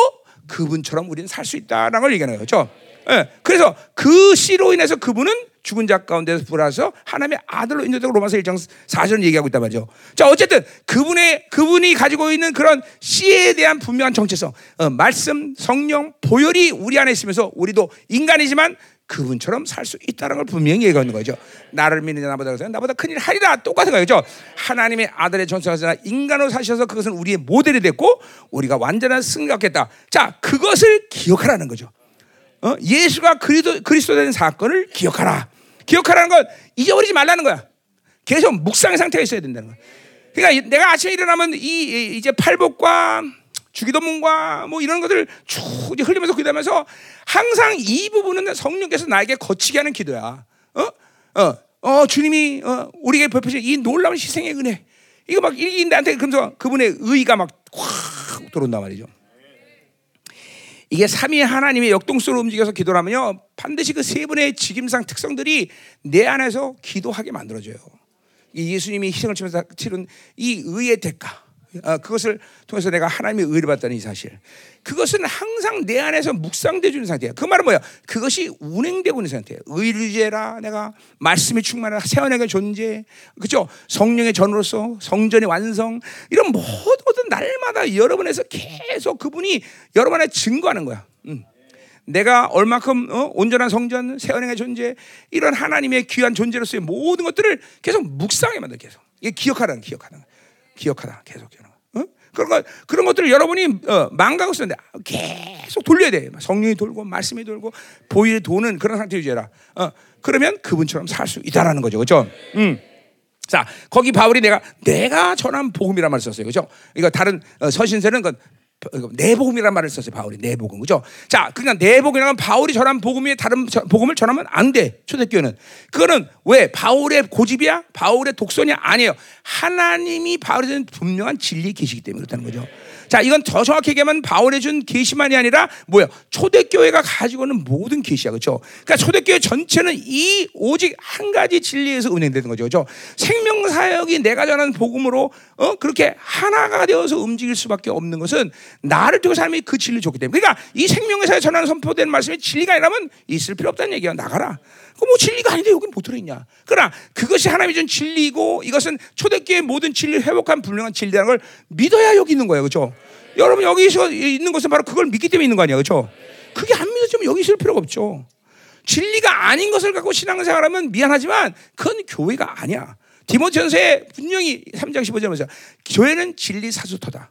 그분처럼 우리는 살 수 있다라는 걸 얘기하는 거죠. 예. 그래서 그 씨로 인해서 그분은 죽은 자 가운데서 부라서 하나님의 아들로 인도되고 로마서 1장 4절 얘기하고 있단 말이죠. 자, 어쨌든 그분의 그분이 가지고 있는 그런 씨에 대한 분명한 정체성, 어, 말씀, 성령, 보혈이 우리 안에 있으면서 우리도 인간이지만 그분처럼 살 수 있다는 걸 분명히 얘기하는 거죠. 나를 믿는 자 나보다 그래서 나보다 큰일 하리라 똑같은 거죠. 하나님의 아들의 전성하시나 인간으로 사셔서 그것은 우리의 모델이 됐고 우리가 완전한 승리 갖겠다. 자, 그것을 기억하라는 거죠. 어? 예수가 그리도, 그리스도 된 사건을 기억하라. 기억하라는 건 잊어버리지 말라는 거야. 계속 묵상의 상태가 있어야 된다는 거야. 그러니까 내가 아침에 일어나면 이 이제 팔복과 주기도문과 뭐 이런 것들을 쭉 흘리면서 기도하면서 항상 이 부분은 성령께서 나에게 거치게 하는 기도야. 어? 어, 어 주님이 어, 우리에게 베푸신 이 놀라운 희생의 은혜. 이거 막 나한테 그러면서 그분의 의가 막 확 들어온단 말이죠. 이게 삼위 하나님의 역동성으로 움직여서 기도를 하면요. 반드시 그 세 분의 직임상 특성들이 내 안에서 기도하게 만들어져요. 이 예수님이 희생을 치면서 치른 이 의의 대가. 어, 그것을 통해서 내가 하나님의 의를 받다는 이 사실. 그것은 항상 내 안에서 묵상돼 주는 상태야. 그 말은 뭐야? 그것이 운행되고 있는 상태야. 의류제라 내가 말씀이 충만한 세원에게 존재, 그죠? 성령의 전으로서 성전의 완성 이런 모든 날마다 여러분에서 계속 그분이 여러분 에 증거하는 거야. 음. 내가 얼마큼 어? 온전한 성전, 세원의 존재, 이런 하나님의 귀한 존재로서의 모든 것들을 계속 묵상해 만들 계속. 이게 기억하라는 기억하는. 기억하다 계속 기억. 그런 것 그런 것들을 여러분이 어, 망가고 있었는데 계속 돌려야 돼. 성령이 돌고 말씀이 돌고 보일이 도는 그런 상태 유지해라. 어, 그러면 그분처럼 살 수 있다라는 거죠, 그렇죠? 음. 자, 거기 바울이 내가 내가 전한 복음이란 말을 썼어요, 그렇죠? 이거 다른 어, 서신서는 그 내복음이란 말을 썼어요. 바울이 내복음. 그죠? 자, 그러니까 내복음이라면 바울이 전한 복음이 다른 복음을 전하면 안 돼. 초대교회는. 그거는 왜? 바울의 고집이야? 바울의 독선이 아니에요. 하나님이 바울에 대 분명한 진리 계시기 때문에 그렇다는 거죠. 자, 이건 더 정확히 얘기하면 바울의 준 계시만이 아니라 뭐야? 초대교회가 가지고 있는 모든 계시야. 그렇죠? 그러니까 초대교회 전체는 이 오직 한 가지 진리에서 운행되는 거죠. 그렇죠? 생명 사역이 내가 전하는 복음으로 어? 그렇게 하나가 되어서 움직일 수밖에 없는 것은 나를 두고 사람이 그 진리를 줬기 때문에. 그러니까 이 생명의 사역 전하는 선포된 말씀이 진리가 아니라면 있을 필요 없다는 얘기야. 나가라. 그뭐 진리가 아닌데 여기 못 들어있냐? 그러나 그것이 하나님이 준 진리고 이것은 초대교회 모든 진리를 회복한 분명한 진리라는 걸 믿어야 여기 있는 거예요, 그렇죠? 여러분 여기 있는 것은 바로 그걸 믿기 때문에 있는 거 아니야, 그렇죠? 그게 안 믿어지면 여기 있을 필요가 없죠. 진리가 아닌 것을 갖고 신앙생활하면 미안하지만 그건 교회가 아니야. 디모전서에 분명히 3장 15절에서 교회는 진리 사수터다.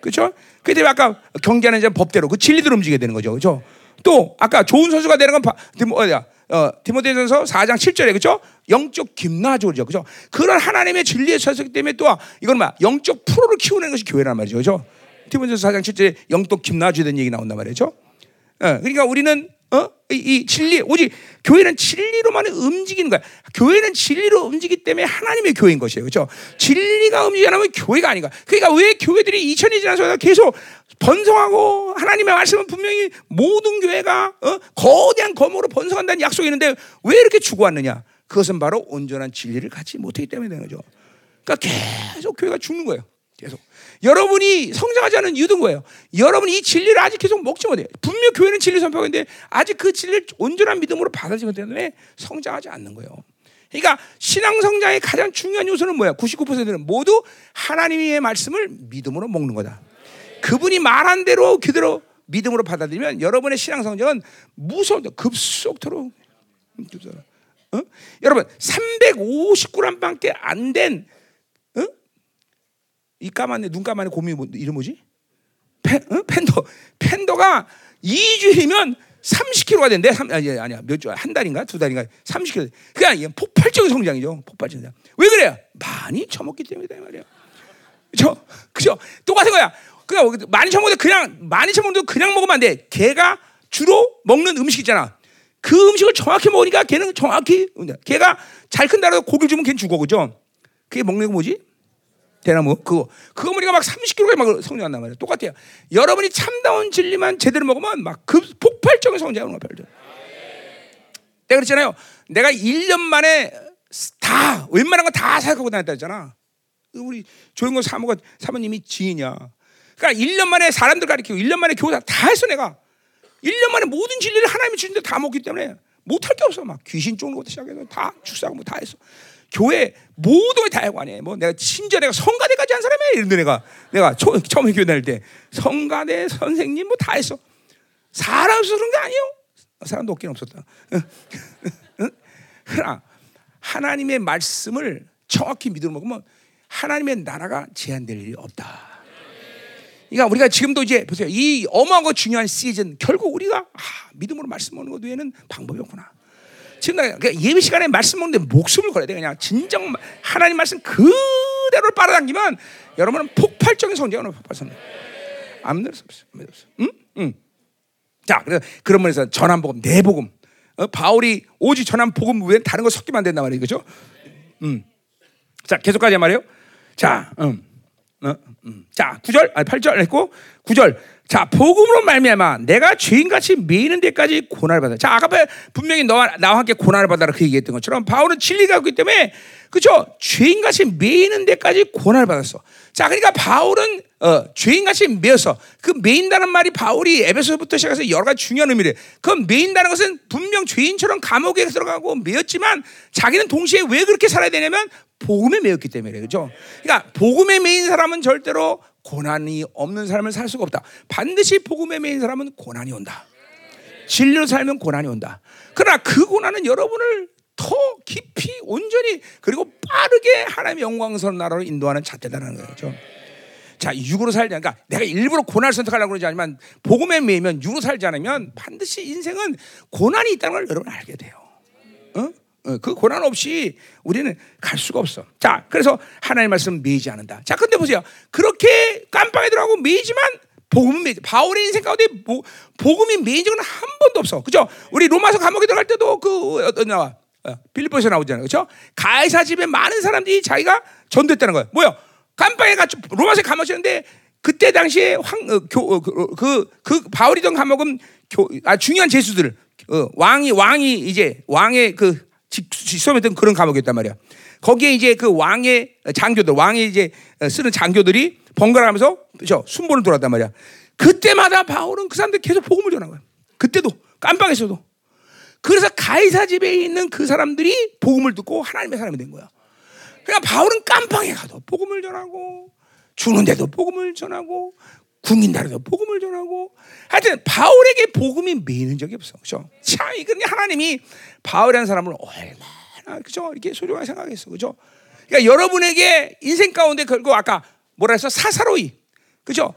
그렇죠? 그때 아까 경계하는 법대로 그 진리대로 움직여야 되는 거죠. 그렇죠? 또 아까 좋은 선수가 되는 건 바, 뭐, 어디야? 어, 디모데전서 4장 7절에 그죠? 영적 김나조죠, 그죠? 그런 하나님의 진리에 서기 때문에 또 이건 막 영적 프로를 키우는 것이 교회란 말이죠, 그죠? 디모데전서 4장 7절에 영적 김나주된 얘기 나온단 말이죠. 어, 그러니까 우리는 어? 이, 이, 진리 오직 교회는 진리로만 움직이는 거야. 교회는 진리로 움직이기 때문에 하나님의 교회인 것이에요. 그렇죠? 진리가 움직이지 않으면 교회가 아닌가. 그러니까 왜 교회들이 2000이 지나서 계속 번성하고 하나님의 말씀은 분명히 모든 교회가 어? 거대한 검으로 번성한다는 약속이 있는데 왜 이렇게 죽어왔느냐? 그것은 바로 온전한 진리를 갖지 못했기 때문에 되는 거죠. 그러니까 계속 교회가 죽는 거예요. 계속. 여러분이 성장하지 않은 이유는 거예요. 여러분이 이 진리를 아직 계속 먹지 못해요. 분명 교회는 진리 선포하는데 아직 그 진리를 온전한 믿음으로 받아들이기 때문에 성장하지 않는 거예요. 그러니까 신앙 성장의 가장 중요한 요소는 뭐야? 99%는 모두 하나님의 말씀을 믿음으로 먹는 거다. 그분이 말한 대로 그대로 믿음으로 받아들이면 여러분의 신앙 성장은 무서운데 급속도로 어? 여러분 350g밖에 안된 이 까만네 눈 까만네 곰이 뭐, 이름 뭐지? 팬, 어? 팬더 팬더가 2주일이면 30kg가 된대. 3, 아니, 아니야. 몇 주, 한 달인가? 두 달인가? 30kg. 그냥 폭발적인 성장이죠. 폭발적인 성장. 왜 그래요? 많이 처먹기 때문이다. 말이야. 그죠? 그죠? 똑같은 거야. 그냥 많이 처먹는데 그냥, 많이 처먹는데 그냥 먹으면 안 돼. 걔가 주로 먹는 음식 있잖아. 그 음식을 정확히 먹으니까 걔는 정확히, 걔가 잘 큰다고 고기를 주면 걔는 죽어. 그죠? 그게 먹는 거 뭐지? 대나무 그거 그거 우리가 막 30kg에 막 성장한단 말이에요. 똑같아요. 여러분이 참다운 진리만 제대로 먹으면 막 급 폭발적인 성장을 하는 거예요. 내가 그랬잖아요. 내가 1년 만에 다 웬만한 거 다 사역하고 다녔다 했잖아. 우리 조영건 사모가 사모님이 지인이야. 그러니까 1년 만에 사람들 가르치고 1년 만에 교사 다 했어 내가. 1년 만에 모든 진리를 하나님이 주는데 다 먹기 때문에 못할 게 없어. 막 귀신 쫓는 것부터 시작해서 다 축사하고 뭐 다 했어. 교회 모든 걸다 하고 아니에요. 뭐 내가 심지어 내가 성가대까지 한 사람이야. 이런데 내가 내가 초, 처음에 교회 다닐 때 성가대 선생님 뭐 다 했어. 사람 없어서 게 아니에요. 사람도 없긴 없었다. 그러나 [LAUGHS] 하나님의 말씀을 정확히 믿어 먹으면 하나님의 나라가 제한될 일이 없다. 그러니까 우리가 지금도 이제 보세요. 이 어마어마하고 중요한 시즌 결국 우리가 아, 믿음으로 말씀 먹는 것 외에는 방법이 없구나. 지금 그러니까 예배 시간에 말씀 먹는데 목숨을 걸어야 돼. 그냥 진정 하나님 말씀 그대로 빨아당기면 여러분은 폭발적인 성장을 폭발성. 안 믿을 수 없어. 믿을 수. 응? 응. 자, 그래서 그런 면에서 전한 복음, 내 복음. 어? 바울이 오직 전한 복음 외에 다른 거 섞이면 안 된단 말이에요. 그죠? 음. 자, 계속 가자 말이에요. 자, 음. 어? 음. 자, 9절, 아니 8절 했고 9절. 자, 복음으로 말미암아 내가 죄인같이 매이는 데까지 고난을 받아. 자, 아까 분명히 너와 나와 함께 고난을 받아라 그 얘기했던 것처럼 바울은 진리가 있기 때문에 그죠? 죄인같이 매이는 데까지 고난을 받았어. 자, 그러니까 바울은 어, 죄인같이 매여서 그 매인다는 말이 바울이 에베소부터 시작해서 여러 가지 중요한 의미래. 그 매인다는 것은 분명 죄인처럼 감옥에 들어가고 매였지만 자기는 동시에 왜 그렇게 살아야 되냐면 복음에 매였기 때문에 그죠? 그러니까 복음에 매인 사람은 절대로 고난이 없는 삶을 살 수가 없다. 반드시 복음에 매인 사람은 고난이 온다. 진리로 살면 고난이 온다. 그러나 그 고난은 여러분을 더 깊이 온전히 그리고 빠르게 하나님의 영광스러운 나라로 인도하는 잣대다라는 거죠. 자, 육으로 살지 그러니까 내가 일부러 고난을 선택하려고 그러지 않지만 복음에 매이면 육으로 살지 않으면 반드시 인생은 고난이 있다는 걸 여러분 알게 돼요. 어? 어, 그 고난 없이 우리는 갈 수가 없어. 자, 그래서 하나님의 말씀 매이지 않는다. 자, 근데 보세요. 그렇게 깜빵에 들어가고 매이지만 복음은 매이지. 바울의 인생 가운데 보, 복음이 매인 적은 한 번도 없어. 그죠? 우리 로마서 감옥에 들어갈 때도 그 어떤 나와 어, 빌리포에서 나오잖아요. 그죠? 가이사 집에 많은 사람들이 자기가 전도했다는 거예요. 뭐요? 깜빵에 가 로마서 감옥이었는데 그때 당시에 황, 어, 교, 어, 그, 그, 그 바울이던 감옥은 교, 아, 중요한 제수들 어, 왕이 왕이 이제 왕의 그 직소했던 그런 감옥이었단 말이야. 거기에 이제 그 왕의 장교들, 왕이 이제 쓰는 장교들이 번갈아가면서 그죠 순번을 돌았단 말이야. 그때마다 바울은 그 사람들 계속 복음을 전한 거야. 그때도 깜빵에서도. 그래서 가이사 집에 있는 그 사람들이 복음을 듣고 하나님의 사람이 된 거야. 그러니까 바울은 깜빵에 가도 복음을 전하고 죽는데도 복음을 전하고 국민 나라도 복음을 전하고 하여튼 바울에게 복음이 매는 적이 없어. 그죠? 참, 이건 하나님이 바울이라는 사람을 얼마나 그죠? 이렇게 소중하게 생각했어. 그죠? 그러니까 여러분에게 인생 가운데 걸고 아까 뭐라 해서 사사로이. 그죠?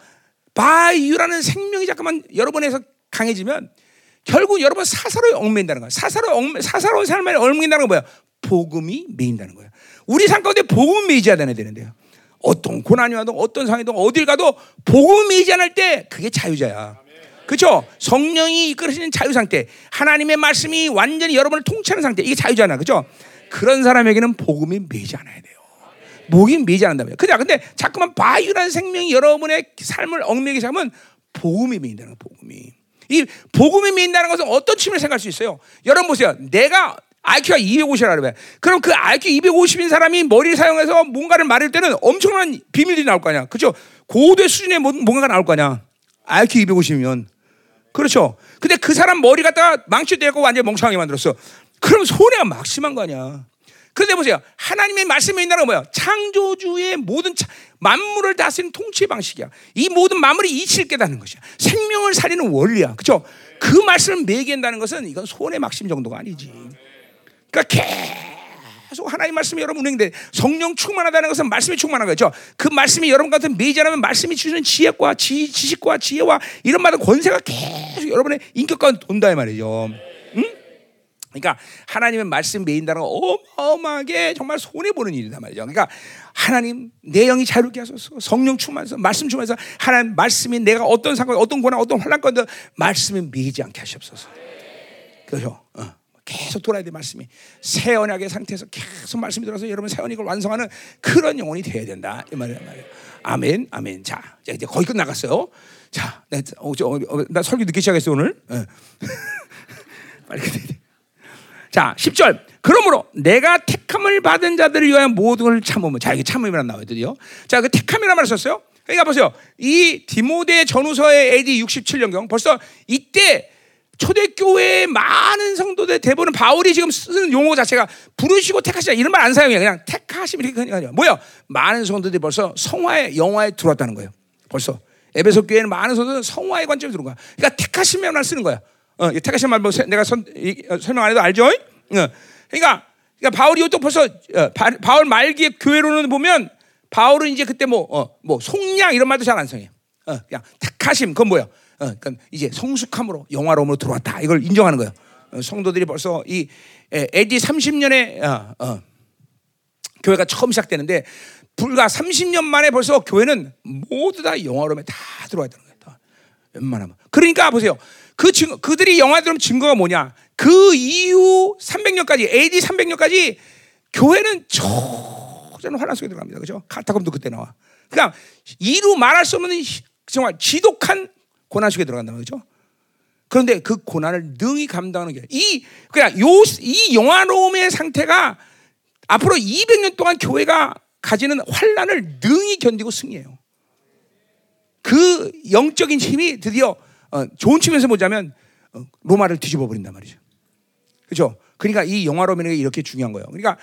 바이유라는 생명이 잠깐만 여러분에서 강해지면 결국 여러분 사사로에 얽매인다는 거야. 사사로 얽매, 사사로운 삶에 얽매인다는 건 뭐야? 복음이 메인다는 거야. 우리 삶 가운데 복음 않아야 되는데요. 어떤 고난이 와도 어떤 상황이든 어딜 가도 복음 메이지 않을 때 그게 자유자야. 그렇죠? 성령이 이끌으시는 자유 상태, 하나님의 말씀이 완전히 여러분을 통치하는 상태, 이게 자유잖아, 그렇죠? 그런 사람에게는 복음이 매지 않아야 돼요. 목이 매지 않는다면. 그냥 근데 자꾸만 바유라는 생명이 여러분의 삶을 얽매기 시작하면 복음이 매인다는 거예요. 복음이. 이 복음이 매인다는 것은 어떤 측면을 생각할 수 있어요? 여러분 보세요. 내가 IQ가 250이라 그래. 그럼 그 IQ 250인 사람이 머리를 사용해서 뭔가를 말할 때는 엄청난 비밀이 나올 거 아니야. 그렇죠? 고도의 수준의 뭔가가 나올 거 아니야. IQ 250이면. 그렇죠. 근데 그 사람 머리 갖다가 망치되고 완전 멍청하게 만들었어. 그럼 손해가 막심한 거 아니야. 그런데 보세요. 하나님의 말씀에 있는 건 뭐야? 창조주의 모든 차, 만물을 다스리는 통치 방식이야. 이 모든 만물이 이치를 깨닫는 것이야. 생명을 살리는 원리야. 그렇죠? 그 말씀을 매긴다는 것은 이건 손해 막심 정도가 아니지. 그러니까 계속 하나님 말씀이 여러분 운행돼 성령 충만하다는 것은 말씀이 충만한 거죠. 그 말씀이 여러분 같은 매자라면 말씀이 주는 지혜과 지, 지식과 지혜와 이런 말은 권세가 계속 여러분의 인격 가운데 돈다 이 말이죠. 응? 그러니까 하나님의 말씀 메인다는 어마어마하게 정말 손해 보는 일이다 말이죠. 그러니까 하나님 내 영이 자유롭게 하소서 성령 충만해서 말씀 충만해서 하나님 말씀이 내가 어떤 상관 어떤 고난 어떤 환란 건데 말씀이 매지 않게 하시옵소서. 그렇죠. 어. 계속 돌아야 돼 말씀이 새 언약의 상태에서 계속 말씀이 들어서 여러분 새 언약을 완성하는 그런 영혼이 돼야 된다. 이 말이야 말이야 아멘 아멘. 자 이제 거의 끝나갔어요. 자, 나, 어, 저, 어, 나 설교 늦게 시작했어 오늘? 어. [LAUGHS] 빨리 자 10절. 그러므로 내가 택함을 받은 자들을 위하여 모든 걸 참으면 자 이게 참음이란 나와요 드디어 자그 택함이란 말을 썼어요. 그러니까 보세요. 이 디모데 전후서의 AD 67년경 벌써 이때 초대교회의 많은 성도들 대부분 바울이 지금 쓰는 용어 자체가 부르시고 택하시다 이런 말 안 사용해 그냥 택하심 이렇게 그냥. 뭐야? 많은 성도들이 벌써 성화의 영화에 들어왔다는 거예요. 벌써 에베소 교회는 많은 성도들은 성화의 관점에 들어온 거야. 그러니까 택하심이라는 말 쓰는 거야. 어, 택하심 말 뭐 내가 선, 이, 어, 설명 안 해도 알죠? 어. 그러니까, 그러니까 바울이 또 벌써 어, 바, 바울 말기의 교회로는 보면 바울은 이제 그때 뭐, 어, 뭐 속량 이런 말도 잘안 써요. 어, 그냥 택하심 그건 뭐야? 어, 그러니까 이제 성숙함으로 영화로움으로 들어왔다. 이걸 인정하는 거예요. 어, 성도들이 벌써 이 AD 30년에 어, 어, 교회가 처음 시작되는데 불과 30년 만에 벌써 교회는 모두 다 영화로움에 다 들어와 있다는 거예요. 다. 웬만하면. 그러니까 보세요. 그 증, 그들이 영화 들으면 증거가 뭐냐? 그 이후 300년까지 AD 300년까지 교회는 저전 환란 속에 들어갑니다. 그죠? 카타콤도 그때 나와. 그러니까 이루 말할 수 없는 정말 지독한 고난 속에 들어간단 말이죠. 그런데 그 고난을 능히 감당하는 게 이 그냥 요 이 영화로움의 상태가 앞으로 200년 동안 교회가 가지는 환란을 능히 견디고 승리해요. 그 영적인 힘이 드디어 어, 좋은 측면에서 보자면 어, 로마를 뒤집어 버린단 말이죠. 그렇죠? 그러니까 이 영화로움이 이렇게 중요한 거예요. 그러니까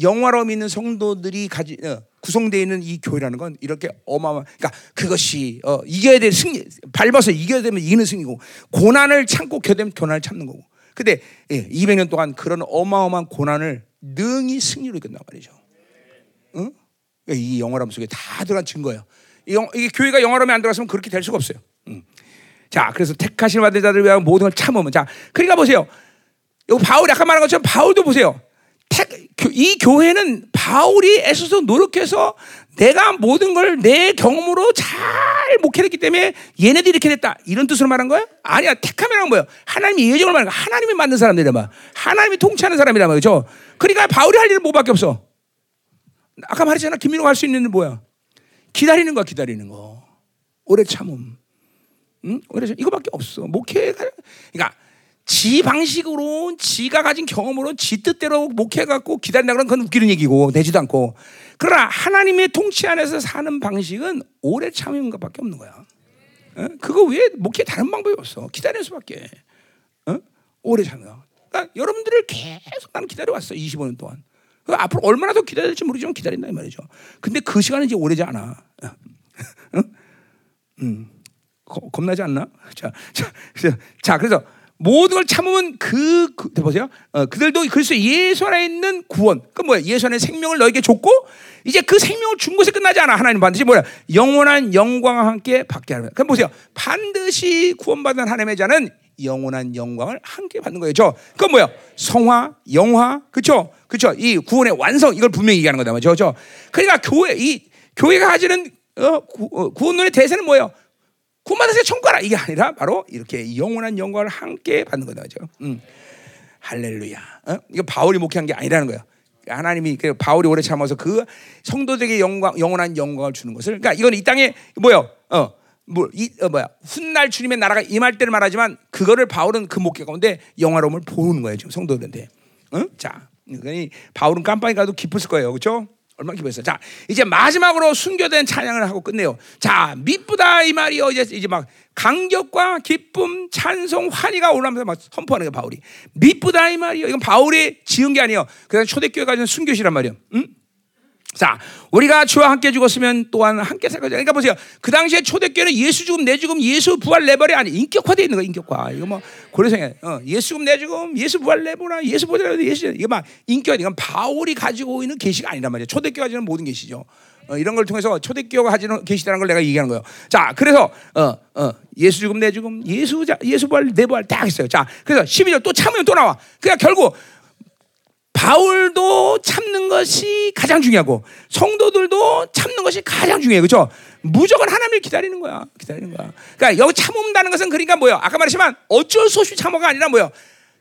영화로움 있는 성도들이 가지 어, 구성되어 있는 이 교회라는 건 이렇게 어마어마. 그러니까 그것이 어, 이겨야 될 승리, 밟아서 이겨야 되면 이기는 승리고 고난을 참고 겨되면 고난을 참는 거고. 근데 예, 200년 동안 그런 어마어마한 고난을 능히 승리로 이겼단 말이죠. 응? 이 영화로움 속에 다 들어간 증거예요. 이, 영, 이 교회가 영화로움에 안 들어갔으면 그렇게 될 수가 없어요. 응. 자, 그래서 택하신 받은 자들을 위하여 모든 걸 참으면 자, 그러니까 보세요. 이 바울 아까 말한 것처럼 바울도 보세요. 이 교회는 바울이 애써서 노력해서 내가 모든 걸 내 경험으로 잘 목회했기 때문에 얘네들이 이렇게 됐다. 이런 뜻으로 말한 거야? 아니야. 택함이란 뭐예요? 하나님이 예정을 말하는 거야. 하나님이 만든 사람들이란 말. 하나님이 통치하는 사람이란 말이죠. 그러니까 바울이 할 일은 뭐밖에 없어. 아까 말했잖아. 김민호가 할 수 있는 일은 뭐야? 기다리는 거야, 기다리는 거. 오래 참음. 응? 오래 참 이거밖에 없어. 목회가 그러니까 지 방식으로 지가 가진 경험으로 지 뜻대로 목해갖고 기다린다 그러면 그건 웃기는 얘기고 되지도 않고 그러나 하나님의 통치 안에서 사는 방식은 오래 참는 것밖에 없는 거야. 어? 그거 왜 목회 다른 방법이 없어? 기다릴 수밖에. 어? 오래 참는 거. 그러니까 여러분들을 계속 나는 기다려왔어 25년 동안. 그 앞으로 얼마나 더 기다릴지 모르지만 기다린다 이 말이죠. 근데 그 시간은 이제 오래지 않아. 어? 음. 겁나지 않나? 자, 자, 자, 그래서 모든 걸 참으면 그, 그 보세요. 어, 그들도 그리스도 예수 안에 있는 구원. 그 뭐야? 예수 안에 생명을 너에게 줬고 이제 그 생명을 준 것에 끝나지 않아. 하나님 반드시 뭐야? 영원한 영광과 함께 받게 하는. 그럼 보세요. 반드시 구원받은 하나님의 자는 영원한 영광을 함께 받는 거예요. 저 그건 뭐야? 성화, 영화, 그렇죠? 그렇죠? 이 구원의 완성 이걸 분명히 얘기하는 거다. 저 그러니까 교회 이 교회가 가지는 어, 구, 어, 구원론의 대세는 뭐예요? 천국 가라 이게 아니라 바로 이렇게 영원한 영광을 함께 받는 말이죠. 음. 할렐루야. 어? 이거 바울이 목회한 게 아니라는 거예요. 하나님이 그 바울이 오래 참아서 그 성도들에게 영광 영원한 영광을 주는 것을 그러니까 이건 이 땅에 뭐요? 어. 뭐, 이, 어, 뭐야, 훗날 주님의 나라가 임할 때를 말하지만, 그거를 바울은 그 목회 가운데 영화로움을 보는 거예요, 지금 성도들한테. 응? 자, 그러니 바울은 깜빡이 가도 기뻤을 거예요, 그렇죠? 얼마나 기뻤어요. 자, 이제 마지막으로 순교된 찬양을 하고 끝내요. 자, 미쁘다 이 말이요. 이제 이제 막 감격과 기쁨, 찬송, 환희가 올라오면서 막 선포하는 거예요, 바울이. 미쁘다 이 말이요. 이건 바울이 지은 게 아니에요. 그냥 초대교회 가진 순교시란 말이에요. 응? 자, 우리가 주와 함께 죽었으면 또한 함께 살 거죠. 그러니까 보세요. 그 당시에 초대교회는 예수 죽음, 내 죽음, 예수 부활, 레버리 아니 인격화되어 있는 거야, 인격화. 이거 뭐 고려생에 어, 예수 죽음, 내 죽음, 예수 부활, 레버라, 예수 부활, 예수 이거 막 인격화. 이건 바울이 가지고 있는 계시가 아니란 말이에요. 초대교회 가지는 모든 계시죠. 어, 이런 걸 통해서 초대교회가 가지는 계시다는 걸 내가 얘기하는 거예요. 자, 그래서 어, 어, 예수 죽음, 내 죽음, 예수 예수 부활, 내 부활 딱 있어요. 자, 그래서 12절 또 참으면 또 나와. 그러니까 결국 바울도 참는 것이 가장 중요하고 성도들도 참는 것이 가장 중요해요. 그렇죠? 무조건 하나님을 기다리는 거야. 기다리는 거야. 그러니까 여기 참는다는 것은 그러니까 뭐예요? 아까 말했지만 어쩔 수 없이 참어가 아니라 뭐예요?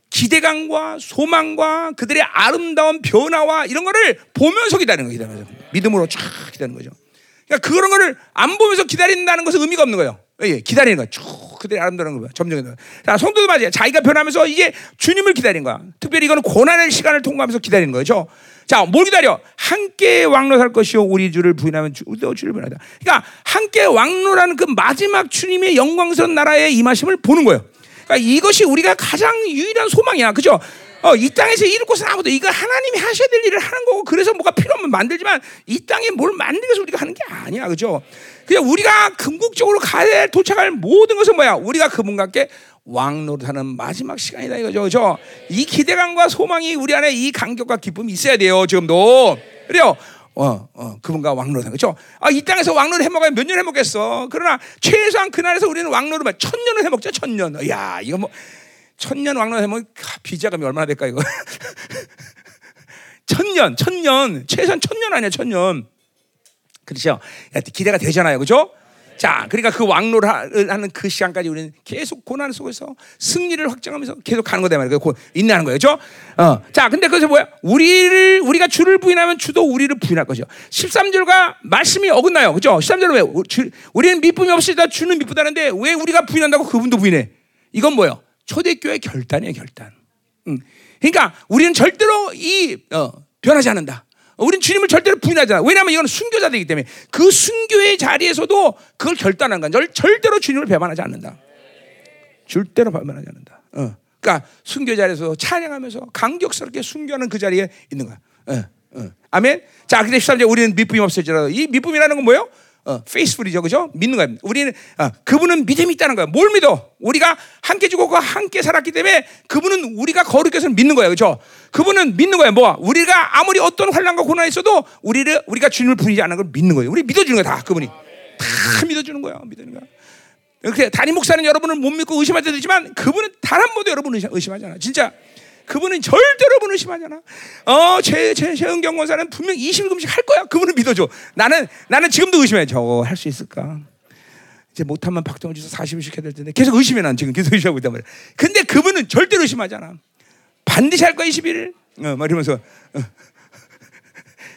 기대감과 소망과 그들의 아름다운 변화와 이런 거를 보면서 기다리는 거예요. 기다리면서. 믿음으로 쫙 기다리는 거죠. 그러니까 그런 거를 안 보면서 기다린다는 것은 의미가 없는 거예요. 예, 기다리는 거야. 쭉 그들이 아름다운 거야. 점점. 자, 성도도 맞아요. 자기가 변하면서 이제 주님을 기다리는 거야. 특별히 이거는 고난의 시간을 통과하면서 기다리는 거죠. 자, 뭘 기다려? 함께 왕노할 것이요. 우리 주를 부인하면 주, 우리도 주를 부인하다. 그러니까 함께 왕노라는 그 마지막 주님의 영광스러운 나라의 임하심을 보는 거예요. 그러니까 이것이 우리가 가장 유일한 소망이야. 그죠? 어, 이 땅에서 이룰 것은 아무도 이거 하나님이 하셔야 될 일을 하는 거고 그래서 뭐가 필요하면 만들지만 이 땅에 뭘 만들기 위해서 우리가 하는 게 아니야. 그죠? 그냥 우리가 궁극적으로 가야 도착할 모든 것은 뭐야? 우리가 그분과 함께 왕노릇하는 마지막 시간이다 이거죠. 그죠? 이 기대감과 소망이 우리 안에 이 간격과 기쁨이 있어야 돼요. 지금도. 그래요. 어, 어, 그분과 왕노릇하는 거죠. 아, 이 땅에서 왕노릇 해먹으면 몇년 해먹겠어. 그러나 최소한 그날에서 우리는 왕노릇만 천 년을 해먹자, 천 년. 야, 이거 뭐 천년 왕노릇 해먹 비자금이 얼마나 될까 이거. [LAUGHS] 천년, 천년, 최소한 천년 아니야, 천년. 그렇죠? 기대가 되잖아요, 그렇죠? 자, 그러니까 그 왕로를 하는 그 시간까지 우리는 계속 고난 속에서 승리를 확정하면서 계속 가는 거다 말이에요. 인내하는 거예요, 그렇죠? 어, 자, 근데 그래서 뭐야? 우리를 우리가 주를 부인하면 주도 우리를 부인할 것이요. 13절과 말씀이 어긋나요, 그렇죠? 13절은 왜? 주, 우리는 미쁨이 없으다 주는 미쁘다는데 왜 우리가 부인한다고 그분도 부인해? 이건 뭐예요? 초대교회 결단이에요, 결단. 응. 그러니까 우리는 절대로 이 어, 변하지 않는다. 우리는 주님을 절대로 부인하지 않아. 왜냐하면 이건 순교자들이기 때문에 그 순교의 자리에서도 그걸 결단한 거야. 절대로 주님을 배반하지 않는다. 절대로 배반하지 않는다. 어. 그러니까 순교 자리에서 찬양하면서 강격스럽게 순교하는 그 자리에 있는 거야. 어. 어. 아멘. 자, 근데 13절 우리는 미쁨이 없을지라도 이 미쁨이라는 건 뭐예요? 어, 페이스풀이죠, 그죠? 믿는 거예요. 우리는 어, 그분은 믿음이 있다는 거예요. 뭘 믿어? 우리가 함께 죽었고 함께 살았기 때문에 그분은 우리가 거룩해서 믿는 거예요, 그죠? 그분은 믿는 거예요. 뭐 우리가 아무리 어떤 환란과 고난이 있어도 우리를 우리가 주님을 부인하지 않는 걸 믿는 거예요. 우리 믿어주는 거야, 다 그분이 다 믿어주는 거야, 믿는 거야. 이렇게 담임 목사는 여러분을 못 믿고 의심할 때도 있지만 그분은 단 한 번도 여러분 을 의심하지 않아. 진짜 그분은 절대로 여러분을 심하잖아. 어, 제, 제, 최은경 권사는 분명 20일 금식 할 거야. 그분을 믿어줘. 나는, 나는 지금도 의심해. 저거 할 수 있을까? 이제 못하면 박정우 지사 40일씩 해야 될 텐데. 계속 의심해, 난 지금 계속 의심하고 있단 말이야. 근데 그분은 절대로 의심하잖아. 반드시 할 거야, 21일. 어, 막 이러면서. 어.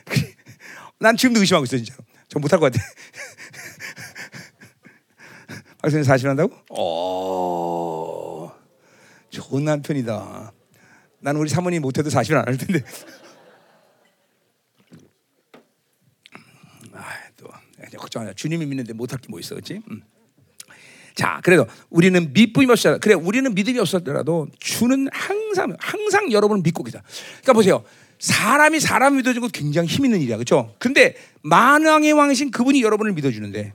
[LAUGHS] 난 지금도 의심하고 있어, 진짜. 저 못할 것 같아. [LAUGHS] 박정우 40일 한다고? 오, 좋은 남편이다. 나는 우리 사모님 못해도 40은 안 할 텐데. 아, 또 걱정하냐. 주님이 믿는데 못할 게 뭐 있어, 그렇지? 음. 자, 그래도 우리는 믿음이 없어도 그래, 우리는 믿음이 없었더라도 주는 항상 항상 여러분을 믿고 계다. 그러니까 보세요. 사람이 사람 믿어주는 건 굉장히 힘 있는 일이야, 그렇죠? 근데 만왕의 왕이신 그분이 여러분을 믿어주는데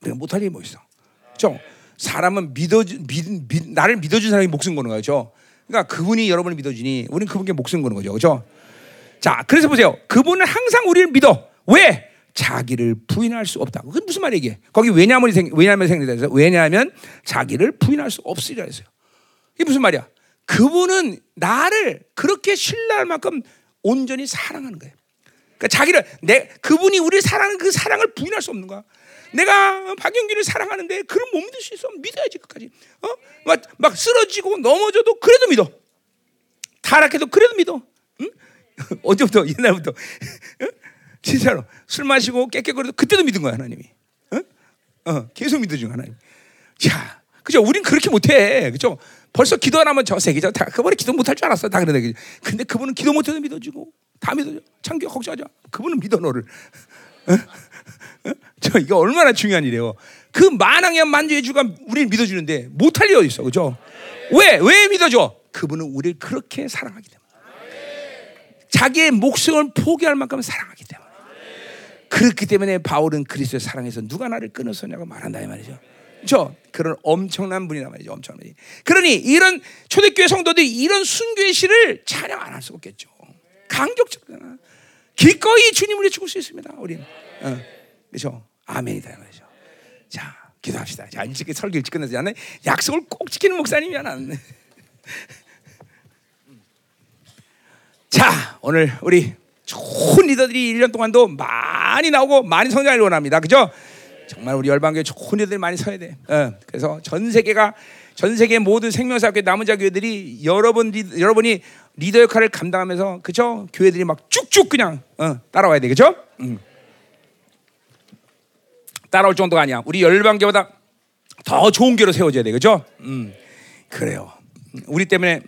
내가 못할 일이 뭐 있어? 죠 사람은 믿어 믿, 믿, 나를 믿어준 사람이 목숨 거는 거죠. 그러니까 그분이 여러분을 믿어주니 우리는 그분께 목숨 거는 거죠. 그죠? 자, 그래서 보세요. 그분은 항상 우리를 믿어. 왜? 자기를 부인할 수 없다. 그게 무슨 말이야 이게? 거기 왜냐하면 생 왜냐하면 생긴다 왜냐하면 자기를 부인할 수 없으리라 했어요. 이게 무슨 말이야? 그분은 나를 그렇게 신뢰할 만큼 온전히 사랑하는 거예요. 그러니까 자기를 내 그분이 우리를 사랑하는 그 사랑을 부인할 수 없는 거야. 내가 박영규를 사랑하는데 그를 못 믿을 수 있어 믿어야지 끝까지. 어? 막, 막 쓰러지고 넘어져도 그래도 믿어. 타락해도 그래도 믿어. 응? [LAUGHS] 언제부터 옛날부터 진짜로 술 마시고 깨깨거려도 그때도 믿은 거야 하나님이. 어? 어 계속 믿어준 하나님. 자, 그죠? 우린 그렇게 못해, 그죠? 벌써 기도 안 하면 저 세계죠. 다 그분이 기도 못할 줄 알았어. 다 그러네. 근데 그분은 기도 못해도 믿어주고 다 믿어줘. 창규 걱정하자. 그분은 믿어 너를. 어? 어? [LAUGHS] 저 이거 얼마나 중요한 일이에요. 그 만왕의 만주의 주가 우리를 믿어주는데 못할 리 어디 있어, 그죠? 왜? 왜 믿어줘? 그분은 우리를 그렇게 사랑하기 때문에. 자기의 목숨을 포기할 만큼 사랑하기 때문에. 그렇기 때문에 바울은 그리스도의 사랑에서 누가 나를 끊어서냐고 말한다 이 말이죠. 저 그런 엄청난 분이란 말이죠. 엄청난 분. 그러니 이런 초대교회 성도들이 이런 순교의 시를 찬양 안 할 수 없겠죠. 강격적이잖아. 기꺼이 주님을 죽을 수 있습니다. 우리는. 어. 그렇죠. 아멘이다 말이죠. 자, 기도합시다. 자, 일찍 설교 일찍 끝내서 야 약속을 꼭 지키는 목사님이야 나는. [LAUGHS] 자, 오늘 우리 좋은 리더들이 1년 동안도 많이 나오고 많이 성장을 원합니다. 그죠? 정말 우리 열방교회 좋은 리더들이 많이 서야 돼. 어, 그래서 전 세계가 전 세계 모든 생명사학교 남은 자 교회들이 여러분 리, 여러분이 리더 역할을 감당하면서 그죠? 교회들이 막 쭉쭉 그냥 어, 따라와야 돼. 그죠? 음. 따라올 정도가 아니야. 우리 열방교보다 더 좋은 교로 세워져야 돼. 그죠? 음. 그래요. 우리 때문에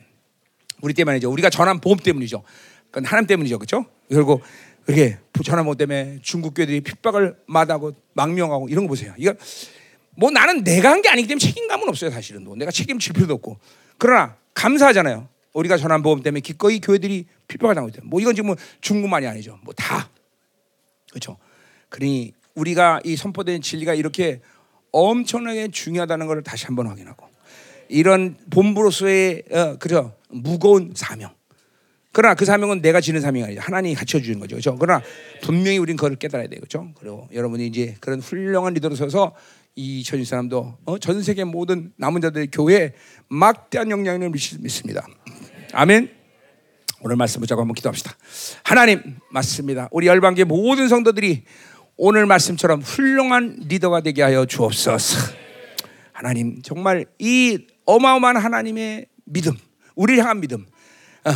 우리 때문이죠. 우리가 전환 보험 때문이죠. 그건 하나님 때문이죠. 그렇죠? 그리고 그렇게 전환 보험 때문에 중국 교회들이 핍박을 마다하고 망명하고 이런 거 보세요. 이거 뭐 나는 내가 한 게 아니기 때문에 책임감은 없어요. 사실은 뭐 내가 책임질 필요도 없고. 그러나 감사하잖아요. 우리가 전환 보험 때문에 기꺼이 교회들이 핍박을 당하고 있다. 뭐 이건 지금 뭐 중국만이 아니죠. 뭐 다. 그렇죠? 그러니 우리가 이 선포된 진리가 이렇게 엄청나게 중요하다는 것을 다시 한번 확인하고 이런 본부로서의 어, 그죠 무거운 사명. 그러나 그 사명은 내가 지는 사명이 아니죠. 하나님이 갖춰 주는 거죠. 그렇죠? 그러나 분명히 우리는 그걸 깨달아야 돼요. 그렇죠? 그리고 여러분이 이제 그런 훌륭한 리더로 서서 이 전일 사람도 어? 전 세계 모든 남은 자들 교회에 막대한 영향을 미칩니다. 아멘. 오늘 말씀 붙잡고 한번 기도합시다. 하나님 맞습니다. 우리 열방계 모든 성도들이 오늘 말씀처럼 훌륭한 리더가 되게 하여 주옵소서. 하나님 정말 이 어마어마한 하나님의 믿음 우리를 향한 믿음. 어,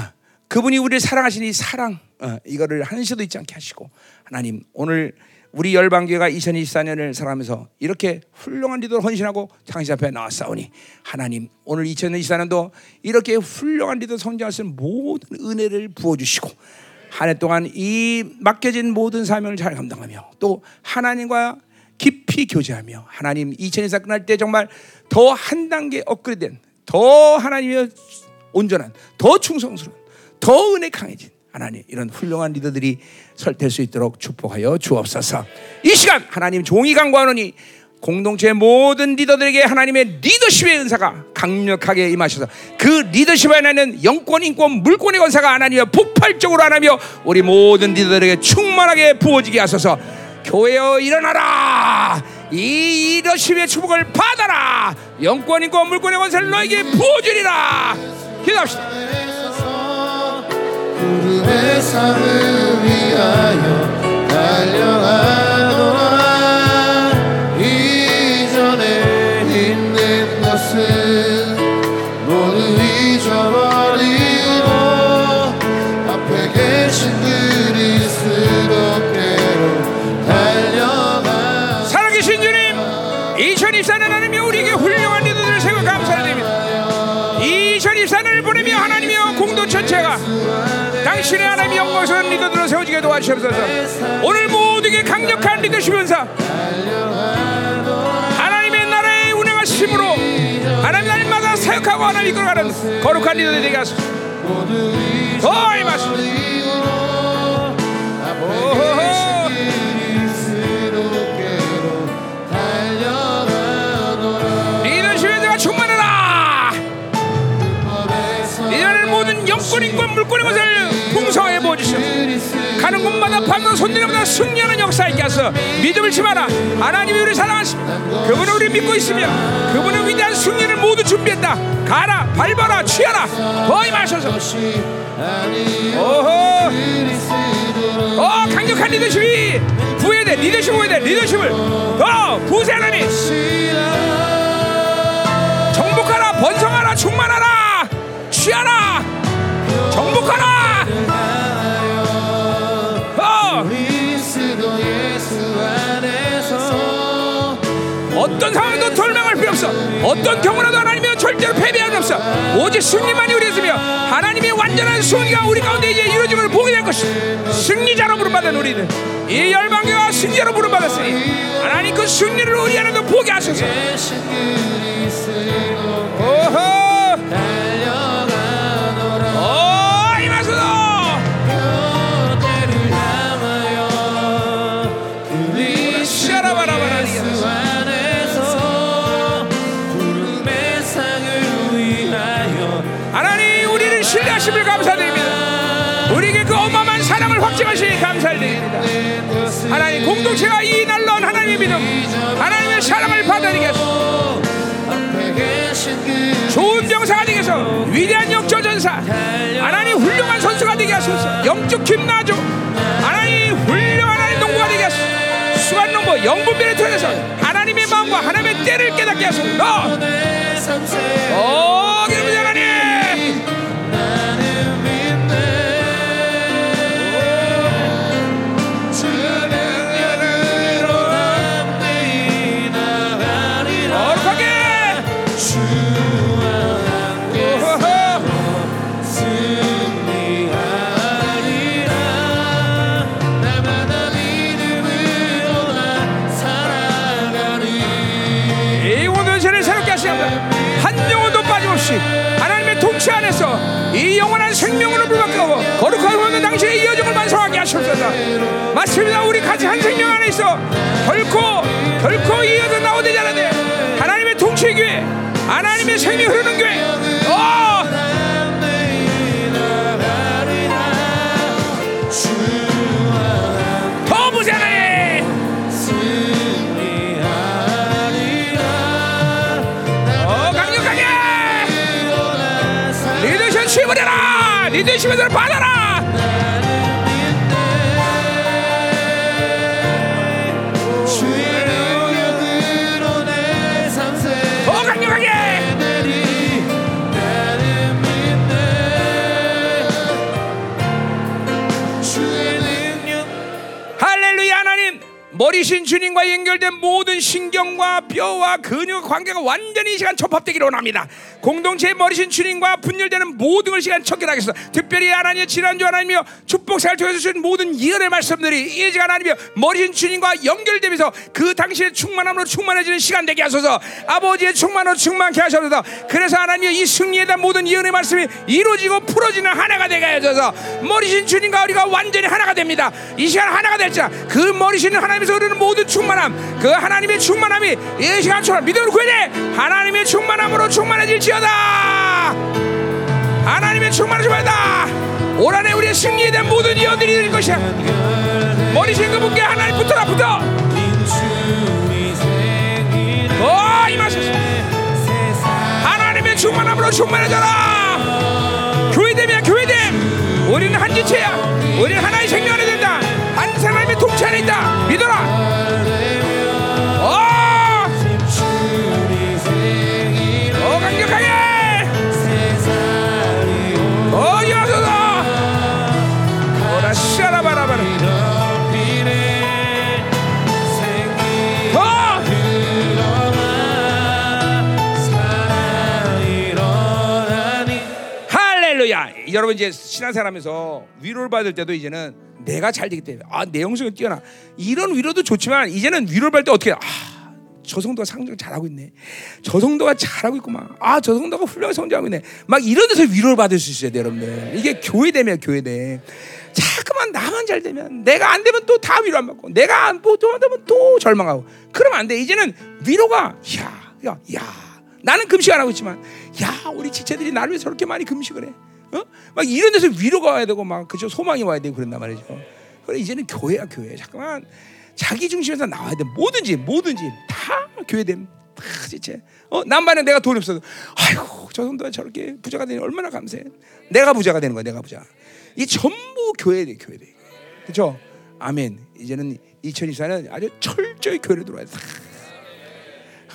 그분이 우리를 사랑하시니 사랑 어, 이거를 한시도 잊지 않게 하시고 하나님 오늘 우리 열방교회가 2024년을 살아가면서 이렇게 훌륭한 리더로 헌신하고 당신 앞에 나왔사오니 하나님 오늘 2024년도 이렇게 훌륭한 리더 있는 모든 은혜를 부어주시고 한 해 동안 이 맡겨진 모든 사명을 잘 감당하며 또 하나님과 깊이 교제하며 하나님 2024 끝날 때 정말 더 한 단계 업그레이드된 더 하나님의 온전한 더 충성스러운 더 은혜 강해진 하나님 이런 훌륭한 리더들이 설될 수 있도록 축복하여 주옵소서. 이 시간 하나님 종이 강구하노니 공동체 모든 리더들에게 하나님의 리더십의 은사가 강력하게 임하셔서 그 리더십 안에는 영권, 인권, 물권의 권사가 하나님의 폭발적으로 하나며 우리 모든 리더들에게 충만하게 부어지게 하소서. 교회여 일어나라. 이 리더십의 축복을 받아라. 영권, 인권, 물권의 권사를 너에게 부어주리라. 기도합시다. 구름의 산을 위하여 달려가노라 리더들을 세워지게 도와주시옵소서. 오늘 모두에게 강력한 리더십 은사 하나님의 나라의 운행하심으로 하나님 날마다 사역하고 하나님 이끌어가는 거룩한 리더들이 되게 하소서. 더 임하소서 영권인과 물권인 것을 풍성하게 부어주시오. 가는 곳마다 밤과 손님마다 승리하는 역사 있게 하소 믿음을 심하라. 하나님이 우리를 사랑하십니다. 그분은 우리 믿고 있으며 그분은 위대한 승리를 모두 준비했다. 가라 밟아라 취하라. 거의 마셔서. 오호. 어 강력한 리더십이 부여돼. 리더십 부여돼. 리더십을 더 부세 하나님 정복하라 번성하라 충만하라 취하라 어 어떤 경우라도 하나님이 절대로 패배할 수 없어 오직 승리만이 우리 있으며 하나님의 완전한 승리가 우리 가운데 이제 이루어짐을 보게 될 것이다. 승리자로 부름받은 우리는 이 열방교가 승리자로 부름받았으니 하나님 그 승리를 우리 안에도 보게 하소서 공동체가 이 날로 하나님의 믿음 하나님의 사랑을 그 좋은 병사가 해서 위대한 역조전사 하나님 훌륭한 선수가 되게 하소서 영적 김나죠. 하나님 훌륭한 하나님 농부가 되게 하소서 수완 농부 영분별을 통해서 하나님의 마음과 하나님의 때를 깨닫게 하소서. 너 어, 맞습니다. 우리 같이 한 생명 안에 있어. 결코 결코 이어져 나오되지 않는데 하나님의 통치의 교회 하나님의 생명 흐르는 교회. 어! 더 부자네 어 강력하게! 리더십 취해버려라! 리더십에서 받아 머리신 주님과 연결된 모든 신경과 뼈와 근육 관계가 완전히 이 시간 접합되기를 원합니다. 공동체의 머리신 주님과 분열되는 모든 걸 시간 척결하겠어. 특별히 하나님의 지난주 하나님이여 축복사를 통해서 주신 모든 예언의 말씀들이 이 시간 하나님이여 머리신 주님과 연결되면서 그 당신의 충만함으로 충만해지는 시간 되게 하소서. 아버지의 충만으로 충만케 하셔서 그래서 하나님이여 이 승리에 대한 모든 예언의 말씀이 이루어지고 풀어지는 하나가 되게 하셔서 머리신 주님과 우리가 완전히 하나가 됩니다. 이 시간 하나가 될자 그 머리신은 하나님에서 흐르는 모든 충만함 그 하나님의 충만함이 이 시간 처럼 믿음으로 구해내 하나님의 충만함으로 충만해질지어 다 하나님의 충만을 받다. 올 한해 우리의 승리에 대한 모든 예언들이 될 것이야. 머리신 그분께 하나님 붙어라 붙어. 어 임하소서 하나님의 충만함으로 충만해져라. 교회됨이야 교회됨. 우리는 한 지체야. 우리는 하나의 생명 안에 된다. 한 사람의 통치 안에 있다. 믿어라 여러분 이제 신앙생활하면서 위로를 받을 때도 이제는 내가 잘 되기 때문에 아 내용성이 뛰어나 이런 위로도 좋지만 이제는 위로를 받을 때 어떻게 아 저 성도가 상정 잘하고 있네. 저 성도가 잘하고 있구만. 아 저 성도가 훌륭하게 성장하고 있네. 막 이런 데서 위로를 받을 수 있어야 돼 여러분들. 이게 교회되면 교회돼. 자꾸만 나만 잘 되면 내가 안 되면 또 다 위로 안 받고 내가 안또안 되면 또 절망하고 그러면 안 돼. 이제는 위로가 야, 야, 야. 나는 금식 안 하고 있지만 야 우리 지체들이 나를 위해서 저렇게 많이 금식을 해 어? 막 이런 데서 위로가 와야 되고 막 그죠 소망이 와야 되고 그런단 말이죠. 그래 이제는 교회야 교회. 잠깐만 자기 중심에서 나와야 돼. 뭐든지 뭐든지 다 교회됨. 다 진짜. 어 남반에 내가 돈이 없어도 아이고 저 정도가 저렇게 부자가 되니 얼마나 감사해. 내가 부자가 되는 거야 내가 부자. 이 전부 교회 돼 교회 돼. 그렇죠? 아멘. 이제는 2024년 아주 철저히 교회로 들어와야 돼.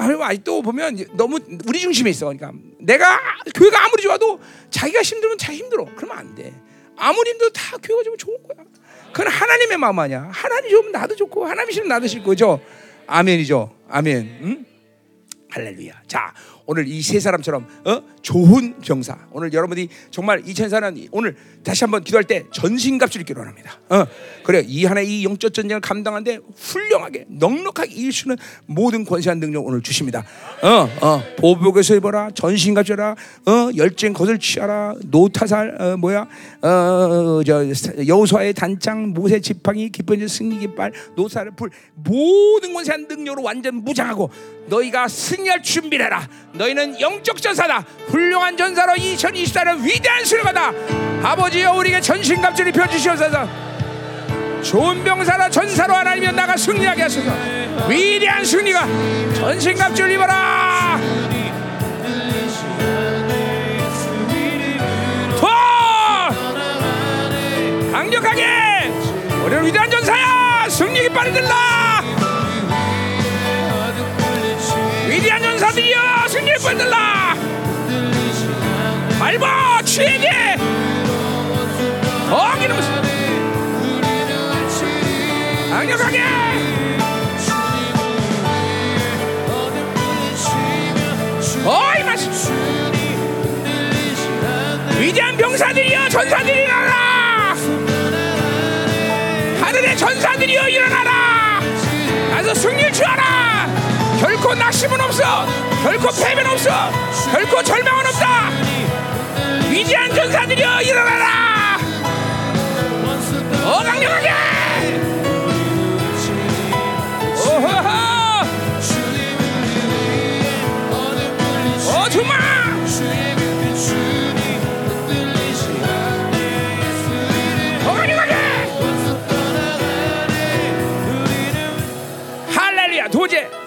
하나님 아직도 보면 너무 우리 중심에 있어. 그러니까 내가 교회가 아무리 좋아도 자기가 힘들면 자기 힘들어. 그러면 안 돼. 아무리 힘들어도 다 교회가 좀 좋은 거야. 그건 하나님의 마음 아니야. 하나님 좋으면 나도 좋고 하나님이 싫으면 나도 싫고 그죠? 아멘이죠. 아멘. 응? 할렐루야. 자, 오늘 이 세 사람처럼 어? 좋은 병사. 오늘 여러분이 정말 2004년 오늘 다시 한번 기도할 때 전신갑주를 기원합니다. 어. 그래 이 하나의 이 영적 전쟁을 감당하는데 훌륭하게 넉넉하게 이길 수 있는 모든 권세한 능력 오늘 주십니다. 어, 어. 보복에서 입어라. 전신갑주라. 어, 열쟁 것을 취하라. 노타살 어, 뭐야? 어, 저 여호수아의 단장, 모세 지팡이, 기쁜 승리 깃발, 노사를 불 모든 권세한 능력으로 완전 무장하고 너희가 승리할 준비를 해라. 너희는 영적 전사다. 훌륭한 전사로 2024년 위대한 수령하다. 아버지여 우리에게 전신갑주를 입혀 주시옵소서. 좋은 병사라 전사로 하나님이 나가 승리하게 하소서. 위대한 승리가 전신갑주를 입어라. 더 강력하게 우리는 위대한 전사야. 승리 깃발을 들라. 위대한 전사들이여 승리 깃발 들라. 밟아 취에게 더 기름 강력하게 어이 마시 위대한 병사들이여 전사들이 일어나라. 하늘의 전사들이여 일어나라. 가서 승리를 취하라 결코 낙심은 없어. 결코 패배는 없어. 결코 절망은 없다. 위대한 전사들이여 일어나라. 더 강력하게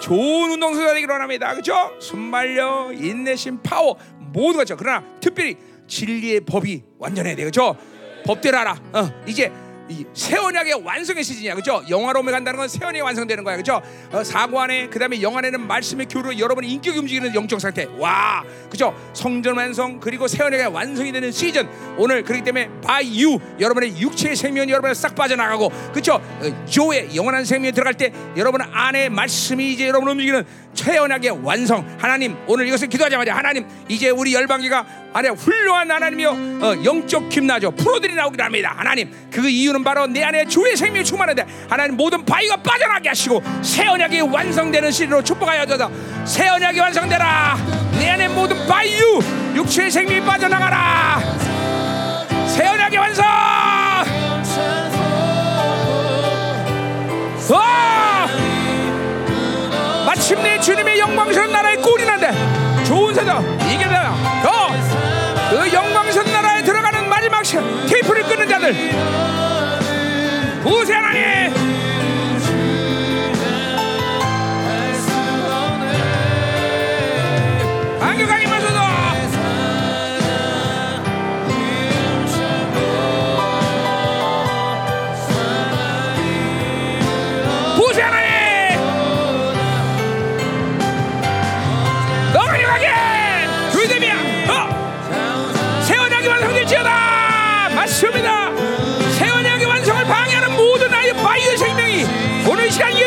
좋은 운동선수가 되기를 원합니다. 그죠? 순발력 인내심 파워 모두 같죠. 그러나 특별히 진리의 법이 완전해야 돼요 그죠? 법대로 알아 어, 이제 이 세언약의 완성의 시즌이야. 그죠? 영화로움에 간다는 건 세언이 완성되는 거야. 그죠? 어, 사고 안에 그 다음에 영 안에는 말씀의 교로 여러분의 인격이 움직이는 영적 상태. 와! 그죠? 성전 완성 그리고 세언약의 완성이 되는 시즌. 오늘 그렇기 때문에 by you 여러분의 육체의 생명이 여러분을 싹 빠져나가고 그죠? 어, 조의 영원한 생명이 들어갈 때 여러분 안에 말씀이 이제 여러분 움직이는 최연하게 완성. 하나님 오늘 이것을 기도하자마자 하나님 이제 우리 열방기가 안에 훌륭한 하나님이여. 어, 영적 김나죠. 프로들이 나오기를 합니다. 하나님 그 이유는 바로 내 안에 주의 생명이 충만한데 하나님 모든 바위가 빠져나게 하시고 새 언약이 완성되는 시리로 축복하여 줘서 새 언약이 완성되라. 내 안에 모든 바위유 육체의 생명이 빠져나가라. 새 언약의 완성! 와! 마침내 주님의 영광스러운 나라의 꼴이 난데 좋은 세상. 더 그 영광스러운 나라에 들어가는 마지막 시- 테이프를 끊는 자들. 부세 하나님 강력하게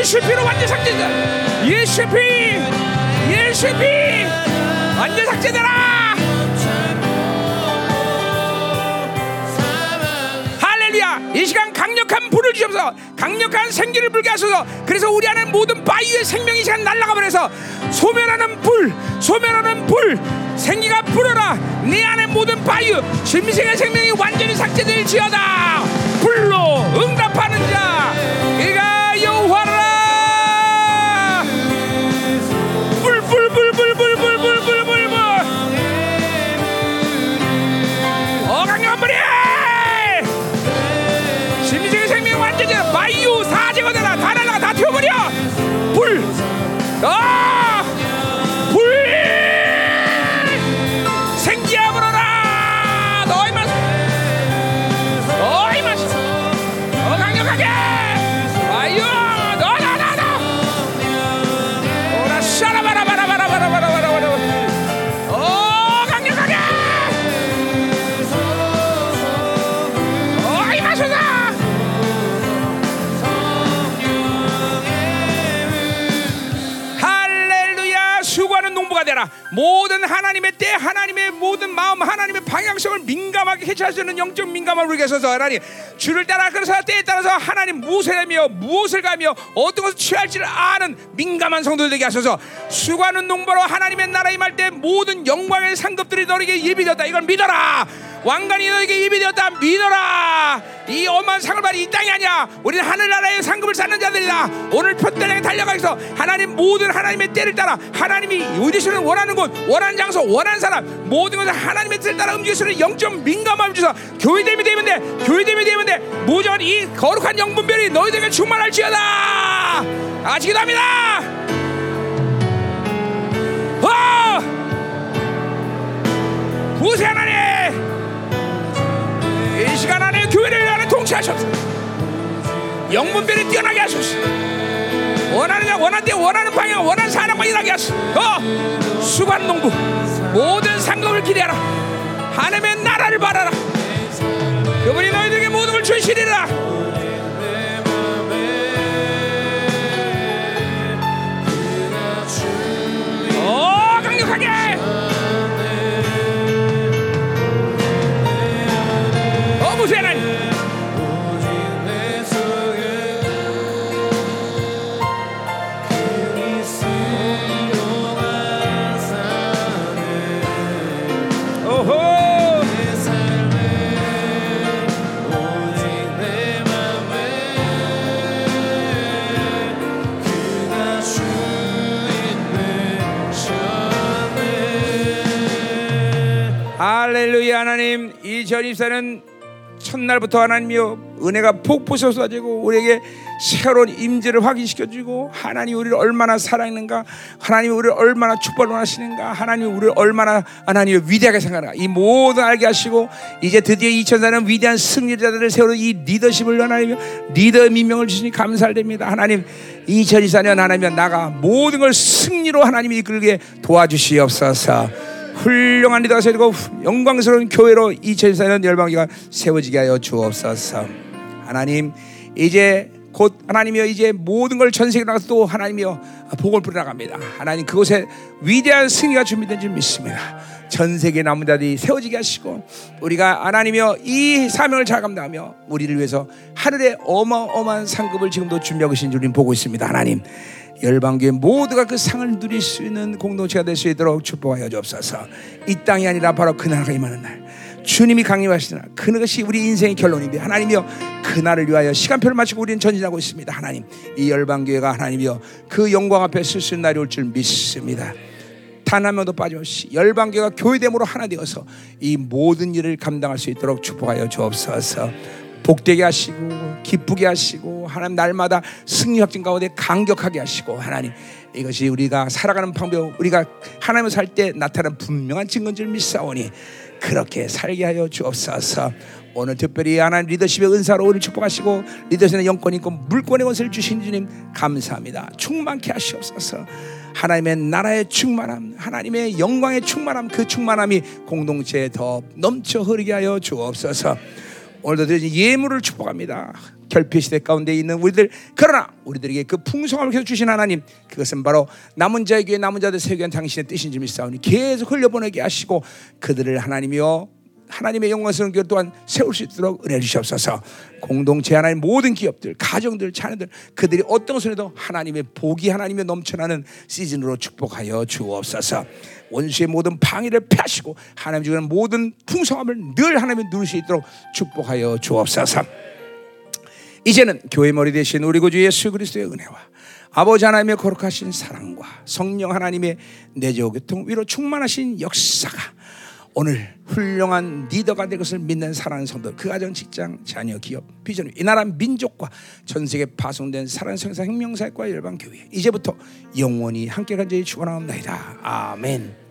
예수의 피로 완전 삭제다 예수의 피! 예수의 피! 완전 삭제되라! 할렐루야! 이 시간 강력한 불을 주셔서. 강력한 생기를 불게 하소서. 그래서 우리 안에 모든 바위의 생명이 이 시간 날아가 버려서 소멸하는 불 소멸하는 불 생기가 불어라. 네 안에 모든 바위 심생의 생명이 완전히 삭제될 지어다. 불로 응답하는 자. 이가 Ah. 모든 하나님의 때 하나님의 모든 마음 하나님의 방향성을 민감하게 캐치할 수 있는 영적 민감함을 우리에게 있어서 하나님 주를 따라 그래서 때에 따라서 하나님 무엇을 하며 무엇을 가며 어떤 것을 취할지를 아는 민감한 성도들 되게 하소서. 수고하는 농부로 하나님의 나라 임할 때 모든 영광의 상급들이 너에게 예비되었다. 이걸 믿어라. 왕관이 너에게 예비되었다. 믿어라. 이 엄한 상을 받이 이 땅이 아니야. 우리는 하늘나라의 상급을 쌓는 자들이다. 오늘 표대에 달려가서 하나님 모든 하나님의 때를 따라 하나님이 의리시는 원하는 곳 원하는 장소 원하는 사람 모든 것을 하나님의 뜻을 따라 움직일 수 있는 영적 민감함을 주셔 교회됨이 되면 돼. 교회됨이 되면 돼 무조건 이 거룩한 영분별이 너희들에게 충만할지어다. 아시 기도합니다. 와! 구세 하나님! 이 시간 안에 교회를 위하여 통치하셔서. 영분별이 뛰어나게 하소서. 원하는 자 원하는 때 원하는 방향 원하는 사람과 일하게 하소서. 어, 수관 농부 모든 상급을 기대하라. 하나님의 나라를 바라라. 그분이 걸 주시리라 하나님 이 전입사는 첫날부터 하나님이여 은혜가 폭포서 쏟아지고 우리에게 새로운 임재를 확인시켜 주고 하나님 우리를 얼마나 사랑하는가 하나님 우리를 얼마나 축복을 원하시는가 하나님 우리를 얼마나 하나님 위대하게 생각하는가 이 모든 알게 하시고 이제 드디어 2004년 위대한 승리자들을 세우는 이 리더십을 하나님 리더 민명을 주시니 감사드립니다. 하나님 2024년 하나님 나가 모든 걸 승리로 하나님이 이끌게 도와주시옵소서 훌륭한 리더가 세우고 영광스러운 교회로 2024년 열방기가 세워지게 하여 주옵소서. 하나님 이제 곧 하나님이여 이제 모든 걸 전 세계로 나가서 또 하나님이여 복을 뿌려나갑니다. 하나님 그곳에 위대한 승리가 준비된 줄 믿습니다. 전 세계 자들이 세워지게 하시고 우리가 하나님이여 이 사명을 잘 감당하며 우리를 위해서 하늘의 어마어마한 상급을 지금도 준비하고 계신 줄 보고 있습니다. 하나님 열방교회 모두가 그 상을 누릴 수 있는 공동체가 될 수 있도록 축복하여 주옵소서. 이 땅이 아니라 바로 그날가 임하는 날. 주님이 강림하시는 날. 그것이 우리 인생의 결론인데 하나님이여 그날을 위하여 시간표를 맞추고 우리는 전진하고 있습니다. 하나님 이 열방교회가 하나님이여 그 영광 앞에 설 수 있는 날이 올 줄 믿습니다. 단한 명도 빠짐없이 열방교가 교회됨으로 하나 되어서 이 모든 일을 감당할 수 있도록 축복하여 주옵소서. 복되게 하시고 기쁘게 하시고 하나님 날마다 승리 확증 가운데 강격하게 하시고 하나님 이것이 우리가 살아가는 방법 우리가 하나님을 살 때 나타나는 분명한 증거인 줄 믿사오니 그렇게 살게 하여 주옵소서. 오늘 특별히 하나님 리더십의 은사로 우리를 축복하시고 리더십의 영권 있고 물권의 것을 주신 주님 감사합니다. 충만케 하시옵소서. 하나님의 나라의 충만함 하나님의 영광의 충만함 그 충만함이 공동체에 더 넘쳐 흐르게 하여 주옵소서 오늘도 드려진 예물을 축복합니다. 결핍 시대 가운데 있는 우리들 그러나 우리들에게 그 풍성함을 계속 주신 하나님 그것은 바로 남은 자에게 남은 자들 세계 한 당신의 뜻인 줄 믿사오니 계속 흘려보내게 하시고 그들을 하나님이여 하나님의 영광스러운 교회 또한 세울 수 있도록 은혜 주시옵소서. 공동체 하나님 모든 기업들 가정들 자녀들 그들이 어떤 해도 하나님의 복이 하나님의 넘쳐나는 시즌으로 축복하여 주옵소서. 원수의 모든 방해를 펴시고 하나님 주는 모든 풍성함을 늘 하나님의 누릴 수 있도록 축복하여 주옵소서. 이제는 교회 머리 대신 우리 구주 예수 그리스도의 은혜와 아버지 하나님의 거룩하신 사랑과 성령 하나님의 내조 교통 위로 충만하신 역사가 오늘 훌륭한 리더가 될 것을 믿는 사랑하는 성도 그 가정 직장 자녀 기업 비전 이 나라 민족과 전 세계 파송된 사랑하는 성사 혁명사과 열방 교회 이제부터 영원히 함께 간절히 축원하옵나이다 아멘.